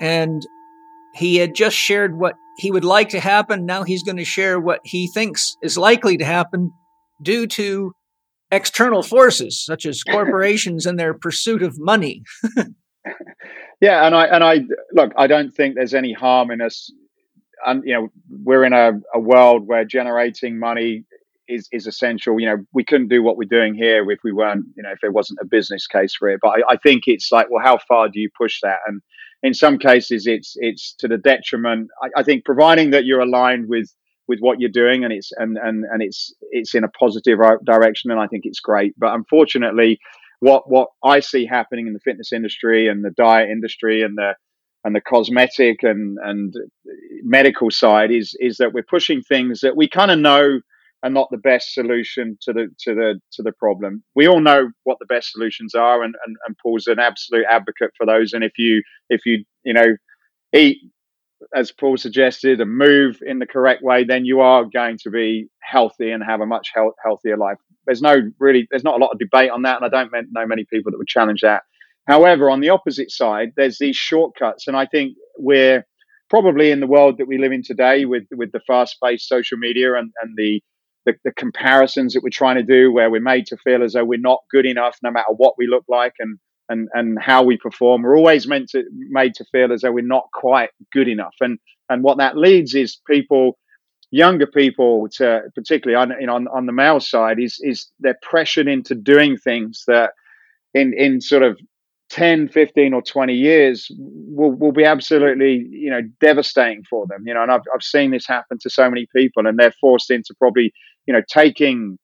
and he had just shared what he would like to happen. Now he's going to share what he thinks is likely to happen due to external forces such as corporations and their pursuit of money. yeah, and I and I look, I don't think there's any harm in us. And you know, we're in a, a world where generating money is is essential. You know, we couldn't do what we're doing here if we weren't, you know, if there wasn't a business case for it. But I, I think it's like, well, how far do you push that? And in some cases, it's it's to the detriment. I, I think providing that you're aligned with with what you're doing and it's and and and it's it's in a positive direction and I think it's great. But unfortunately, what what I see happening in the fitness industry and the diet industry and the and the cosmetic and and medical side is is that we're pushing things that we kind of know are not the best solution to the to the to the problem. We all know what the best solutions are, and, and, and Paul's an absolute advocate for those. And if you if you you know eat as Paul suggested, and move in the correct way, then you are going to be healthy and have a much health, healthier life. There's no really, there's not a lot of debate on that, and I don't know many people that would challenge that. However, on the opposite side, there's these shortcuts, and I think we're probably in the world that we live in today with with the fast-paced social media and and the, the the, comparisons that we're trying to do where we're made to feel as though we're not good enough no matter what we look like and and and how we perform. We're always meant to made to feel as though we're not quite good enough. And and what that leads is people younger people to particularly on you know on, on the male side is is they're pressured into doing things that in in sort of 10 15 or 20 years will, will be absolutely you know devastating for them you know. And I've, I've seen this happen to so many people and they're forced into probably you know taking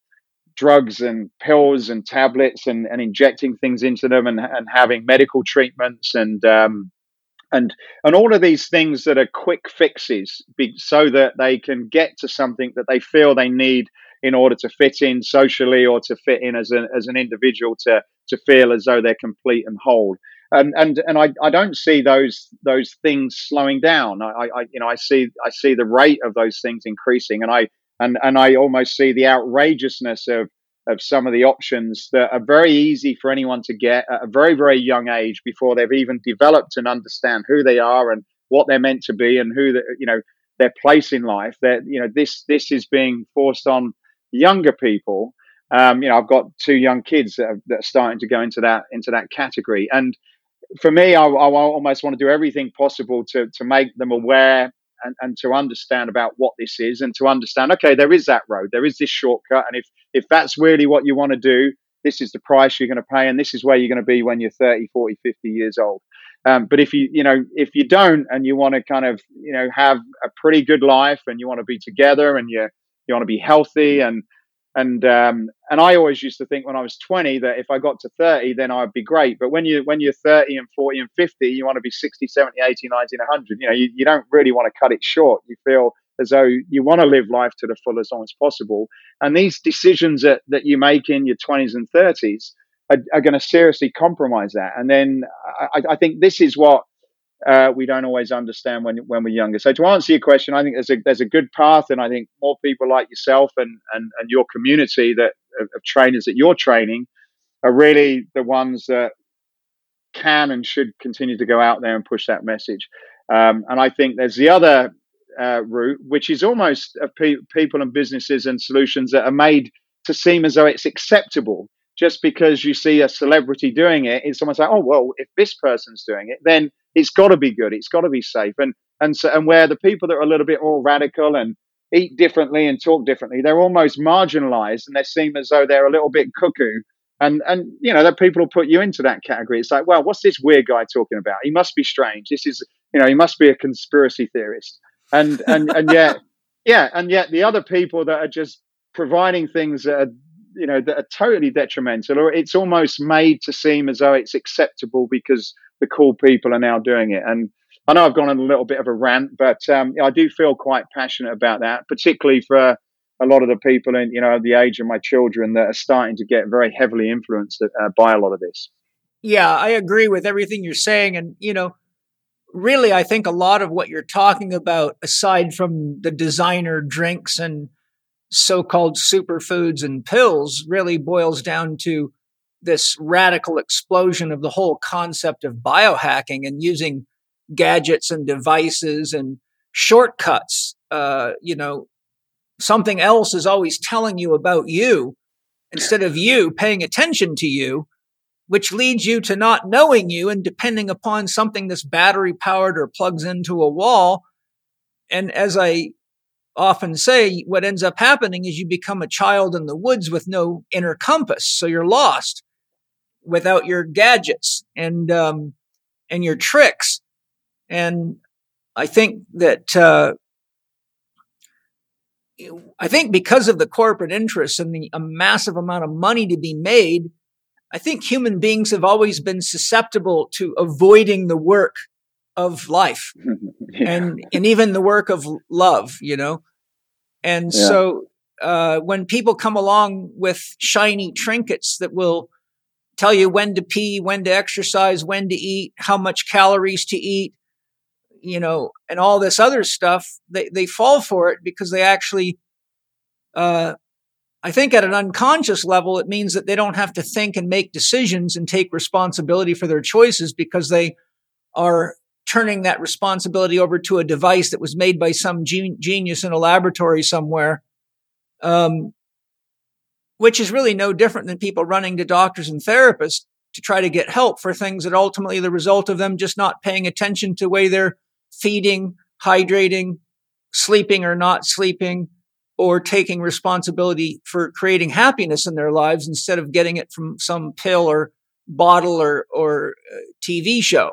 drugs and pills and tablets and, and injecting things into them and, and having medical treatments and um, and and all of these things that are quick fixes be, so that they can get to something that they feel they need in order to fit in socially or to fit in as an as an individual to to feel as though they're complete and whole. And and and I, I don't see those those things slowing down. I, I you know I see I see the rate of those things increasing, and I and and I almost see the outrageousness of of some of the options that are very easy for anyone to get at a very very young age before they've even developed and understand who they are and what they're meant to be and who the, you know their place in life. That you know this this is being forced on younger people um, you know, I've got two young kids that are, that are, starting to go into that into that category, and for me, I, I almost want to do everything possible to to make them aware and, and to understand about what this is, and to understand, okay, there is that road, there is this shortcut, and if if that's really what you want to do, this is the price you're going to pay, and this is where you're going to be when you're 30, 40, 50 years old. Um, but if you, you know, if you don't, and you want to kind of, you know, have a pretty good life, and you want to be together, and you you want to be healthy, and and um, and I always used to think when I was 20 that if I got to 30 then I'd be great. But when you when you're 30 and 40 and 50 you want to be 60 70 80 90 100 you know you, you don't really want to cut it short. You feel as though you want to live life to the full as long as possible. And these decisions that, that you make in your 20s and 30s are, are going to seriously compromise that. And then I, I think this is what uh, we don't always understand when when we're younger. So to answer your question, I think there's a there's a good path, and I think more people like yourself and and, and your community that of, of trainers that you're training are really the ones that can and should continue to go out there and push that message. Um, and I think there's the other uh, route, which is almost of pe- people and businesses and solutions that are made to seem as though it's acceptable. Just because you see a celebrity doing it, it's almost like, oh well, if this person's doing it, then it's got to be good. It's got to be safe. And and so and where the people that are a little bit more radical and eat differently and talk differently, they're almost marginalized and they seem as though they're a little bit cuckoo. And and you know that people will put you into that category. It's like, well, what's this weird guy talking about? He must be strange. This is you know he must be a conspiracy theorist. And and and yet yeah, and yet the other people that are just providing things that are you know that are totally detrimental, or it's almost made to seem as though it's acceptable because the cool people are now doing it. And I know I've gone on a little bit of a rant, but um, I do feel quite passionate about that, particularly for a lot of the people in you know the age of my children that are starting to get very heavily influenced uh, by a lot of this. Yeah, I agree with everything you're saying, and you know, really, I think a lot of what you're talking about, aside from the designer drinks and so-called superfoods and pills, really boils down to this radical explosion of the whole concept of biohacking and using gadgets and devices and shortcuts. Uh, you know, something else is always telling you about you instead of you paying attention to you, which leads you to not knowing you and depending upon something that's battery powered or plugs into a wall. And as I often say, what ends up happening is you become a child in the woods with no inner compass. So you're lost without your gadgets and um, and your tricks. And I think that uh, I think because of the corporate interests and the a massive amount of money to be made, I think human beings have always been susceptible to avoiding the work of life yeah. and and even the work of love, you know. And yeah. so uh, when people come along with shiny trinkets that will tell you when to pee, when to exercise, when to eat, how much calories to eat, you know, and all this other stuff, they, they fall for it because they actually, uh, I think at an unconscious level, it means that they don't have to think and make decisions and take responsibility for their choices because they are turning that responsibility over to a device that was made by some gen- genius in a laboratory somewhere, um, which is really no different than people running to doctors and therapists to try to get help for things that ultimately the result of them just not paying attention to the way they're feeding, hydrating, sleeping or not sleeping, or taking responsibility for creating happiness in their lives instead of getting it from some pill or bottle or or uh, TV show.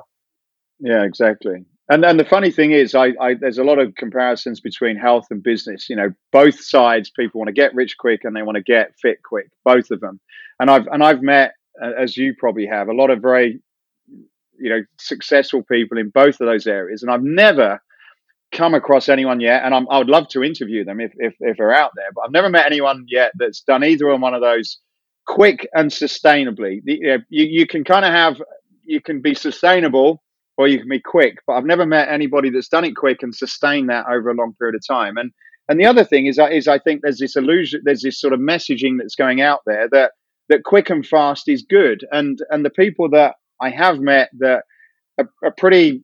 Yeah, exactly. And and the funny thing is, I, I, there's a lot of comparisons between health and business. You know, both sides people want to get rich quick and they want to get fit quick. Both of them. And I've and I've met, as you probably have, a lot of very, you know, successful people in both of those areas. And I've never come across anyone yet, and I'm, i would love to interview them if, if if they're out there. But I've never met anyone yet that's done either on one of those quick and sustainably. You, you, you can kind of have you can be sustainable or you can be quick. But I've never met anybody that's done it quick and sustained that over a long period of time. And and the other thing is, uh, is I think there's this illusion, there's this sort of messaging that's going out there that that quick and fast is good. And and the people that I have met that are, are pretty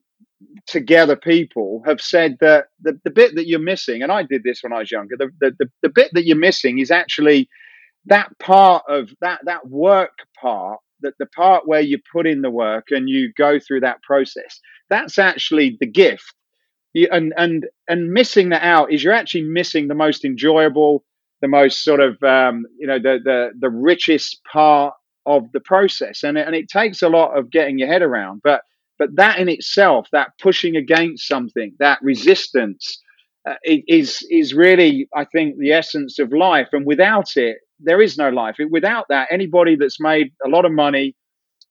together people have said that the, the bit that you're missing, and I did this when I was younger, the, the, the, the bit that you're missing is actually that part of that that work part that the part where you put in the work and you go through that process that's actually the gift. And and and missing that out is you're actually missing the most enjoyable the most sort of um, you know the the the richest part of the process. And it, and it takes a lot of getting your head around but but that in itself that pushing against something that resistance uh, is is really i think the essence of life. And without it there is no life. Without that, anybody that's made a lot of money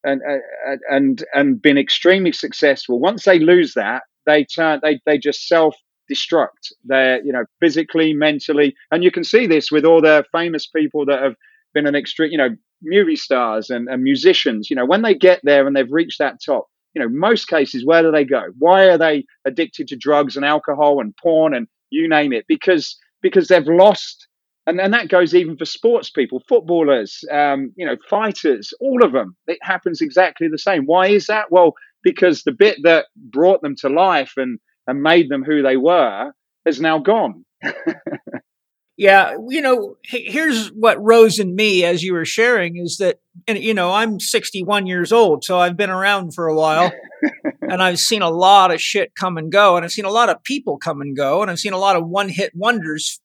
and uh, and and been extremely successful, once they lose that, they turn they they just self destruct. They're you know physically, mentally, and you can see this with all the famous people that have been an extreme, you know, movie stars and, and musicians. You know, when they get there and they've reached that top, you know, most cases, where do they go? Why are they addicted to drugs and alcohol and porn and you name it? Because because they've lost and and that goes even for sports people, footballers, um, you know, fighters, all of them. It happens exactly the same. Why is that? Well, because the bit that brought them to life and and made them who they were has now gone. yeah, you know, here's what rose in me as you were sharing is that, and you know, I'm 61 years old, so I've been around for a while, and I've seen a lot of shit come and go, and I've seen a lot of people come and go, and I've seen a lot of one hit wonders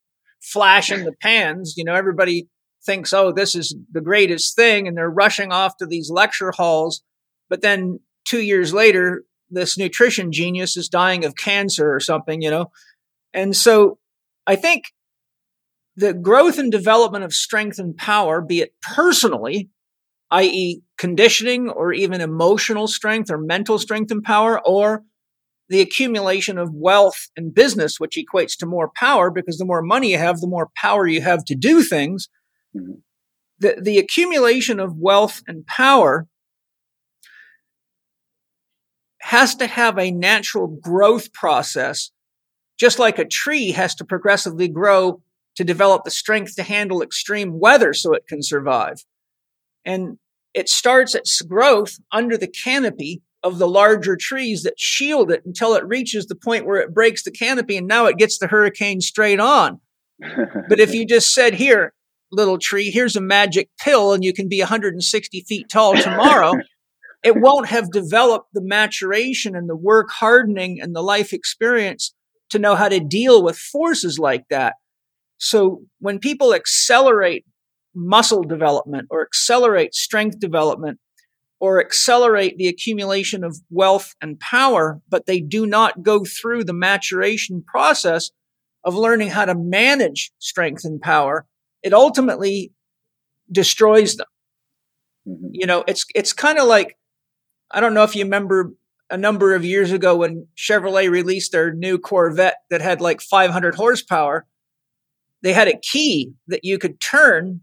flash in the pans. You know, everybody thinks, oh, this is the greatest thing, and they're rushing off to these lecture halls. But then two years later, this nutrition genius is dying of cancer or something, you know? And so I think the growth and development of strength and power, be it personally, i.e., conditioning or even emotional strength or mental strength and power, or the accumulation of wealth and business, which equates to more power because the more money you have, the more power you have to do things. Mm-hmm. The, the accumulation of wealth and power has to have a natural growth process, just like a tree has to progressively grow to develop the strength to handle extreme weather so it can survive. And it starts its growth under the canopy of the larger trees that shield it until it reaches the point where it breaks the canopy and now it gets the hurricane straight on. but if you just said, here, little tree, here's a magic pill and you can be 160 feet tall tomorrow, it won't have developed the maturation and the work hardening and the life experience to know how to deal with forces like that. So when people accelerate muscle development or accelerate strength development, or accelerate the accumulation of wealth and power, but they do not go through the maturation process of learning how to manage strength and power. It ultimately destroys them. Mm-hmm. You know, it's, it's kind of like, I don't know if you remember a number of years ago when Chevrolet released their new Corvette that had like 500 horsepower. They had a key that you could turn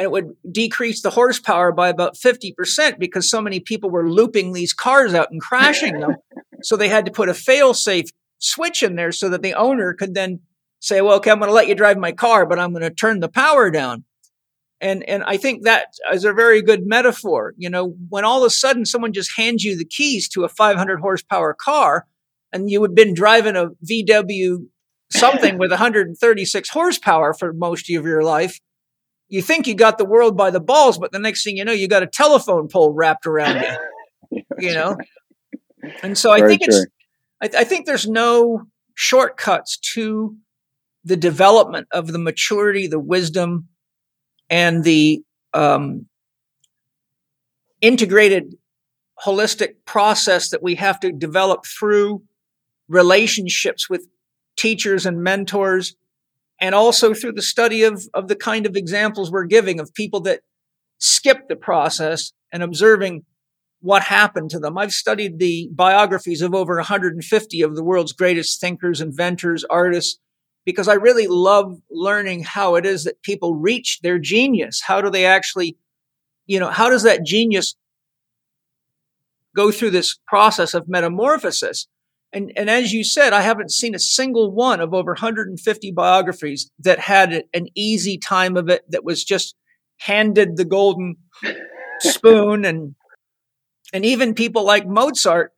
and it would decrease the horsepower by about 50% because so many people were looping these cars out and crashing them. so they had to put a fail safe switch in there so that the owner could then say, well, okay, I'm going to let you drive my car, but I'm going to turn the power down. And, and I think that is a very good metaphor. You know, when all of a sudden someone just hands you the keys to a 500 horsepower car and you had been driving a VW something with 136 horsepower for most of your life, you think you got the world by the balls, but the next thing you know, you got a telephone pole wrapped around you. you know, and so I think true. it's. I, I think there's no shortcuts to the development of the maturity, the wisdom, and the um, integrated holistic process that we have to develop through relationships with teachers and mentors and also through the study of, of the kind of examples we're giving of people that skip the process and observing what happened to them. I've studied the biographies of over 150 of the world's greatest thinkers, inventors, artists, because I really love learning how it is that people reach their genius. How do they actually, you know, how does that genius go through this process of metamorphosis? And, and as you said, I haven't seen a single one of over 150 biographies that had an easy time of it, that was just handed the golden spoon and, and even people like Mozart,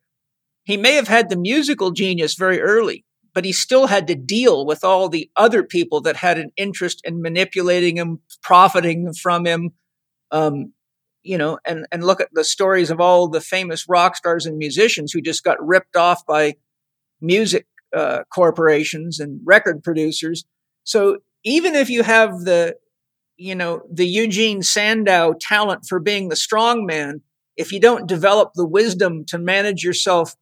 he may have had the musical genius very early, but he still had to deal with all the other people that had an interest in manipulating him, profiting from him. Um, you know, and, and look at the stories of all the famous rock stars and musicians who just got ripped off by music uh, corporations and record producers. So even if you have the, you know, the Eugene Sandow talent for being the strong man, if you don't develop the wisdom to manage yourself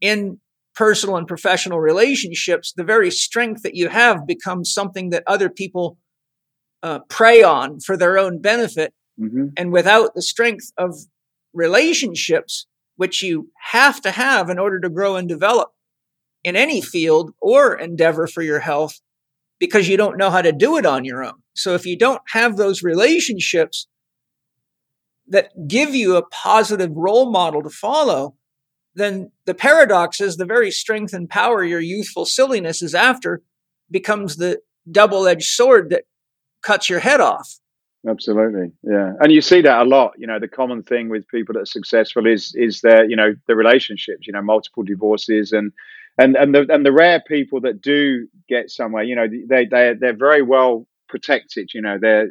in personal and professional relationships, the very strength that you have becomes something that other people uh, prey on for their own benefit. Mm-hmm. And without the strength of relationships, which you have to have in order to grow and develop in any field or endeavor for your health, because you don't know how to do it on your own. So if you don't have those relationships that give you a positive role model to follow, then the paradox is the very strength and power your youthful silliness is after becomes the double edged sword that cuts your head off. Absolutely, yeah, and you see that a lot. You know, the common thing with people that are successful is is their you know the relationships. You know, multiple divorces and and and the and the rare people that do get somewhere. You know, they they they're very well protected. You know, they're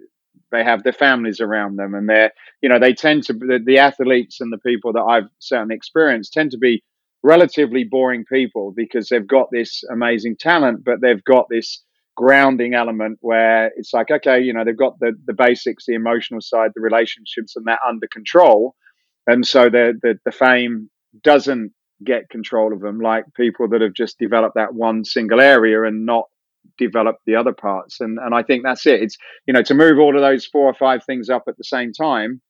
they have their families around them and they're you know they tend to the, the athletes and the people that i've certainly experienced tend to be relatively boring people because they've got this amazing talent but they've got this grounding element where it's like okay you know they've got the the basics the emotional side the relationships and that under control and so the the, the fame doesn't get control of them like people that have just developed that one single area and not develop the other parts. And and I think that's it. It's you know to move all of those four or five things up at the same time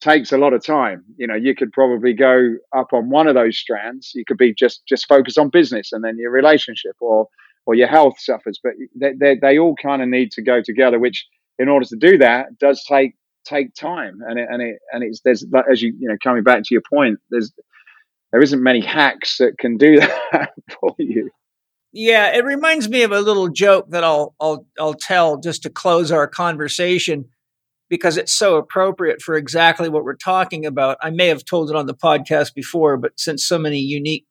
takes a lot of time. You know, you could probably go up on one of those strands. You could be just just focus on business, and then your relationship or or your health suffers. But they they, they all kind of need to go together. Which in order to do that does take take time. And it, and it and it's there's as you you know coming back to your point, there's there isn't many hacks that can do that for you. Yeah, it reminds me of a little joke that I'll I'll I'll tell just to close our conversation because it's so appropriate for exactly what we're talking about. I may have told it on the podcast before, but since so many unique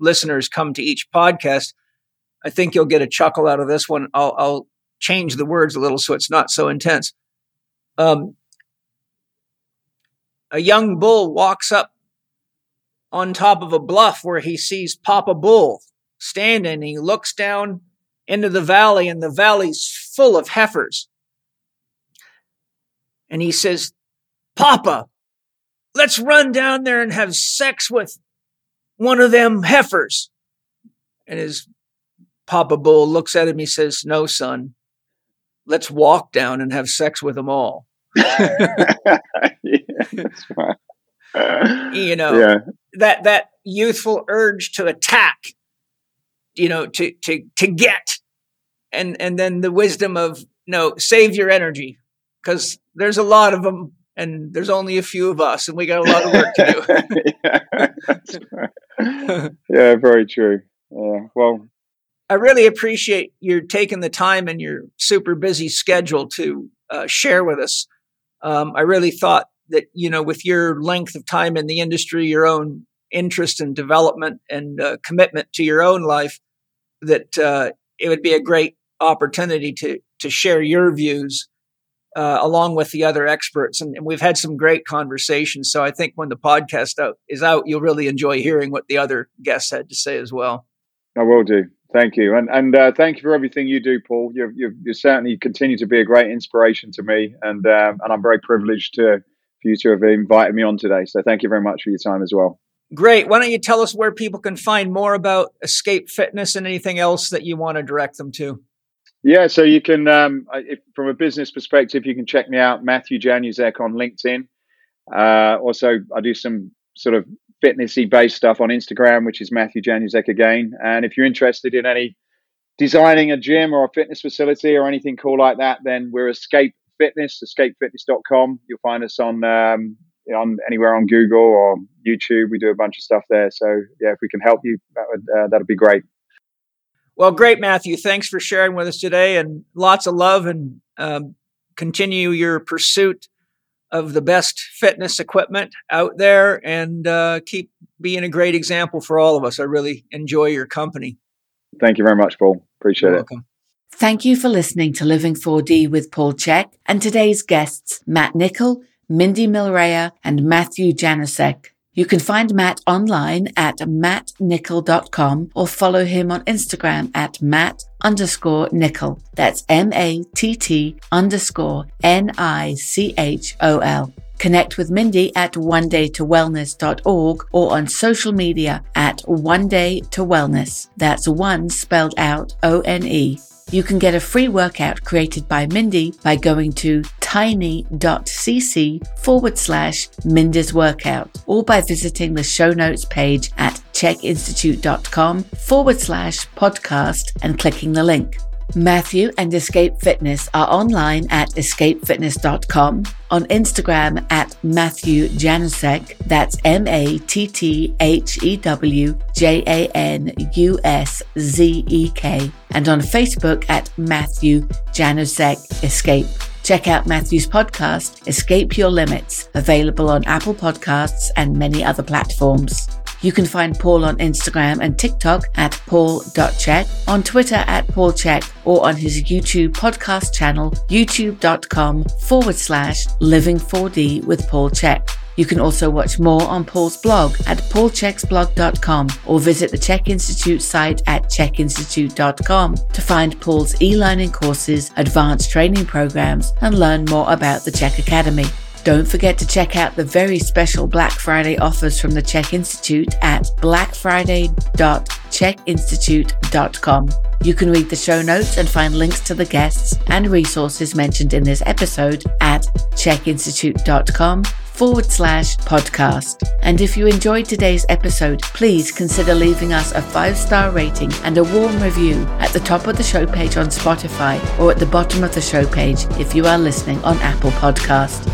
listeners come to each podcast, I think you'll get a chuckle out of this one. I'll, I'll change the words a little so it's not so intense. Um, a young bull walks up on top of a bluff where he sees Papa Bull standing. He looks down into the valley, and the valley's full of heifers. And he says, Papa, let's run down there and have sex with one of them heifers. And his Papa Bull looks at him. He says, No, son, let's walk down and have sex with them all. yeah, you know, yeah. that, that youthful urge to attack you know, to, to, to get. And, and then the wisdom of, no, save your energy because there's a lot of them and there's only a few of us and we got a lot of work to do. yeah, yeah very true. Yeah. Well, I really appreciate you taking the time and your super busy schedule to uh, share with us Um, I really thought that, you know, with your length of time in the industry, your own interest and development and uh, commitment to your own life, that uh, it would be a great opportunity to to share your views uh, along with the other experts. And, and, we've had some great conversations. So I think when the podcast out, is out, you'll really enjoy hearing what the other guests had to say as well. I will do. Thank you, and and uh, thank you for everything you do, Paul. You you certainly continue to be a great inspiration to me, and um, and I'm very privileged to for you to have invited me on today. So thank you very much for your time as well. Great. Why don't you tell us where people can find more about Escape Fitness and anything else that you want to direct them to? Yeah, so you can, um, if, from a business perspective, you can check me out, Matthew Januszek on LinkedIn. Uh, also, I do some sort of fitnessy based stuff on Instagram, which is Matthew Januszek again. And if you're interested in any designing a gym or a fitness facility or anything cool like that, then we're Escape Fitness, escapefitness.com. You'll find us on um, on anywhere on Google or YouTube. We do a bunch of stuff there. So yeah, if we can help you, that would uh, that'd be great. Well, great, Matthew. Thanks for sharing with us today, and lots of love, and um, continue your pursuit of the best fitness equipment out there, and uh, keep being a great example for all of us. I really enjoy your company. Thank you very much, Paul. Appreciate You're it. Welcome. Thank you for listening to Living 4D with Paul Chek and today's guests, Matt Nichol, Mindy Mylrea, and Matthew Januszek. You can find Matt online at mattnichol.com or follow him on Instagram at matt underscore nichol. That's M-A-T-T underscore N-I-C-H-O-L. Connect with Mindy at onedaytowellness.org or on social media at one day to wellness. That's one spelled out O-N-E. You can get a free workout created by Mindy by going to tiny.cc forward slash Mindy's workout or by visiting the show notes page at chekinstitute.com forward slash podcast and clicking the link. Matthew and Escape Fitness are online at escapefitness.com, on Instagram at Matthew Januszek, that's M A T T H E W J A N U S Z E K, and on Facebook at Matthew Januszek Escape. Check out Matthew's podcast, Escape Your Limits, available on Apple Podcasts and many other platforms. You can find Paul on Instagram and TikTok at paul.chek, on Twitter at paulchek, or on his YouTube podcast channel, youtube.com forward slash living4D with Paul Chek. You can also watch more on Paul's blog at paulcheksblog.com or visit the Chek Institute site at chekinstitute.com to find Paul's e-learning courses, advanced training programs, and learn more about the Chek Academy. Don't forget to check out the very special Black Friday offers from the Chek Institute at blackfriday.chekinstitute.com. You can read the show notes and find links to the guests and resources mentioned in this episode at chekinstitute.com forward slash podcast. And if you enjoyed today's episode, please consider leaving us a five star rating and a warm review at the top of the show page on Spotify or at the bottom of the show page if you are listening on Apple Podcast.